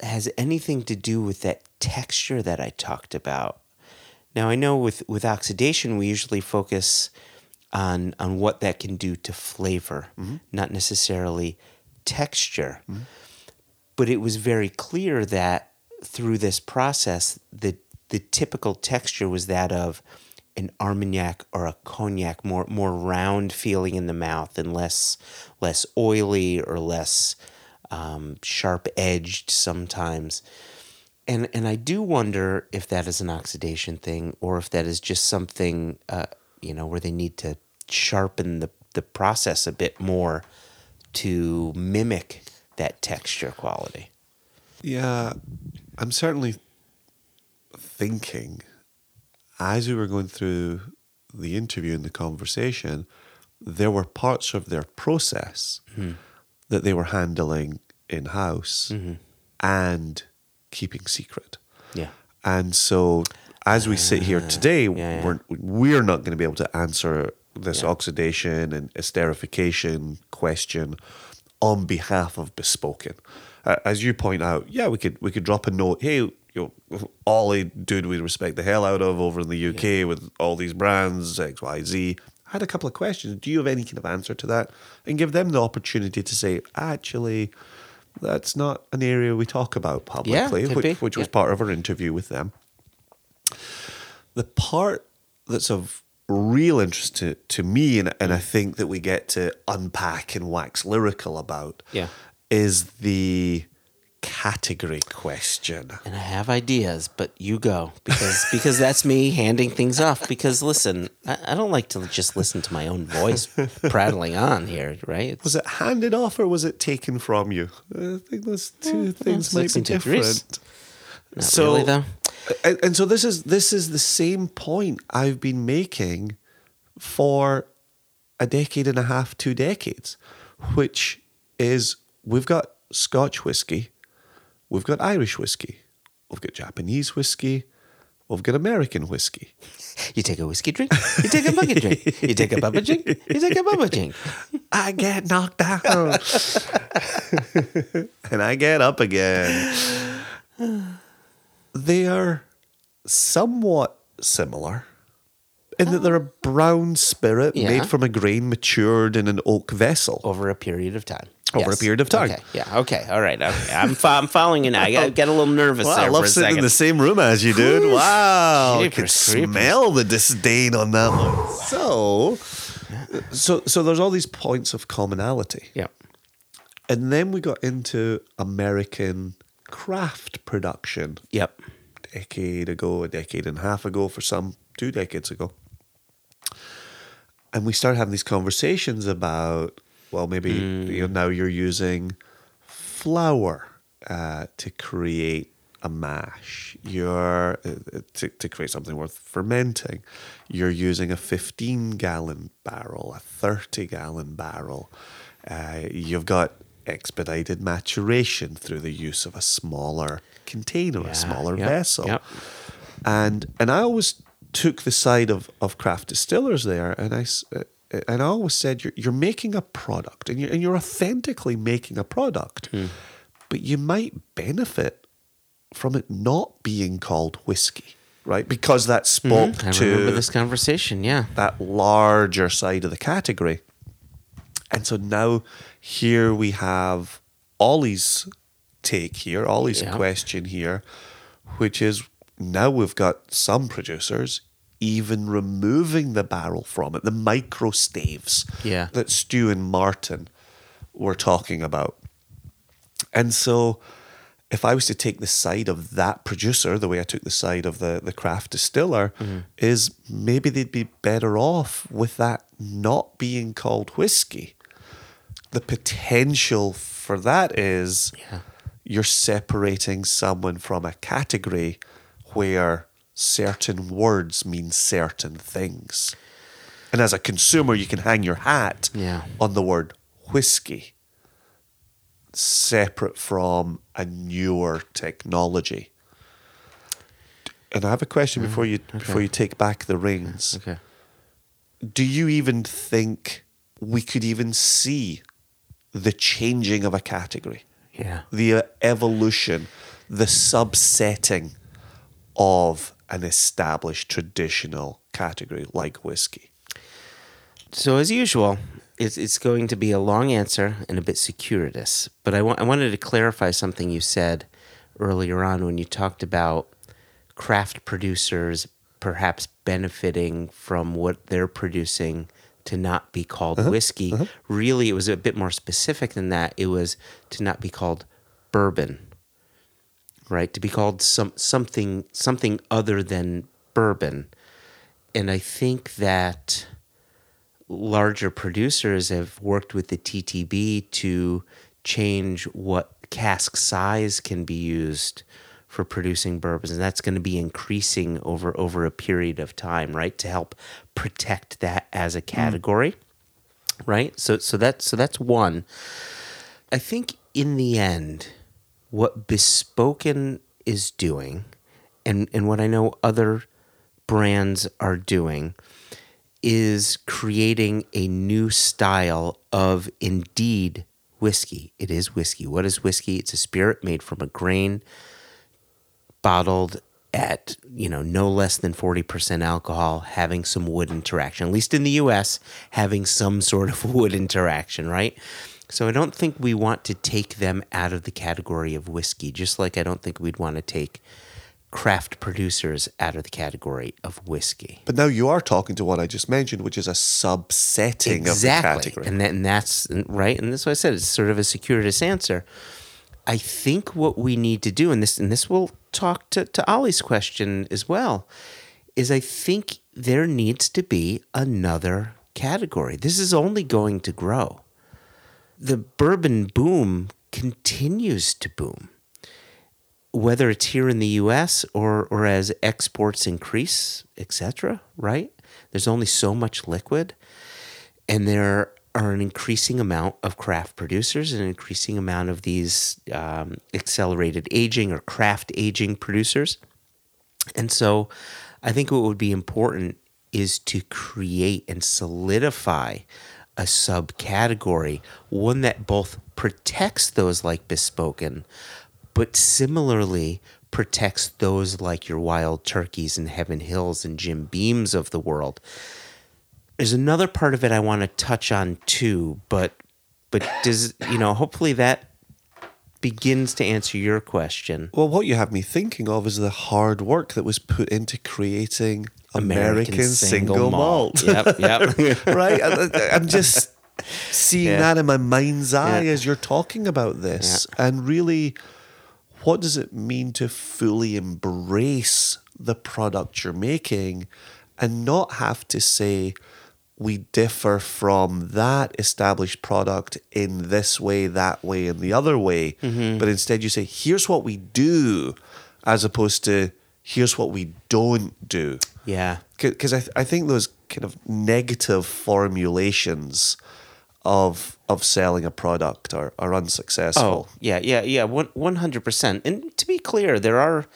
has anything to do with that texture that I talked about. Now I know with with oxidation we usually focus on on what that can do to flavor, mm-hmm. not necessarily texture. Mm-hmm. But it was very clear that through this process the the typical texture was that of an Armagnac or a cognac, more more round feeling in the mouth and less less oily or less um, sharp edged sometimes. And and I do wonder if that is an oxidation thing or if that is just something uh, you know where they need to sharpen the the process a bit more to mimic that texture quality. Yeah, I'm certainly thinking as we were going through the interview and the conversation, there were parts of their process that they were handling in house and keeping secret. Yeah. And so, as we sit here today, yeah, yeah. we're we're not going to be able to answer this oxidation and esterification question on behalf of Bespoken. Uh, as you point out, yeah, we could we could drop a note. Hey, you know, Ollie, dude, we respect the hell out of over in the UK with all these brands X, Y, Z. I had a couple of questions. Do you have any kind of answer to that? And give them the opportunity to say, actually, that's not an area we talk about publicly, could which, which was Yeah. part of our interview with them. The part that's of real interest to, to me, and, and I think that we get to unpack and wax lyrical about, Yeah. is the category question. And I have ideas, but you go because because that's me handing things off. Because listen, I, I don't like to just listen to my own voice prattling on here, right? It's- Was it handed off or was it taken from you? I think those two eh, things it's might be listen to Dries. different. Not so, really though. And, and so this is this is the same point I've been making for a decade and a half, two decades, which is we've got Scotch whiskey, we've got Irish whiskey, we've got Japanese whiskey, we've got American whiskey. You take a whiskey drink, you take a bucket drink, you take a bubba drink, you take a bubba drink. I get knocked down. and I get up again. They are somewhat similar in that they're a brown spirit Yeah. made from a grain matured in an oak vessel. Over a period of time. Over a period of time. Okay. Yeah. Okay. All right. Okay. I'm, I'm following you now. I got, got a little nervous Wow, I love sitting second. in the same room as you, dude. Wow, I could Jeepers creepers. smell the disdain on that one. So, so, so there's all these points of commonality. yeah. And then we got into American craft production Yep. a decade ago, a decade and a half ago, for some, two decades ago. And we started having these conversations about, well, maybe you know, now you're using flour uh, to create a mash. You're uh, to, to create something worth fermenting. You're using a 15 gallon barrel, a 30 gallon barrel. Uh, you've got expedited maturation through the use of a smaller container, a smaller yep, vessel. yep. And and I always took the side of, of craft distillers there, and I uh, and I always said you're you're making a product, and you're and you're authentically making a product, Hmm. but you might benefit from it not being called whiskey, right? Because that spoke Mm-hmm. I to remember this conversation. Yeah. that larger side of the category. And so now here we have Ollie's take here, Ollie's Yeah. question here, which is now we've got some producers even removing the barrel from it, the micro staves Yeah. that Stu and Martin were talking about. And so if I was to take the side of that producer, the way I took the side of the, the craft distiller, mm-hmm. is maybe they'd be better off with that not being called whiskey. The potential for that is Yeah. you're separating someone from a category where certain words mean certain things. And as a consumer, you can hang your hat Yeah. on the word whiskey, separate from a newer technology. And I have a question before you before you take back the reins. Okay. Do you even think we could even see the changing of a category? Yeah. the uh, evolution, the subsetting of an established traditional category like whiskey. So as usual, it's it's going to be a long answer and a bit circuitous. But I wa- I wanted to clarify something you said earlier on when you talked about craft producers perhaps benefiting from what they're producing to not be called uh-huh, whiskey. Uh-huh. Really, it was a bit more specific than that. It was to not be called bourbon, right? To be called some something something other than bourbon. And I think that larger producers have worked with the TTB to change what cask size can be used for producing bourbons and that's going to be increasing over over a period of time right to help protect that as a mm. category right so so that's so that's one i think in the end what bespoken is doing and and what i know other brands are doing is creating a new style of indeed whiskey. It is whiskey. What is whiskey? It's a spirit made from a grain, bottled at you know no less than 40% alcohol having some wood interaction at least in the US having some sort of wood interaction right so I don't think we want to take them out of the category of whiskey just like I don't think we'd want to take craft producers out of the category of whiskey But now you are talking to what I just mentioned, which is a subsetting of the category. and, that, and that's right. And that's what I said. It's sort of a circuitous answer. I think what we need to do, and this and this will talk to, to Ollie's question as well, is I think there needs to be another category. This is only going to grow. The bourbon boom continues to boom. Whether it's here in the US or or as exports increase, etc., right? There's only so much liquid and there are an increasing amount of craft producers and an increasing amount of these um, accelerated aging or craft aging producers. And so I think what would be important is to create and solidify a subcategory, one that both protects those like Bespoken, but similarly protects those like your Wild Turkeys and Heaven Hills and Jim Beams of the world there's another part of it I want to touch on too, but but does you know hopefully that begins to answer your question. Well, what you have me thinking of is the hard work that was put into creating American, single, malt. Yep, yep. right? I, I'm just seeing Yeah. that in my mind's eye Yeah. as you're talking about this. And really, what does it mean to fully embrace the product you're making and not have to say, we differ from that established product in this way, that way, and the other way. Mm-hmm. But instead, you say, here's what we do, as opposed to here's what we don't do yeah. because I, th- I think those kind of negative formulations of of selling a product are, are unsuccessful. Oh, yeah, yeah, yeah. One one hundred percent. And to be clear, there are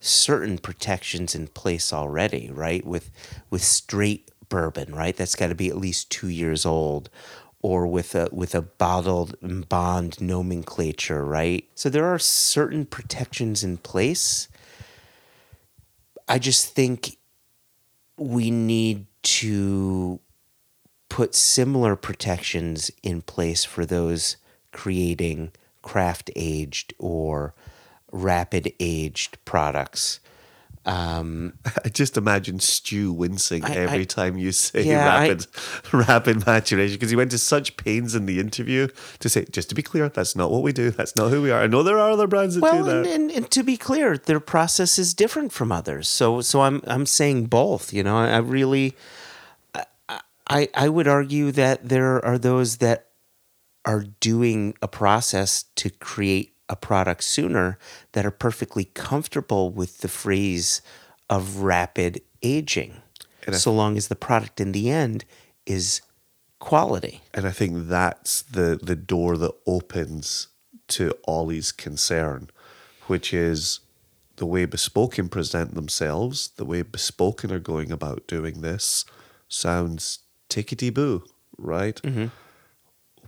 certain protections in place already, right? With with straight bourbon, right? That's got to be at least two years old, or with a with a bottled bond nomenclature, right? So there are certain protections in place. I just think we need to put similar protections in place for those creating craft aged or rapid aged products. Um, I just imagine Stu wincing I- every I- time you say Yeah, I- rapid rapid maturation because he went to such pains in the interview to say, just to be clear, that's not what we do. That's not who we are. I know there are other brands that well, do and, that. and, and to be clear, their process is different from others. So, so I'm I'm saying both. You know, I, really, I I would argue that there are those that are doing a process to create a product sooner that are perfectly comfortable with the phrase of rapid aging, so long as the product in the end is quality. And I think that's the the door that opens to Ollie's concern, which is the way Bespoken present themselves, the way Bespoken are going about doing this sounds tickety boo, right? Mm-hmm.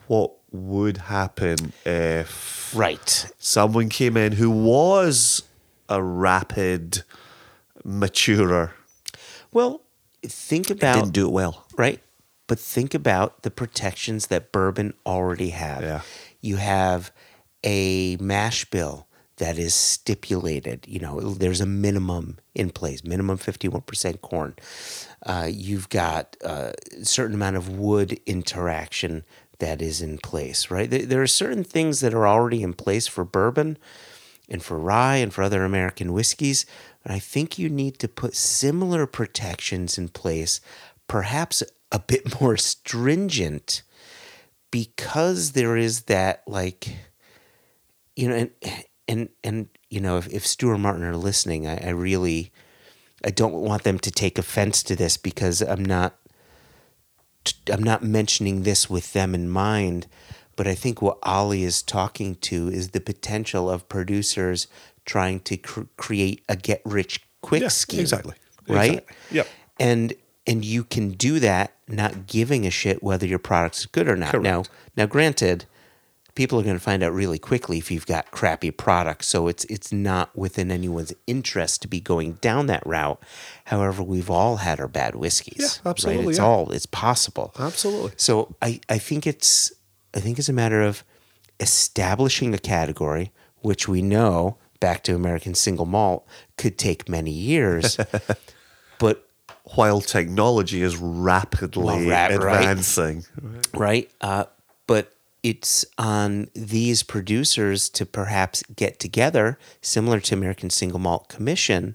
What would happen if Right. someone came in who was a rapid maturer, Well, think about didn't do it well? right? But think about the protections that bourbon already have. Yeah. You have a mash bill that is stipulated. You know, there's a minimum in place, minimum 51% corn. Uh, you've got uh, a certain amount of wood interaction that is in place, right? There, are certain things that are already in place for bourbon and for rye and for other American whiskeys. And I think you need to put similar protections in place, perhaps a bit more stringent, because there is that like, you know, and and and you know, if, if Stu and Martin are listening, I, I really, I don't want them to take offense to this because I'm not I'm not mentioning this with them in mind, but I think what Ollie is talking to is the potential of producers trying to cr- create a get rich quick Yeah, scheme. exactly. Right? Exactly. Yep. And and you can do that not giving a shit whether your product's good or not. Now, now granted, people are going to find out really quickly if you've got crappy products, so it's it's not within anyone's interest to be going down that route. However, we've all had our bad whiskeys. Yeah, absolutely, Right? It's yeah. all it's possible. Absolutely. So I, I think it's I think it's a matter of establishing a category, which we know back to American single malt could take many years. but While technology is rapidly Well, rap- right. advancing, right? Uh, but it's on these producers to perhaps get together, similar to American Single Malt Commission,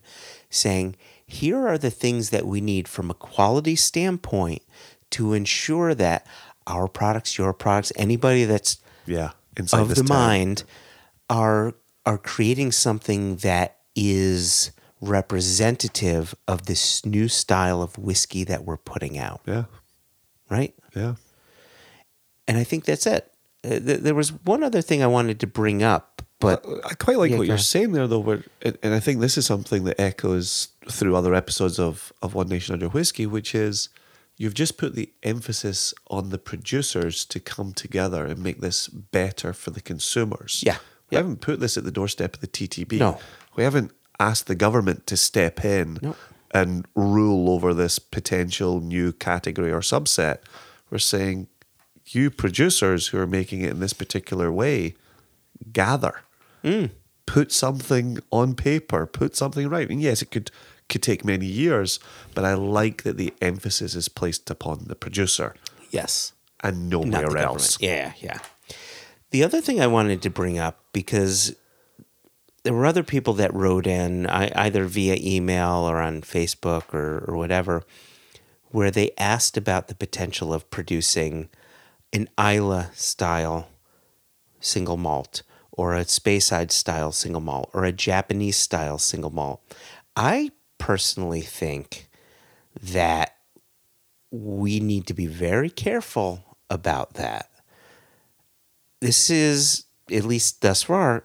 saying, here are the things that we need from a quality standpoint to ensure that our products, your products, anybody that's yeah, inside of this the town. mind are are creating something that is representative of this new style of whiskey that we're putting out, Yeah, right? yeah. And I think that's it. Uh, th- there was one other thing I wanted to bring up, but I quite like Yeah, what you're ahead. saying there, though. Where, and and I think this is something that echoes through other episodes of of One Nation Under Whiskey, which is you've just put the emphasis on the producers to come together and make this better for the consumers. Yeah, we yeah. haven't put this at the doorstep of the TTB. No. we haven't asked the government to step in No. and rule over this potential new category or subset. We're saying you producers who are making it in this particular way gather. Hmm. Put something on paper put something right. And yes it could could take many years but i like that the emphasis is placed upon the producer. Yes, and nowhere government. else Yeah, yeah. The other thing I wanted to bring up because there were other people that wrote in I, either via email or on Facebook or, or whatever, where they asked about the potential of producing an Islay style single malt or a Speyside style single malt or a Japanese style single malt. I personally think that we need to be very careful about that. This is, at least thus far,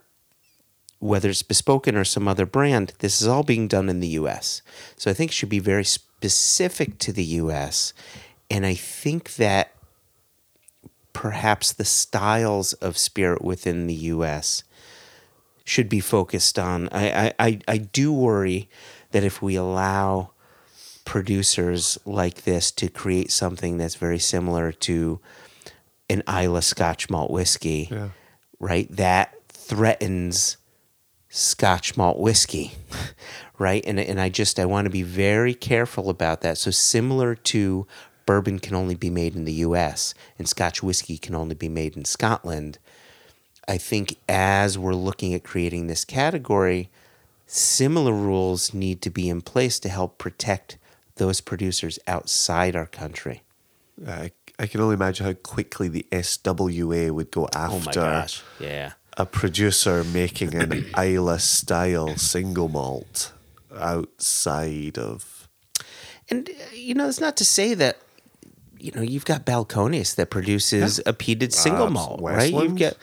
whether it's Bespoken or some other brand, this is all being done in the US. So I think it should be very specific to the US. And I think that perhaps the styles of spirit within the US should be focused on. I, I, I, do worry that if we allow producers like this to create something that's very similar to an Islay Scotch malt whiskey, Yeah. right? That threatens Scotch malt whiskey, right? And and I just I want to be very careful about that. So similar to bourbon can only be made in the U.S. and Scotch whiskey can only be made in Scotland. I think as we're looking at creating this category, similar rules need to be in place to help protect those producers outside our country. I, I can only imagine how quickly the SWA would go after Oh after Yeah. a producer making an Islay style single malt outside of And uh, you know, it's not to say that you know, you've got Balcones that produces a peated single Abs- malt, right? You've got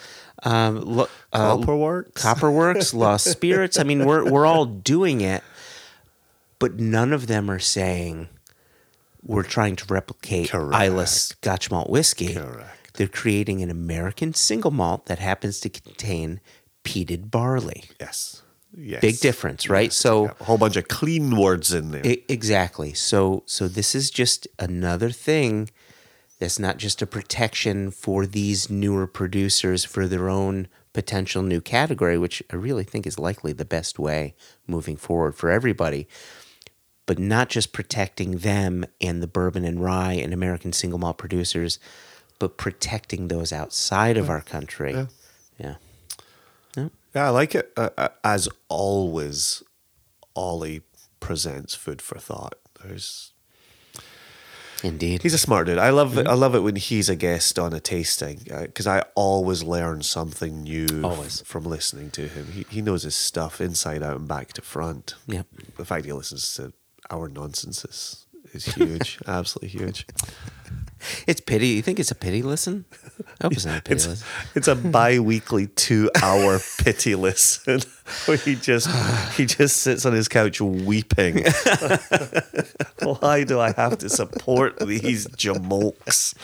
um, lo- uh, Copperworks. Copperworks, Lost Spirits. I mean, we're we're all doing it, but none of them are saying we're trying to replicate Correct. Islay Scotch malt whiskey. Correct. They're creating an American single malt that happens to contain peated barley. Yes. Yes. Big difference, right? So Yeah, a whole bunch of clean words in there. Exactly. So so this is just another thing that's not just a protection for these newer producers for their own potential new category, which I really think is likely the best way moving forward for everybody. But not just protecting them and the bourbon and rye and American single malt producers, but protecting those outside of our country. Yeah. yeah. Yeah, I like it. Uh, uh, as always, Ollie presents food for thought. There's Indeed. he's a smart dude. I love it. I love it when he's a guest on a tasting because I always learn something new f- Always. from listening to him. He he knows his stuff inside out and back to front. Yeah, The fact he listens to our nonsense is, huge. Absolutely huge. It's pity. You think it's a pity listen? I hope it's not a pity It's, listen. it's a bi-weekly two-hour pity listen where he just he just sits on his couch weeping. Why do I have to support these jamokes?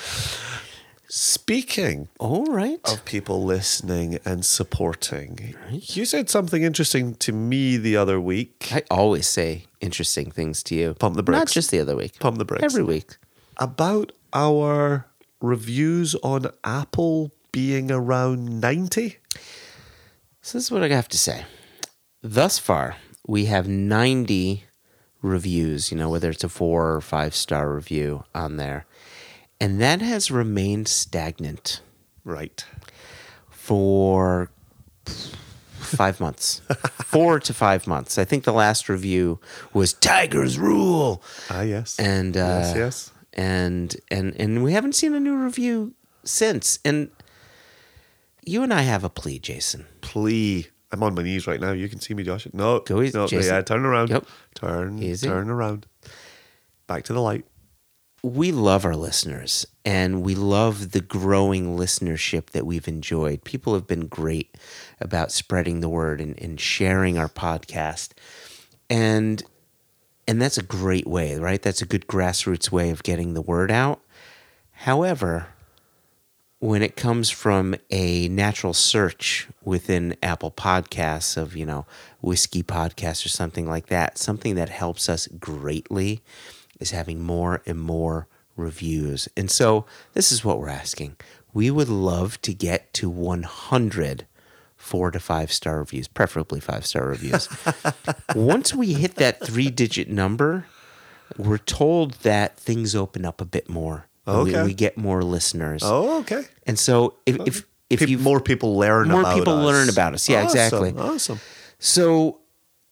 Speaking All right. of people listening and supporting, you said something interesting to me the other week I always say interesting things to you. Pump the Not just the other week. Pump the brakes. Every week. about our reviews on Apple being around 90. So this is what I have to say. Thus far, we have 90 reviews, you know, whether it's a four or five star review on there. And that has remained stagnant Right. for five months. Four to five months. I think the last review was Tigers Rule. Ah, yes. and uh, yes, yes. and and and we haven't seen a new review since. And you and I have a plea, Jason. Plea. I'm on my knees right now. You can see me, Josh. No, Go easy, no, Jason. yeah, turn around. Yep. Turn, Easy. turn around. Back to the light. We love our listeners, and we love the growing listenership that we've enjoyed. People have been great about spreading the word and, and sharing our podcast, and and that's a great way, right? That's a good grassroots way of getting the word out. However, when it comes from a natural search within Apple Podcasts of, you know, whiskey podcasts or something like that, something that helps us greatly is having more and more reviews. And so this is what we're asking. We would love to get to 100 four to five star reviews, preferably five star reviews. Once we hit that three digit number, we're told that things open up a bit more. And we- Okay. We, get more listeners. Oh, okay. And so if if if Peop- you more people learn more about people us. learn about us. Yeah, Awesome, exactly. Awesome. so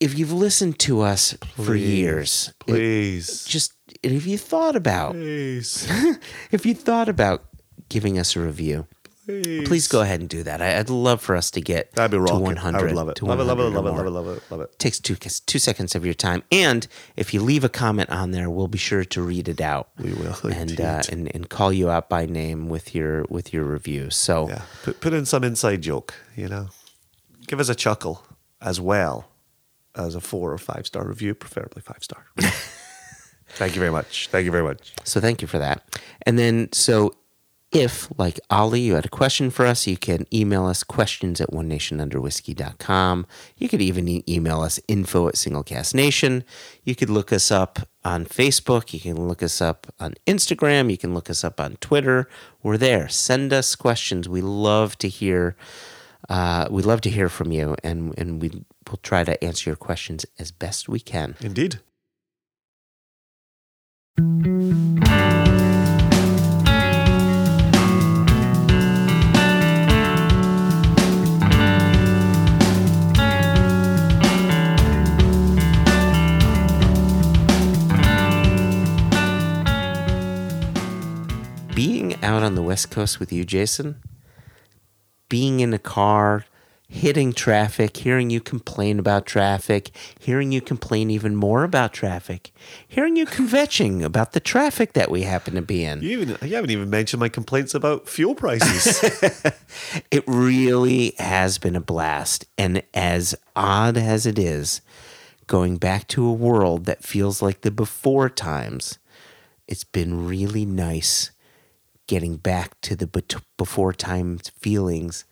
if you've listened to us for years, it- Please. just and if you thought about Please. if you thought about giving us a review, Please. please go ahead and do that. I, I'd love for us to get That'd be to 100. I would love it. Love it, love it, 100 love it, love it, love it, love it. takes two two seconds of your time. And if you leave a comment on there, we'll be sure to read it out. We will, and uh, and and call you out by name with your with your review. So Yeah. Put, put in some inside joke, you know. Give us a chuckle as well as a four or five star review, preferably five star. Thank you very much. Thank you very much. So thank you for that. And then, so if, like Ollie, you had a question for us, you can email us questions at one nationunderwhiskey.com. You could even e- email us info at singlecasknation. You could look us up on Facebook. You can look us up on Instagram. You can look us up on Twitter. We're there. Send us questions. We love to hear. Uh, we love to hear from you, and and we will try to answer your questions as best we can. Indeed. Being out on the West Coast with you, Jason, being in a car, hitting traffic, hearing you complain about traffic, hearing you complain even more about traffic, hearing you kvetching about the traffic that we happen to be in. You even you haven't even mentioned my complaints about fuel prices. It really has been a blast. And as odd as it is, going back to a world that feels like the before times, it's been really nice getting back to the before times feelings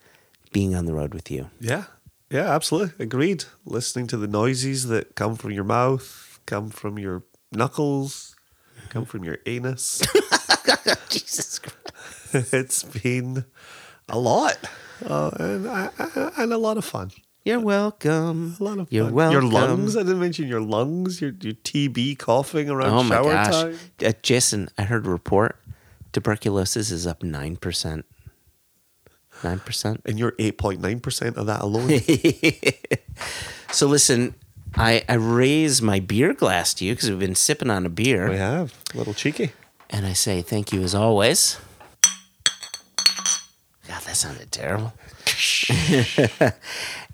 being on the road with you. yeah, yeah, absolutely agreed. Listening to the noises that come from your mouth, come from your knuckles, come from your anus. Jesus Christ. it's been a lot, uh, and, and a lot of fun. You're welcome. A lot of You're fun. welcome. Your lungs. I didn't mention your lungs. Your your TB coughing around Oh my shower gosh. time. Uh, Jason, I heard a report tuberculosis is up 9%. 9%. And you're eight point nine percent of that alone. So listen, I, I raise my beer glass to you because we've been sipping on a beer. we have a little cheeky. And I say thank you as always. God, that sounded terrible.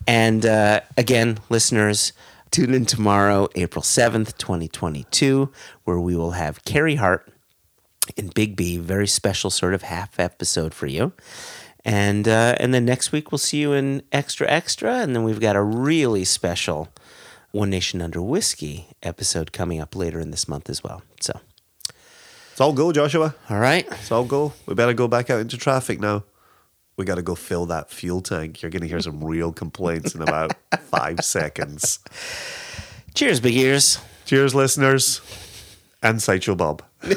and uh, again, listeners, tune in tomorrow, April 7th, 2022, where we will have Carey Hart and Big B, very special sort of half episode for you. And uh, and then next week we'll see you in Extra Extra, and then we've got a really special One Nation Under Whiskey episode coming up later in this month as well. So, It's all go, Joshua. all right. It's all go. We better go back out into traffic now. We got to go fill that fuel tank. You're going to hear some real complaints in about five seconds. Cheers, big ears. Cheers, listeners. And Sideshow Bob.